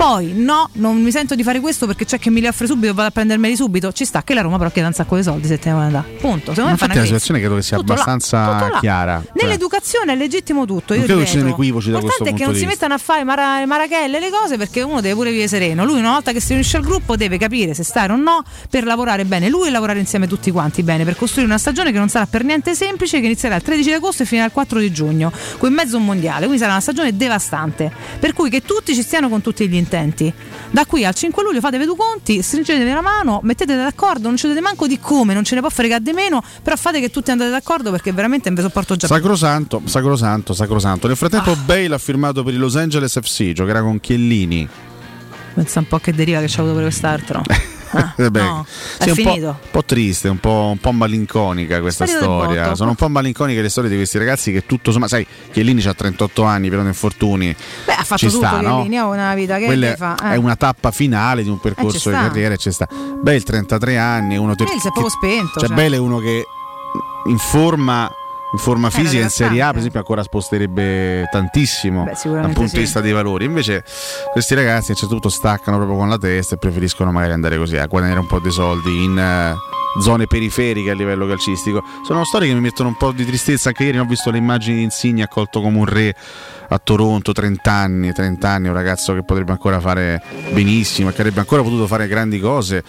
Poi no, non mi sento di fare questo perché c'è che mi li offre subito, vado a prendermeli subito. Ci sta che la Roma però chiede un sacco di soldi se te ne vuoi andare. Punto. Secondo me la anche situazione credo che sia Tutto abbastanza là. chiara. Cioè, Nell'educazione è legittimo tutto. Io Non credo ci ripeto. siano equivoci da questo è che punto non si mettano a fare mara- marachelle le cose perché uno deve pure vivere sereno. Lui, una volta che si unisce al gruppo, deve capire se stare o no per lavorare bene lui e lavorare insieme tutti quanti bene per costruire una stagione che non sarà per niente semplice, che inizierà il 13 di agosto e finirà il 4 di giugno, con in mezzo un mondiale. Quindi sarà una stagione devastante. Per cui che tutti ci stiano con tutti gli intenti. Da qui al 5 luglio fatevi due conti, stringetevi la mano, mettete d'accordo, non ci dite manco di come, non ce ne può fregare di meno, però fate che tutti andate d'accordo perché veramente non vi sopporto già. Sacrosanto, sacrosanto, sacrosanto. Nel frattempo Bale ha firmato per i Los Angeles FC, giocherà con Chiellini. Pensa un po' che deriva che c'ha avuto per quest'altro. Ah, Eh beh, no, sì, è un po', un po' triste, un po', un po' malinconica questa Sparito del storia. Sono un po' malinconiche le storie di questi ragazzi che tutto sommato, sai, Chiellini ha 38 anni, però infortuni. Beh, ha fatto ci tutto sta, no? Chiellini, ha una vita che Quella fa. è eh. una tappa finale di un percorso ci di carriera e ci sta. Bale 33 anni, uno ter- Bale si è proprio spento, Cioè, cioè. Bale è uno che in forma in forma Eh, fisica in Serie A, per esempio, ancora sposterebbe tantissimo Beh, dal punto sì. di vista dei valori. Invece, questi ragazzi a un certo punto staccano proprio con la testa e preferiscono magari andare così a guadagnare un po' di soldi in eh, zone periferiche a livello calcistico. Sono storie che mi mettono un po' di tristezza. Anche ieri ho visto le immagini di Insigne accolto come un re a Toronto, 30 anni, 30 anni, un ragazzo che potrebbe ancora fare benissimo, che avrebbe ancora potuto fare grandi cose,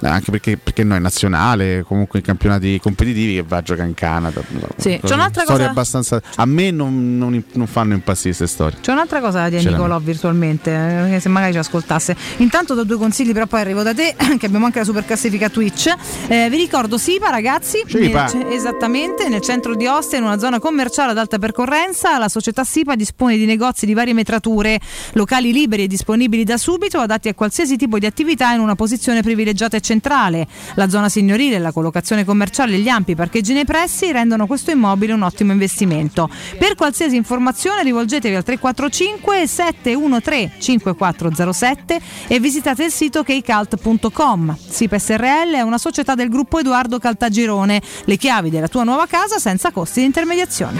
anche perché, perché no, è nazionale, comunque in campionati competitivi che va a giocare in Canada. Sì, c'è un'altra cosa- abbastanza... A me non, non- non fanno impazzire queste storie. C'è un'altra cosa da dire a. Nicolò virtualmente, eh, se magari ci ascoltasse. Intanto do due consigli, però poi arrivo da te, che abbiamo anche la super classifica Twitch. Eh, vi ricordo Sipa, ragazzi, Sipa. nel- esattamente nel centro di Ostia, in una zona commerciale ad alta percorrenza, la società Sipa dispone di negozi di varie metrature, locali liberi e disponibili da subito, adatti a qualsiasi tipo di attività in una posizione privilegiata e centrale. La zona signorile, la collocazione commerciale e gli ampi parcheggi nei pressi rendono questo immobile un ottimo investimento. Per qualsiasi informazione rivolgetevi al 345 713 5407 e visitate il sito keycult.com. SIP SRL è una società del gruppo Edoardo Caltagirone. Le chiavi della tua nuova casa senza costi di intermediazione.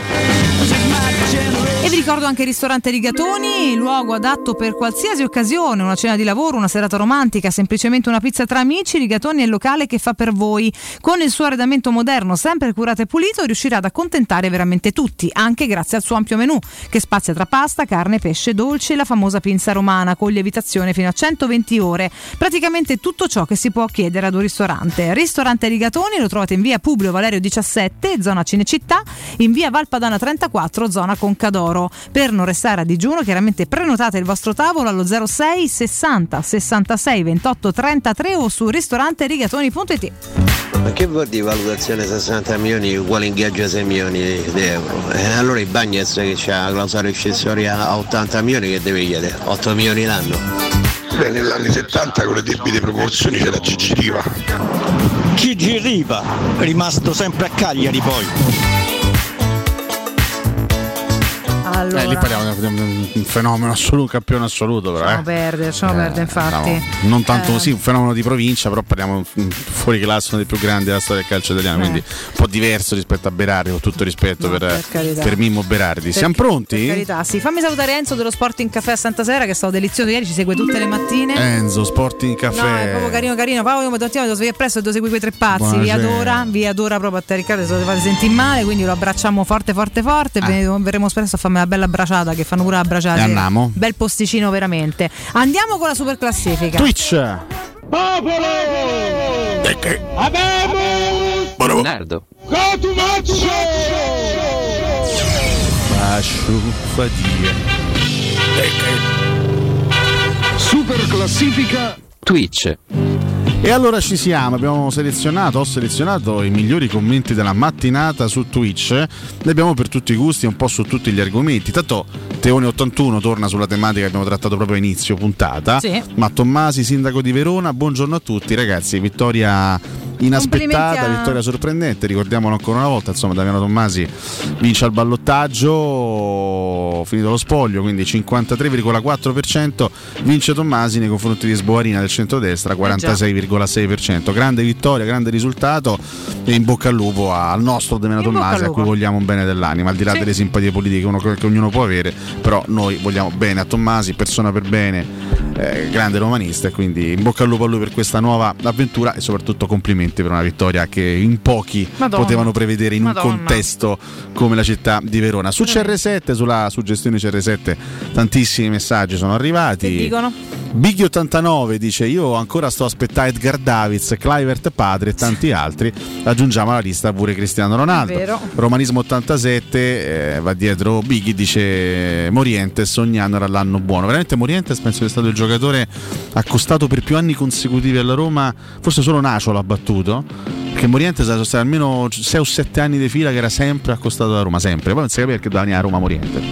E vi ricordo anche il ristorante Rigatoni, luogo adatto per qualsiasi occasione, una cena di lavoro, una serata romantica, semplicemente una pizza tra amici. Rigatoni è il locale che fa per voi. Con il suo arredamento moderno, sempre curato e pulito, riuscirà ad accontentare veramente tutti, anche grazie al suo ampio menù, che spazia tra pasta, carne, pesce, dolci e la famosa pinza romana, con lievitazione fino a 120 ore. Praticamente tutto ciò che si può chiedere ad un ristorante. Ristorante Rigatoni lo trovate in via Publio Valerio 17, zona Cinecittà, in via Valpadana 34, zona Concadoro. Per non restare a digiuno, chiaramente prenotate il vostro tavolo allo 06 60 66 28 33 o su ristoranterigatoni.it. Ma che vuol dire valutazione 60 milioni uguale ingaggio a 6 milioni di euro? Eh, allora il Bagnets che c'ha la clausola accessoria a 80 milioni che deve chiedere? 8 milioni l'anno? Beh, negli anni 70 con le debite proporzioni c'era Gigi Riva. Gigi Riva, rimasto sempre a Cagliari poi. Allora, Eh, lì parliamo di un fenomeno assoluto, un campione assoluto, però. lasciamo Eh. perdere, lasciamo perdere, infatti. Diciamo, non tanto Eh, così, un fenomeno di provincia, però parliamo fuori classe, uno dei più grandi della storia del calcio italiano, Eh. quindi un po' diverso rispetto a Berardi, con tutto rispetto per, per carità. per Mimmo Berardi. Per- Siamo pronti? Per carità, sì. Fammi salutare Enzo dello Sporting Caffè a Santa Sera che è stato delizioso ieri, ci segue tutte le mattine. Enzo, Sporting Caffè. No, è proprio carino, carino. Paolo, io mi devo svegliare presto e devo seguire quei tre pazzi. Vi Buonasera. adora, vi adora proprio a te, Riccardo. Se lo fate sentire male, quindi lo abbracciamo forte, forte, forte. Ve- Verremo spesso a farmi una bella bracciata che fanno pure la bracciata. E andiamo. Bel posticino, veramente. Andiamo con la super classifica. Twitch. Popolo! Abbiamo! Leonardo. Bascio fatica. Super classifica Twitch. E allora ci siamo, abbiamo selezionato, ho selezionato i migliori commenti della mattinata su Twitch, ne abbiamo per tutti i gusti e un po' su tutti gli argomenti. Tanto Teone81 torna sulla tematica che abbiamo trattato proprio a inizio puntata. Sì. Ma Tommasi, sindaco di Verona, buongiorno a tutti ragazzi, vittoria inaspettata, vittoria sorprendente, ricordiamolo ancora una volta, insomma Damiano Tommasi vince al ballottaggio, finito lo spoglio, quindi 53,4% vince Tommasi nei confronti di Sboarina del centrodestra, 46,6%. Grande vittoria, grande risultato e in bocca al lupo al nostro bocca Tommasi a cui vogliamo un bene dell'anima, al di là Sì. delle simpatie politiche che, uno- che ognuno può avere, però noi vogliamo bene a Tommasi, persona per bene eh, grande romanista e quindi in bocca al lupo a lui per questa nuova avventura e soprattutto complimenti per una vittoria che in pochi Madonna. potevano prevedere in Madonna. un contesto come la città di Verona. Su CR7, sulla suggestione CR7, tantissimi messaggi sono arrivati. Che dicono? Bighi89 dice io ancora sto aspettando Edgar Davids, Clivert Padre e tanti altri. Aggiungiamo alla lista pure Cristiano Ronaldo. Romanismo 87 eh, va dietro Bighi dice Morientes ogni anno era l'anno buono. Veramente Morientes penso sia stato il giocatore accostato per più anni consecutivi alla Roma, forse solo Nacio l'ha battuto. Perché Morientes sono stati almeno 6 o 7 anni di fila che era sempre accostato alla Roma, sempre. Poi non si capiva perché doveva venire a Roma Morientes.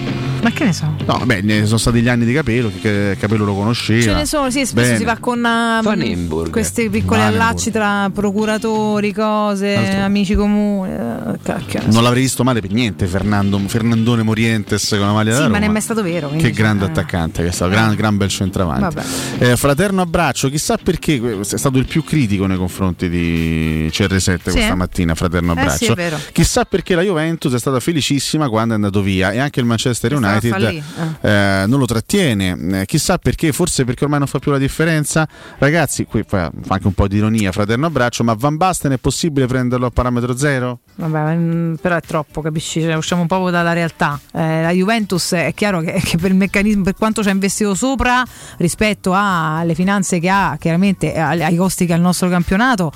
Ma che ne so? No, beh, ne sono stati gli anni di Capello, che Capello lo conosceva. Ce ne sono, sì, spesso Bene. si va con Vandenburg. questi piccoli Vandenburg. allacci tra procuratori, cose, Altro. amici comuni. eh, cacchio. Non l'avrei visto male per niente Fernando, Fernandone Morientes con la maglia Sì, da ma Roma. non è mai stato vero. Che grande eh. attaccante che è stato, gran, gran bel centravanti. Eh, fraterno abbraccio, chissà perché eh, è stato il più critico nei confronti di CR7 questa eh? mattina, fraterno Eh, abbraccio. sì, è vero. chissà perché la Juventus è stata felicissima quando è andato via e anche il Manchester United fallì, eh, non lo trattiene. Eh, chissà perché, forse perché ormai non fa più la differenza. Ragazzi, qui fa, anche un po' di ironia, fraterno abbraccio, ma Van Basten è possibile prenderlo a parametro zero? Vabbè, mm, però è troppo, capisci? Cioè, usciamo un po' dalla realtà. Eh, la Juventus è chiaro che, che per il meccanismo, per quanto ci ha investito sopra rispetto alle finanze che ha, chiaramente eh, ai costi che ha il nostro campionato.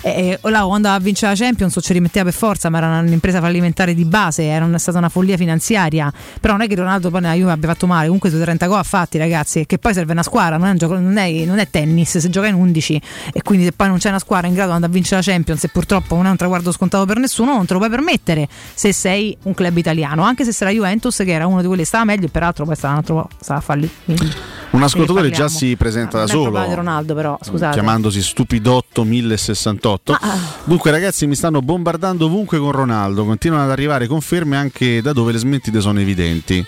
E, e là, a vincere la Champions ci rimetteva per forza, ma era un'impresa fallimentare di base, era stata una follia finanziaria. Però non è che Ronaldo poi nella Juve abbia fatto male, comunque sui 30 gol ha fatti, ragazzi. Che poi serve una squadra, non è, un gioco- non è- non è tennis, se gioca in 11 e quindi se poi non c'è una squadra in grado di andare a vincere la Champions e purtroppo non è un traguardo scontato per nessuno, non te lo puoi permettere se sei un club italiano, anche se la Juventus che era uno di quelli che stava meglio e peraltro poi stava un altro stava a fallire. Quindi- Un ascoltatore già si presenta da problema di solo. Ronaldo però, scusate. chiamandosi Stupidotto 1068. ah. Dunque, ragazzi, mi stanno bombardando ovunque con Ronaldo. Continuano ad arrivare conferme anche da dove le smentite sono evidenti.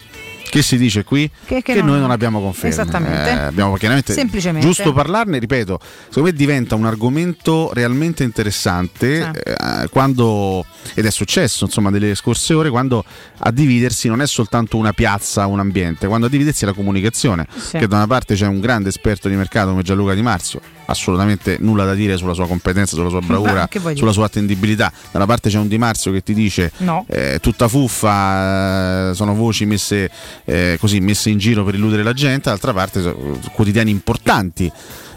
Che si dice qui? Che- che non- noi non abbiamo conferme. Esattamente. Eh, abbiamo chiaramente Semplicemente. giusto parlarne, ripeto, secondo me diventa un argomento realmente interessante eh, quando ed è successo, insomma, delle scorse ore quando a dividersi non è soltanto una piazza, un ambiente, quando a dividersi è la comunicazione, Sì. che da una parte c'è un grande esperto di mercato come Gianluca Di Marzio, assolutamente nulla da dire sulla sua competenza, sulla sua bravura, sulla sua attendibilità. Da una parte c'è un Di Marzio che ti dice No. eh, tutta fuffa, eh, sono voci messe, eh, così, messe in giro per illudere la gente, d'altra parte quotidiani importanti.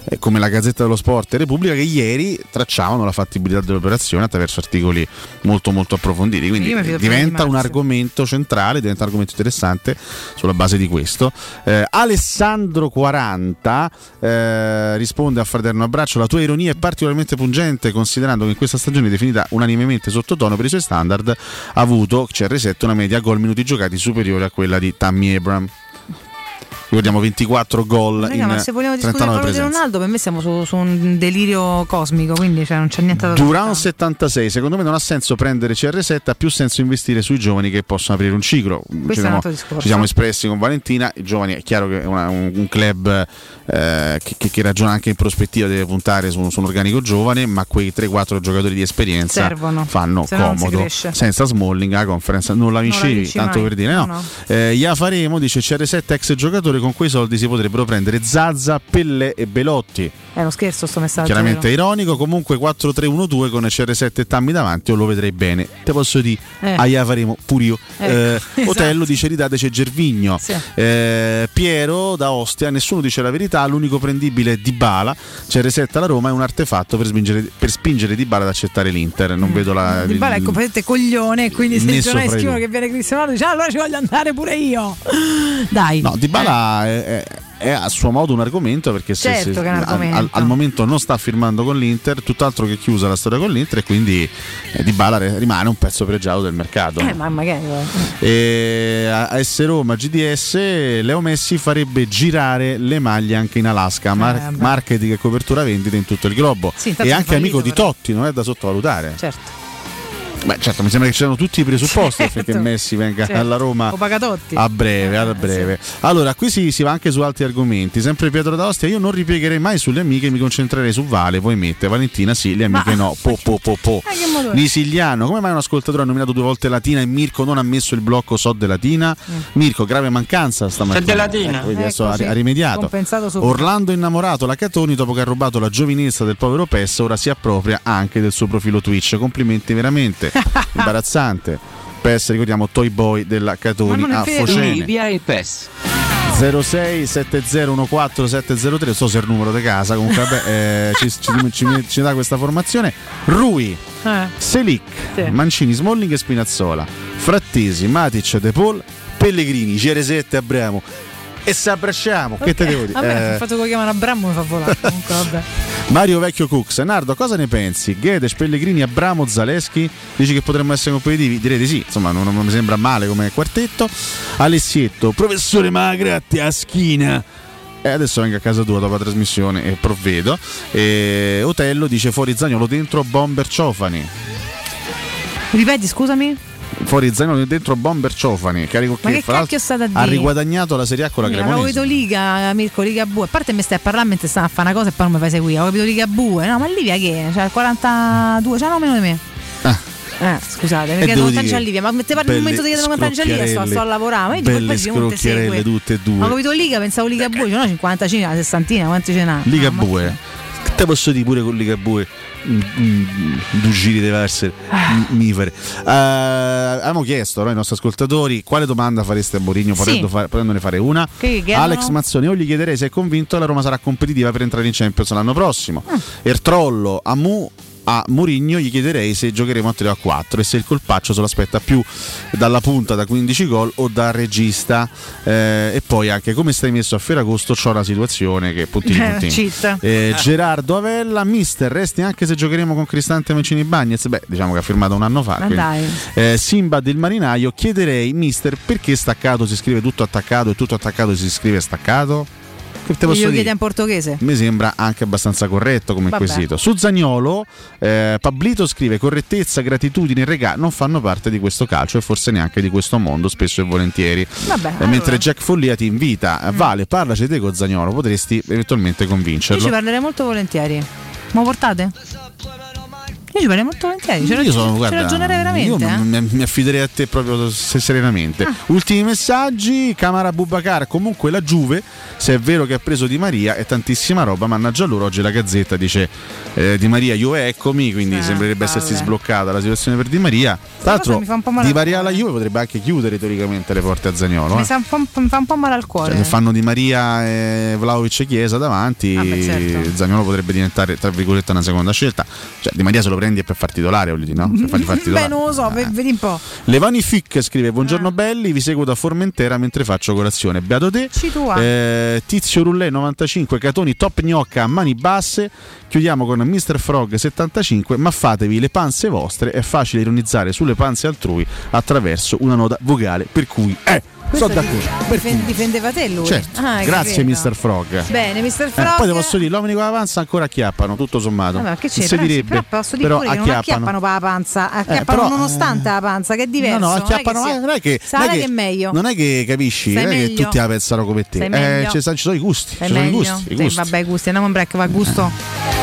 Eh, Come la Gazzetta dello Sport e Repubblica che ieri tracciavano la fattibilità dell'operazione attraverso articoli molto molto approfonditi. Quindi diventa un argomento centrale, diventa un argomento interessante sulla base di questo. Eh, Alessandro 40 eh, risponde a Fraterno Abbraccio: La tua ironia è particolarmente pungente, considerando che in questa stagione definita unanimemente sottotono per i suoi standard, ha avuto CR7 una media gol minuti giocati superiore a quella di Tammy Abram. Ricordiamo 24 gol Raga, in ma se vogliamo discutere 39 proprio di. Ronaldo, per me siamo su, su un delirio cosmico, quindi cioè, non c'è niente da Duran 76, secondo me non ha senso prendere CR7, ha più senso investire sui giovani che possono aprire un ciclo. Ci siamo, ci siamo espressi con Valentina, i giovani è chiaro che è una- un, un club eh, che, che- ragiona anche in prospettiva, deve puntare su, su un organico giovane, ma quei 3-4 giocatori di esperienza Servono. fanno Se comodo. Senza Smalling la conference non la vincevi, vinci tanto mai. per dire no. No, no. Eh, ya faremo, dice CR7 ex giocatore, con quei soldi si potrebbero prendere Zazza, Pelle e Belotti. È uno scherzo sto messaggio. Chiaramente vero? ironico, comunque 4-3-1-2 con CR7 e Tammy davanti, io lo vedrei bene. Te posso dire, Eh. aia faremo pure io. Ecco, Eh, esatto. Otello dice ridateci Gervigno. Sì. Eh, Piero da Ostia, nessuno dice la verità, l'unico prendibile è Dybala. CR7 alla Roma è un artefatto per spingere, per spingere Dybala ad accettare l'Inter. Non vedo la... Di Bala è completamente coglione, quindi se il giornale di scrivono che viene Cristiano dice "Ah, allora ci voglio andare pure io. Dai. No, Dybala è, è- è a suo modo un argomento perché se, Certo se- argomento. Al, al momento non sta firmando con l'Inter, tutt'altro che chiusa la storia con l'Inter e quindi eh, Dybala re- rimane un pezzo pregiato del mercato. Eh, ma magari eh. E a S Roma GDS Leo Messi farebbe girare le maglie anche in Alaska, mar- Eh, marketing e copertura vendita in tutto il globo. Sì, e anche amico lito, di però. Totti, non è da sottovalutare. Certo. Beh, certo, mi sembra che ci siano tutti i presupposti Certo. affinché Messi venga Certo. alla Roma O Pagatotti. a breve, a breve. Allora, qui si, si va anche su altri argomenti. Sempre Pietro d'Ostia, io non ripiegherei mai sulle amiche, mi concentrerei su Vale, voi mette. Valentina sì, le amiche Ma- no. Po, po, po, po. Eh, come mai un ascoltatore ha nominato due volte Latina e Mirko non ha messo il blocco so de Latina? Mirko, grave mancanza stamattina. So de Latina. Ecco, vedi, adesso Ecco, ha, rimediato. Orlando innamorato la Catoni dopo che ha rubato la giovinezza del povero Pes, ora si appropria anche del suo profilo Twitch. Complimenti veramente. Imbarazzante. Pes, ricordiamo, Toy Boy della Catoni a Focene. Libia e PES. 06 7014 703 non so se è il numero di casa comunque vabbè, eh, ci, ci- ci- ci dà questa formazione Rui Eh. Selic Sì. Mancini Smalling e Spinazzola Frattesi Matic De Paul Pellegrini CR7 Abramo e se abbracciamo che te devo dire Vabbè, Eh, il fatto che lo chiamano Abramo mi fa volare. Comunque, vabbè. Mario Vecchio Cooks Nardo cosa ne pensi? Gedes Pellegrini Abramo Zaleschi dici che potremmo essere competitivi? direi di sì insomma non, non mi sembra male come quartetto Alessietto professore Magratti a schina e adesso venga a casa tua dopo la trasmissione e provvedo. E Otello dice fuori Zagnolo dentro Bomber Ciofani. Ripeti, scusami? Fuori Zagnolo dentro Bomber Ciofani. Che, Ma che l'altro cacchio state a ha riguadagnato la Serie A con la Avevo Cremonese. capito Liga, Mirko, Liga Bue. A parte mi stai a parlare mentre stai a fare una cosa e poi non mi fai seguire. Avevo capito Liga Bue. No, ma Livia che? C'ha il 42, c'ha no meno di me. Eh, scusate, mi chiedo già Livia, ma te parli un momento di chiedere quanta già Livia, sto, sto a lavorare. Ma io dico, Belle poi non ti segue. tutte e Ho due. capito Liga, pensavo Liga Bue, no 55, una sessantina, quanti ce n'ha? Liga No, ma- Bue. Che te posso dire pure con Liga Bue? Mm, mm, Due giri deve essere Ah. mi- mifere. Eh, abbiamo chiesto no, ai nostri ascoltatori quale domanda fareste a Mourinho Sì. potendo fa- potendone fare una. Che chiedono? Alex Mazzoni, io gli chiederei se è convinto che la Roma sarà competitiva per entrare in Champions l'anno prossimo. Ah. Ertrollo, Amu a Mourinho gli chiederei se giocheremo a 3 o a 4 e se il colpaccio se lo aspetta più dalla punta da 15 gol o da regista Eh, e poi anche come stai messo a Ferragosto c'ho la situazione che puntini Eh, puntini eh, Gerardo Avella, mister, resti anche se giocheremo con Cristante Mancini Bagnez. Beh, diciamo che ha firmato un anno fa. Quindi. Eh, Simba del Marinaio, chiederei, mister, perché staccato si scrive tutto attaccato e tutto attaccato si scrive staccato? Che te Io posso dire? in portoghese. Mi sembra anche abbastanza corretto come Vabbè. quesito. Su Zagnolo, eh, Pablito scrive: correttezza, gratitudine e regà non fanno parte di questo calcio e forse neanche di questo mondo, spesso e volentieri. Vabbè, Eh, allora. Mentre Jack Follia ti invita, Vale, parlaci te con Zagnolo, potresti eventualmente Io ci convincerlo. parlerei molto volentieri. Ma portate? Io ci parlerei molto volentieri. Ci, Io raggi- sono, guarda, ragionerei veramente. io eh. Ah. mi, affiderei a te proprio se- serenamente. Ultimi messaggi: Camara Bubacar. Comunque la Juve, se è vero che ha preso Di Maria, è tantissima roba. Mannaggia loro. Oggi la Gazzetta dice eh, Di Maria, Juve, eccomi. Quindi Eh, sembrerebbe essersi palle. sbloccata la situazione per Di Maria. Tra l'altro, Di Maria alla Juve potrebbe anche chiudere teoricamente le porte a Zagnolo. Mi, eh. mi fa un po' male al cuore. Cioè, se fanno Di Maria, e Vlaovic e Chiesa davanti, Ah, beh, certo. Zagnolo potrebbe diventare tra virgolette una seconda scelta. Cioè, Di Maria se lo prendi è per far titolare, voglio dire, no? Per fargli far Beh, titolare. non lo so, ve- vedi un po'. Levani Fic scrive. Buongiorno belli, vi seguo da Formentera mentre faccio colazione. Beato te. Eh, Tizio Rullè 95, Catoni top gnocca a mani basse. Chiudiamo con Mr. Frog 75, ma fatevi le panze vostre, è facile ironizzare sulle panze altrui attraverso una nota vocale, per cui eh, Questo sono d'accordo. difen- difendeva te lui. Certo, Ah, hai grazie capito. Mr. Frog. Bene, Mr. Eh, Frog. poi ti posso dire, gli uomini con la panza ancora acchiappano, tutto sommato. Vabbè, ma che c'è? si Però, direbbe, però posso dire però pure che non acchiappano la panza, acchiappano però, nonostante la panza, che è diverso. No, no, non è che acchiappano, eh, non è che, non è che è meglio. Non è che capisci, non è che tutti la pensano come te. Eh, ci, sono- i gusti. Ci sono i gusti. vabbè, i gusti, andiamo in break, va a gusto.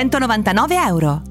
299 euro.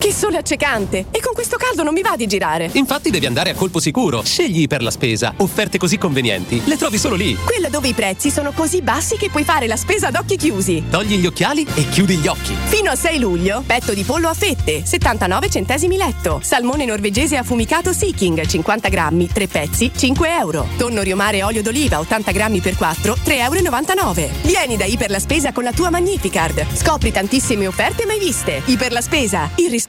Che sole accecante! E con questo caldo non mi va di girare. Infatti devi andare a colpo sicuro. Scegli per la spesa. Offerte così convenienti. Le trovi solo lì. Quella dove i prezzi sono così bassi che puoi fare la spesa ad occhi chiusi. Togli gli occhiali e chiudi gli occhi. Fino al 6 luglio, petto di pollo a fette, 79 centesimi letto. Salmone norvegese affumicato Sea King, 50 grammi, 3 pezzi, 5 euro. Tonno riomare olio d'oliva, 80 grammi per 4, 3,99 euro. Vieni da Iper la Spesa con la tua Magnificard. Scopri tantissime offerte mai viste. Iper la Spesa, il risparmio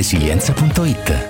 resilienza.it.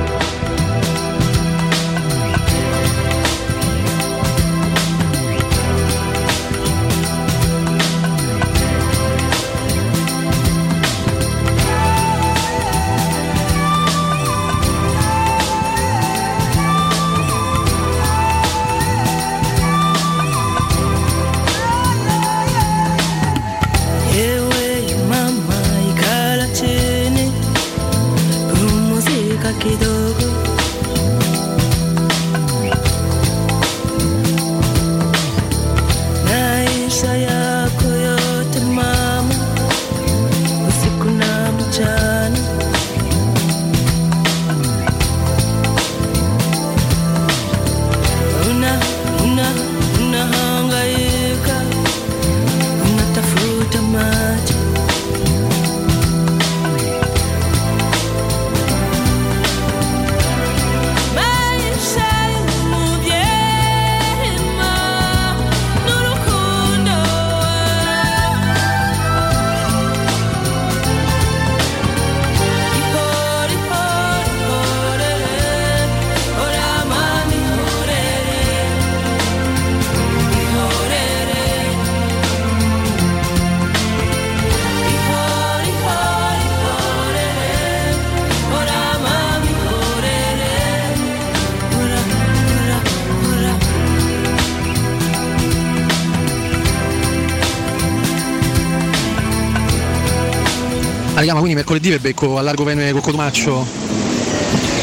quindi mercoledì per becco a largo pene con Cotumaccio?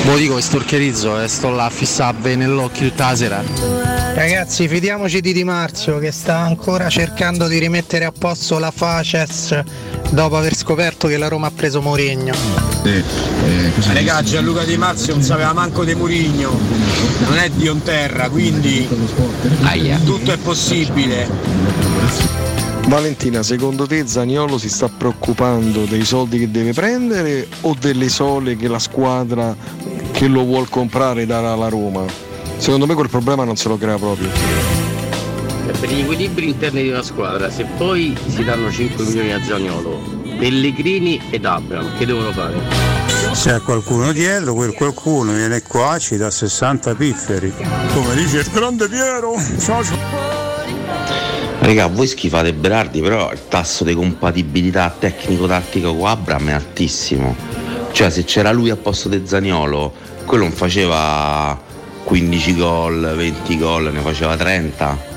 Ve lo dico che storcherizzo e sto là a fissare nell'occhio tutta la sera. Ragazzi, fidiamoci di Di Marzio che sta ancora cercando di rimettere a posto la Faces dopo aver scoperto che la Roma ha preso Mourinho. Regà, Gianluca Di Marzio non sapeva manco di Murigno, non è di Onterra, quindi tutto è possibile. Valentina, secondo te Zaniolo si sta preoccupando dei soldi che deve prendere o delle sole che la squadra che lo vuol comprare darà alla Roma? Secondo me quel problema non se lo crea proprio. Per gli equilibri interni di una squadra, se poi si danno 5 milioni a Zaniolo, Pellegrini ed Abram, che devono fare? Se a qualcuno dietro, quel qualcuno viene qua ci dà 60 pifferi. Come dice il grande Piero. Ciao ciao. Raga, voi schifate Berardi, però il tasso di compatibilità tecnico-tattico con Abram è altissimo. Cioè, se c'era lui al posto di Zaniolo, quello non faceva 15 gol, 20 gol, ne faceva 30.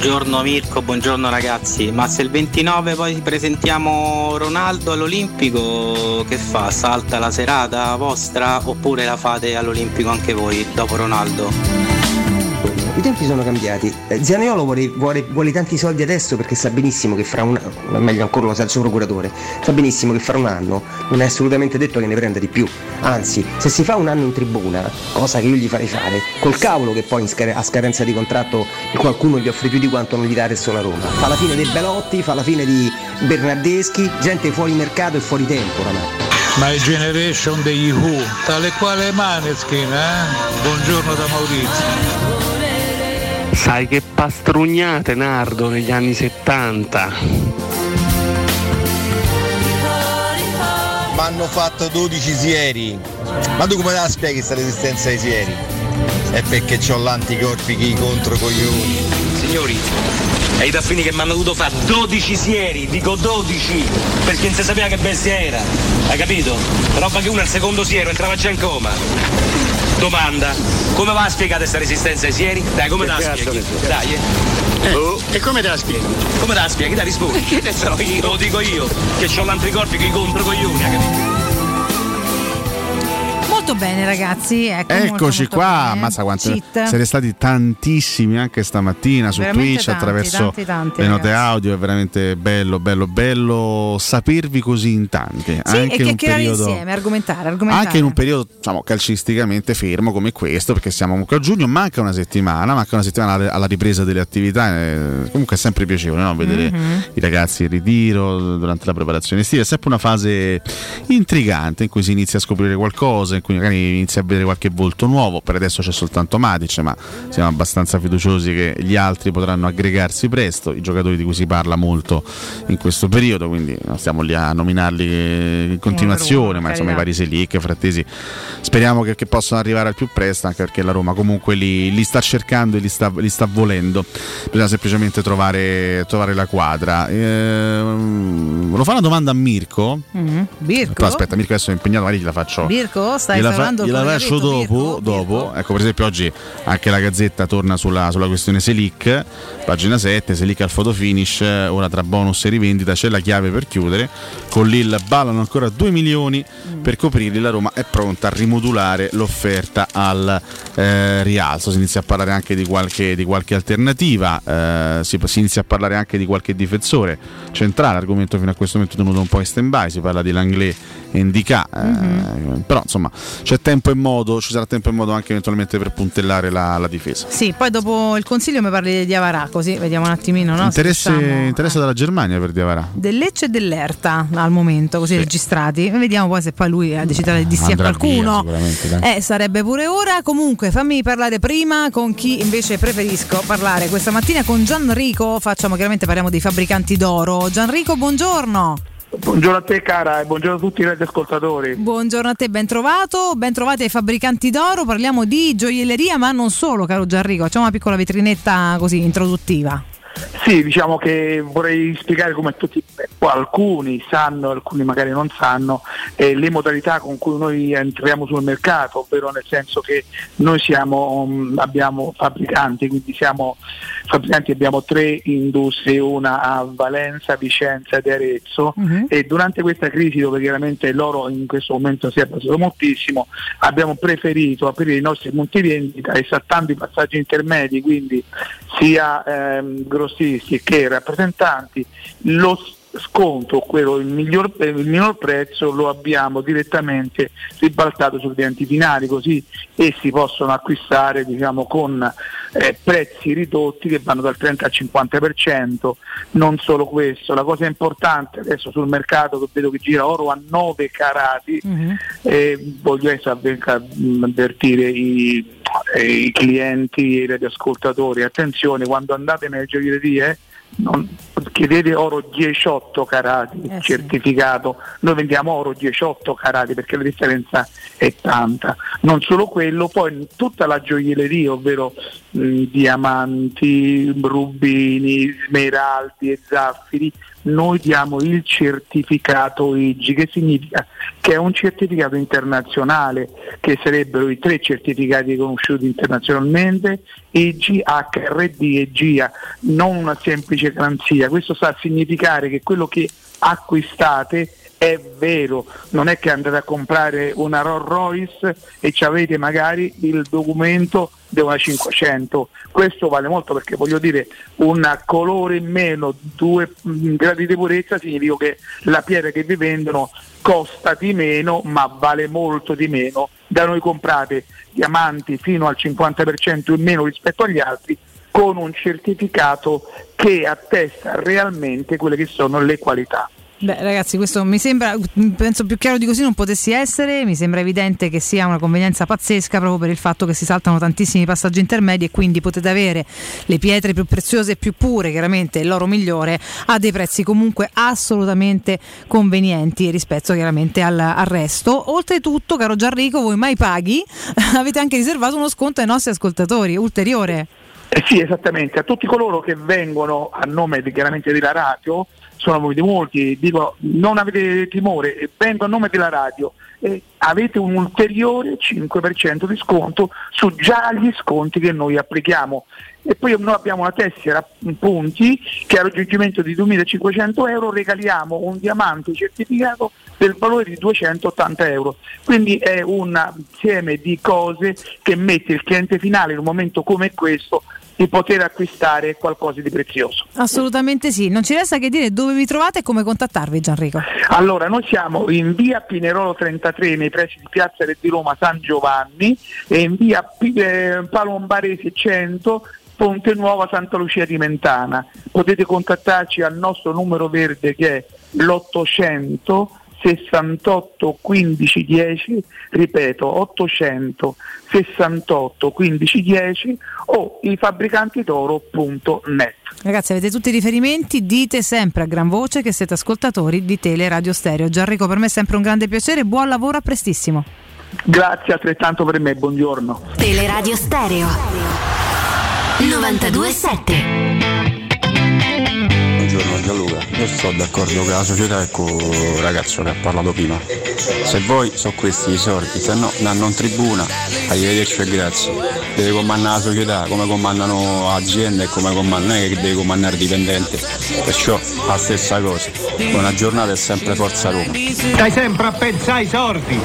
Buongiorno Mirko, buongiorno ragazzi. Ma se il 29 poi presentiamo Ronaldo all'Olimpico, che fa? Salta la serata vostra oppure la fate all'Olimpico anche voi dopo Ronaldo? I tempi sono cambiati. Eh, Zaniolo vuole, vuole- vuole tanti soldi adesso perché sa benissimo che fra un anno, meglio ancora lo sa il suo procuratore, sa benissimo che fra un anno non è assolutamente detto che ne prenda di più. Anzi, se si fa un anno in tribuna, cosa che io gli farei fare, col cavolo che poi scar- a scadenza di contratto qualcuno gli offre più di quanto non gli dà adesso la Roma. Fa la fine dei Belotti, fa la fine di Bernardeschi, gente fuori mercato e fuori tempo oramai. My Generation degli Who, tale quale Maneskin, eh? Buongiorno da Maurizio. Sai che pastrugnate Nardo negli anni 70. Mi hanno fatto 12 sieri. Ma tu come te la spieghi questa resistenza ai sieri? È perché ho l'anticorpi che contro coglioni. Signori, è i taffini che mi hanno dovuto fare 12 sieri, dico 12, perché non si sapeva che bestia era. Hai capito? Roba che uno al secondo siero entrava già in coma. Domanda, come va a spiegare questa resistenza ai sieri? Dai, come te la spieghi? Dai, eh. Oh, e come te la spieghi? Come te la spieghi? Dai, rispondi. Che ne so io? Lo dico io, che ho l'anticorpi che contro coglioni, capito? Molto bene ragazzi, ecco, molto, Eccoci molto qua, ammazza quante Cheat. siete stati tantissimi anche stamattina su Veramente Twitch tanti, attraverso tanti, tanti, le note ragazzi. audio, è veramente bello, bello, bello sapervi così in tanti, Sì, anche e in un chiacchierare periodo insieme, argomentare, argomentare. anche in un periodo diciamo, calcisticamente fermo come questo, perché siamo comunque a giugno, manca una settimana, manca una settimana alla, ripresa delle attività. eh, comunque è sempre piacevole no? vedere Mhm. i ragazzi in ritiro durante la preparazione estiva. È sempre una fase intrigante in cui si inizia a scoprire qualcosa, in cui magari inizia a vedere qualche volto nuovo. Per adesso c'è soltanto Matic, ma siamo abbastanza fiduciosi che gli altri potranno aggregarsi presto. I giocatori di cui si parla molto in questo periodo, quindi non stiamo lì a nominarli in continuazione, uno, ma insomma i vari Selic, Frattesi, speriamo che, che possano arrivare al più presto, anche perché la Roma comunque li, li sta cercando e li sta, li sta volendo. Bisogna semplicemente trovare, trovare la quadra. Ehm, volevo fare una domanda a Mirko. Mhm. Birko? Però aspetta, Mirko adesso è impegnato, magari gliela faccio. Birko, stai gliela, fa- gliela faccio Enrico, dopo, dopo. Ecco, per esempio, oggi anche la Gazzetta torna sulla, sulla questione Selic, pagina 7, Selic al photo finish, ora tra bonus e rivendita c'è la chiave per chiudere. Con Lille ballano ancora 2 milioni Mm. per coprirli, la Roma è pronta a rimodulare l'offerta al eh, rialzo. Si inizia a parlare anche di qualche, di qualche alternativa, eh, si, si inizia a parlare anche di qualche difensore centrale, argomento fino a questo momento tenuto un po' in stand-by, si parla di Langlais Indica, eh, Mhm. però insomma c'è tempo e modo, ci sarà tempo e modo anche eventualmente per puntellare la, la difesa. Sì, poi dopo il consiglio mi parli di Avarà, così vediamo un attimino, no? Se interesse, riusciamo- interesse dalla Germania per Diavara. Del Lecce e dell'Erta al momento, così registrati. Vediamo poi se poi lui eh, decide di sì a qualcuno. via. Eh, sarebbe pure ora. Comunque, fammi parlare prima con chi invece preferisco parlare questa mattina con Gianrico. Facciamo chiaramente parliamo dei fabbricanti d'oro. Gianrico, buongiorno. Buongiorno a te cara e buongiorno a tutti i radioascoltatori. Buongiorno a te, ben trovato, ben trovati ai fabbricanti d'oro, parliamo di gioielleria ma non solo caro Gianrico, facciamo una piccola vetrinetta così introduttiva. Sì, diciamo che vorrei spiegare come tutti, alcuni sanno, alcuni magari non sanno, eh, le modalità con cui noi entriamo sul mercato, ovvero nel senso che noi siamo, mh, abbiamo fabbricanti, quindi siamo fabbricanti, abbiamo tre industrie, una a Valenza, Vicenza ed Arezzo Mhm. e durante questa crisi dove chiaramente l'oro in questo momento si è abbassato moltissimo, abbiamo preferito aprire i nostri punti vendita esaltando i passaggi intermedi, quindi sia ehm, grossisti che rappresentanti, lo s- sconto, quello il, miglior, eh, il minor prezzo lo abbiamo direttamente ribaltato sui clienti finali, così essi possono acquistare diciamo, con eh, prezzi ridotti che vanno dal 30 al 50%, non solo questo, la cosa importante adesso sul mercato che vedo che gira oro a 9 carati, eh, voglio avvertire i, eh, i clienti e i radioascoltatori, attenzione quando andate nelle gioiellerie non, chiedete oro 18 carati certificato, noi vendiamo oro 18 carati perché la differenza è tanta. Non solo quello, poi tutta la gioielleria, ovvero mh, diamanti, rubini, smeraldi e zaffiri, noi diamo il certificato IGI, che significa che è un certificato internazionale, che sarebbero i tre certificati riconosciuti internazionalmente, IGI, HRD e GIA, non una semplice garanzia. Questo sta a significare che quello che acquistate è vero, non è che andate a comprare una Rolls Royce e ci avete magari il documento di una 500, questo vale molto perché voglio dire un colore in meno, due gradi di purezza significa che la pietra che vi vendono costa di meno ma vale molto di meno, da noi comprate diamanti fino al 50% in meno rispetto agli altri con un certificato che attesta realmente quelle che sono le qualità. Beh, ragazzi, questo mi sembra, penso più chiaro di così non potessi essere. Mi sembra evidente che sia una convenienza pazzesca proprio per il fatto che si saltano tantissimi passaggi intermedi e quindi potete avere le pietre più preziose e più pure, chiaramente l'oro migliore, a dei prezzi comunque assolutamente convenienti rispetto chiaramente al, al resto. Oltretutto, caro Gianrico, voi mai paghi, avete anche riservato uno sconto ai nostri ascoltatori ulteriore. Eh sì, esattamente, a tutti coloro che vengono a nome di, chiaramente della radio, sono venuti molti, dico non avete timore, eh, vengo a nome della radio, e avete un ulteriore 5% di sconto su già gli sconti che noi applichiamo. E poi noi abbiamo una tessera punti che a raggiungimento di 2.500 euro regaliamo un diamante certificato del valore di 280 euro. Quindi è un insieme di cose che mette il cliente finale in un momento come questo di poter acquistare qualcosa di prezioso. Assolutamente sì. Non ci resta che dire dove vi trovate e come contattarvi, Gianrico. Allora, noi siamo in via Pinerolo 33 nei pressi di Piazza Re di Roma San Giovanni e in via P- eh, Palombarese 100 Ponte Nuova Santa Lucia di Mentana. Potete contattarci al nostro numero verde che è l'800 68 15 10, ripeto 800 68 15 10 o i fabbricantitoro.net. Ragazzi, avete tutti i riferimenti, dite sempre a gran voce che siete ascoltatori di Tele Radio Stereo. Gianrico, per me è sempre un grande piacere, buon lavoro, a prestissimo. Grazie altrettanto per me, buongiorno. Teleradio Stereo 927 Buongiorno io sto d'accordo con la società e con il ragazzo che ha parlato prima. Se voi sono questi i soldi, se no danno in tribuna, arrivederci e grazie. Deve comandare la società, come comandano aziende e come comandano, non è che deve comandare dipendente. Perciò la stessa cosa. Buona giornata e sempre Forza Roma. Stai sempre a pensare ai sordi.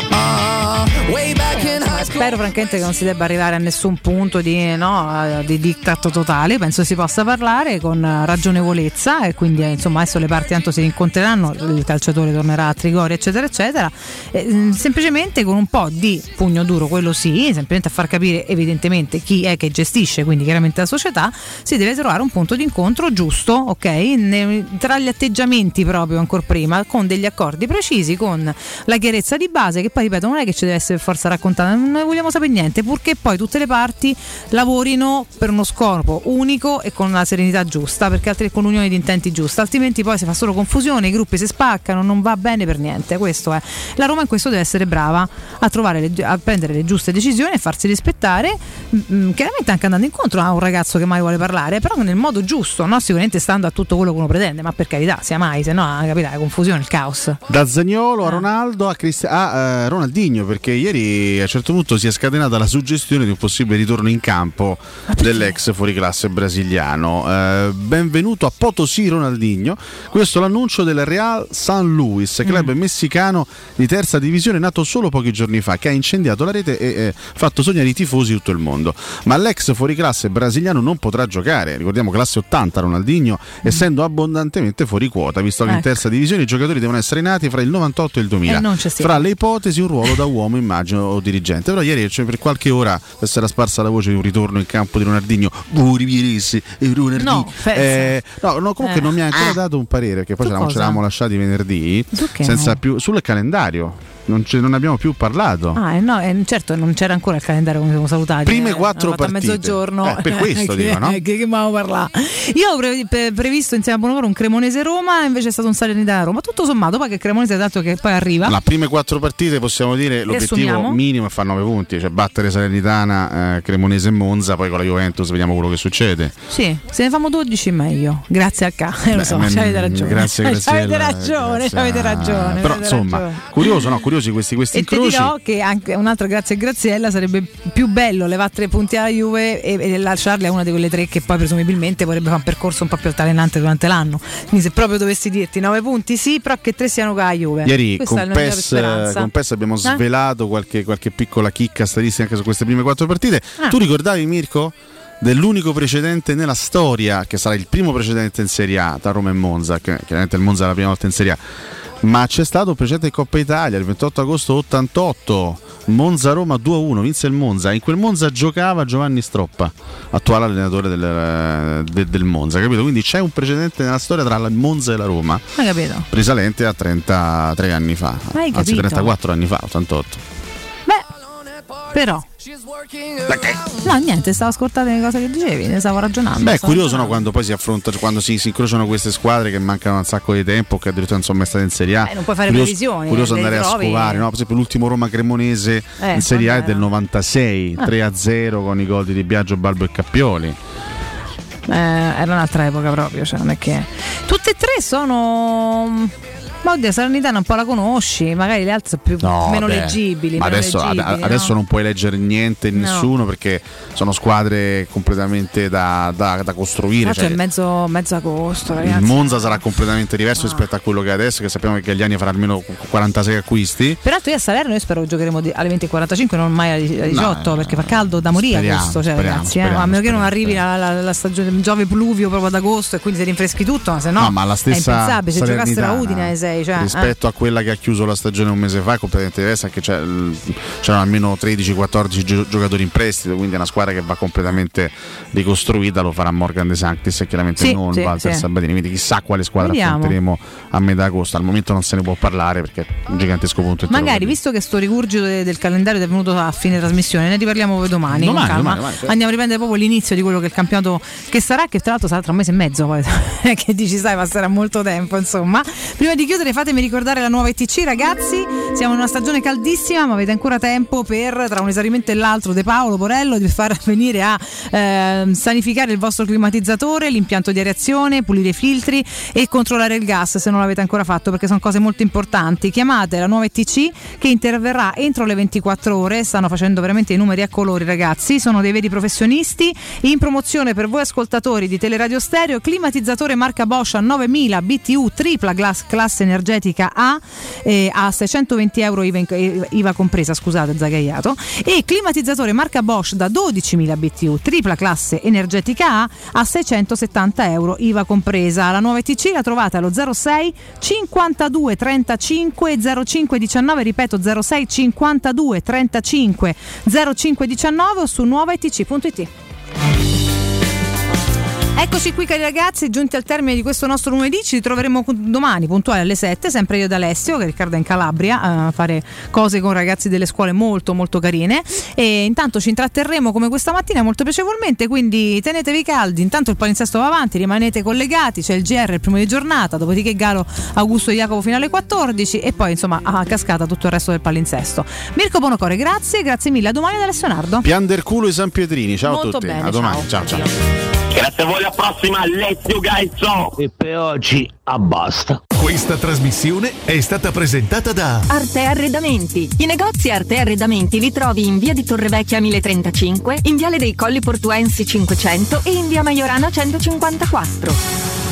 Spero francamente che non si debba arrivare a nessun punto di, no, di diktat totale, penso si possa parlare con ragionevolezza e quindi eh, insomma adesso le parti tanto si incontreranno, il calciatore tornerà a Trigori eccetera eccetera, eh, mm, semplicemente con un po' di pugno duro, quello sì, semplicemente a far capire evidentemente chi è che gestisce, quindi chiaramente la società, si deve trovare un punto di incontro giusto, ok? Ne- tra gli atteggiamenti proprio ancora prima, con degli accordi precisi, con la chiarezza di base che poi ripeto non è che ci deve essere forza raccontata non ne vogliamo sapere niente, purché poi tutte le parti lavorino per uno scopo unico e con la serenità giusta, perché altri con l'unione di intenti giusta, altrimenti poi si fa solo confusione, i gruppi si spaccano, non va bene per niente. Questo è. La Roma in questo deve essere brava a, trovare le- a prendere le giuste decisioni e farsi rispettare, mm, chiaramente anche andando incontro a un ragazzo che mai vuole parlare, però nel modo giusto, no? sicuramente stando a tutto quello che uno pretende, ma per carità, sia mai, se no capita la confusione, il caos. Da Zagnolo a Ronaldo a, Cristi- a eh, Ronaldinho, perché ieri a un certo punto si è scatenata la suggestione di un possibile ritorno in campo dell'ex fuoriclasse brasiliano. Eh, benvenuto a Potosí Ronaldinho. Questo è l'annuncio del Real San Luis, club messicano di terza divisione nato solo pochi giorni fa, che ha incendiato la rete e eh, fatto sognare i tifosi di tutto il mondo. Ma l'ex fuoriclasse brasiliano non potrà giocare. Ricordiamo classe 80 Ronaldinho, essendo abbondantemente fuori quota, visto che in Ecco. terza divisione i giocatori devono essere nati fra il 98 e il 2000. E fra le ipotesi un ruolo da uomo, immagino, o dirigente. Però ieri cioè, per qualche ora si era sparsa la voce di un ritorno in campo di Ronaldinho. Rivieresse, e Ronaldinho. No. Eh, no, no, comunque Eh. non mi ha ancora Ah. dato un parere, perché poi ce l'avamo- lasciati venerdì, che? senza più, sul calendario. Non, ce- non abbiamo più parlato. Ah, eh, no, eh, certo, non c'era ancora il calendario come siamo salutati. Prime eh, quattro partite. A mezzogiorno. Eh, per questo che, dico, no? Che, che parlato. Io ho pre- pre- previsto insieme a Bonavoro un Cremonese Roma, invece è stato un Salernitana Roma. Tutto sommato, poi che Cremonese tanto che poi arriva. Le prime quattro partite possiamo dire l'obiettivo assumiamo? minimo è fare 9 punti, cioè battere Salernitana, eh, Cremonese e Monza, poi con la Juventus vediamo quello che succede. Sì, se ne famo 12 meglio. Grazie a K. Eh, lo Beh, so, ci avete ragione. grazie, Graziella, avete ragione, grazie avete ragione. Però avete insomma, ragione. curioso, no? Curiosi questi, questi E ti incroci. dirò che anche un'altra grazie a Graziella sarebbe più bello levare tre punti alla Juve e, e lasciarli a una di quelle tre che poi presumibilmente vorrebbe fare un percorso un po' più altalenante durante l'anno. Quindi se proprio dovessi dirti nove punti sì, però che tre siano con la Juve. Ieri Questa con PES, con PES abbiamo Eh? svelato qualche, qualche piccola chicca statistica anche su queste prime quattro partite. Ah. Tu ricordavi Mirko? Dell'unico precedente nella storia, che sarà il primo precedente in Serie A tra Roma e Monza, che chiaramente il Monza è la prima volta in Serie A, ma c'è stato un precedente in Coppa Italia il 28 agosto 88, Monza-Roma 2-1, vinse il Monza. In quel Monza giocava Giovanni Stroppa, attuale allenatore del, de- del Monza, capito? Quindi c'è un precedente nella storia tra il Monza e la Roma, risalente a 33 anni fa, anzi capito? 34 anni fa, 88. Però. No, niente, stavo ascoltando le cose che dicevi, ne stavo ragionando. Beh, è curioso no, quando poi si affronta, quando si, si incrociano queste squadre che mancano un sacco di tempo, che addirittura non sono mai state in Serie A. Eh, non puoi fare curioso, previsioni, Curioso le andare a scovare, no? Per esempio l'ultimo Roma Cremonese Eh, in Serie A è del 96, Ah. 3-0 con i gol di Di Biagio, Balbo e Cappioli. Eh, era un'altra epoca proprio, cioè non è che. Tutte e tre sono. Ma oddio, Salernitana un po' la conosci, magari le altre più, No, meno beh, leggibili. Ma meno adesso, ad- leggibili, adesso no? non puoi leggere niente in No. nessuno perché sono squadre completamente da, da- da costruire. Cioè, è mezzo, mezzo agosto, il ragazzi. Monza sarà completamente diverso rispetto a quello che è adesso, che sappiamo che Gagliani farà almeno 46 acquisti. Peraltro io a Salerno io spero che giocheremo alle 20.45, non mai alle alle 18, No, perché fa caldo da morire speriamo, agosto, cioè, speriamo, ragazzi, eh, speriamo, a meno che non arrivi la, la- la stagione Giove pluvio proprio ad agosto e quindi si rinfreschi tutto, ma se no, No, ma la stessa è impensabile, se giocasse la Salernitana, 6, cioè, rispetto a quella che ha chiuso la stagione un mese fa è completamente diversa c'è- l- c'erano almeno 13-14 gio- giocatori in prestito quindi è una squadra che va completamente ricostruita lo farà Morgan De Sanctis e chiaramente Sì, non sì, Walter sì. Sabatini quindi chissà quale squadra Vediamo. affronteremo a metà agosto al momento non se ne può parlare perché è un gigantesco punto Magari, visto che sto rigurgito de- del calendario è venuto a fine trasmissione, ne riparliamo domani. Domani, domani, domani, certo. Andiamo a riprendere proprio l'inizio di quello che è il campionato che sarà, che tra l'altro sarà tra un mese e mezzo. Poi che dici, sai, passerà molto tempo. Insomma, prima di chiudere, fatemi ricordare la nuova ETC, ragazzi. Siamo in una stagione caldissima, ma avete ancora tempo per, tra un esaurimento e l'altro, De Paolo Porello, di far venire a ehm, sanificare il vostro climatizzatore, l'impianto di areazione, pulire i filtri e controllare il gas se non l'avete ancora fatto, perché sono cose molto importanti. Chiamate la nuova ETC che interverrà entro le 24 ore. Stanno facendo veramente i numeri a colori, ragazzi. Sono dei veri professionisti. In promozione per voi ascoltatori di Teleradio Stereo, climatizzatore marca Bosch a 9000 BTU tripla glass, classe energetica A eh, a 620 euro IVA, in- eh, IVA compresa, scusate, zagaiato. E climatizzatore marca Bosch da 12.000 BTU tripla classe energetica A a 670 euro IVA compresa. La nuova ETC la trovate allo 06 52 35 05 19, ripeto 06 52 35 05 19 o su nuovaetc.it. Eccoci qui cari ragazzi, giunti al termine di questo nostro lunedì, ci ritroveremo domani puntuali alle 7, sempre io ed Alessio, che Riccardo è in Calabria, a fare cose con ragazzi delle scuole molto molto carine e intanto ci intratterremo come questa mattina molto piacevolmente, quindi tenetevi caldi, intanto il palinsesto va avanti, rimanete collegati, c'è il GR il primo di giornata, dopodiché Galo Augusto e Jacopo fino alle 14 e poi insomma a cascata tutto il resto del palinsesto. Mirko Bonocore, grazie, grazie mille, a domani da Alessio Nardo. Pianderculo i San Pietrini, ciao Molto a tutti, bene, a domani, ciao. ciao. ciao. Grazie a voi, alla prossima, let's you guys so. E per oggi abbasta. Questa trasmissione è stata presentata da Arte Arredamenti. I negozi Arte Arredamenti li trovi in via di Torrevecchia 1035, in viale dei Colli Portuensi 500 e in via Maiorana 154.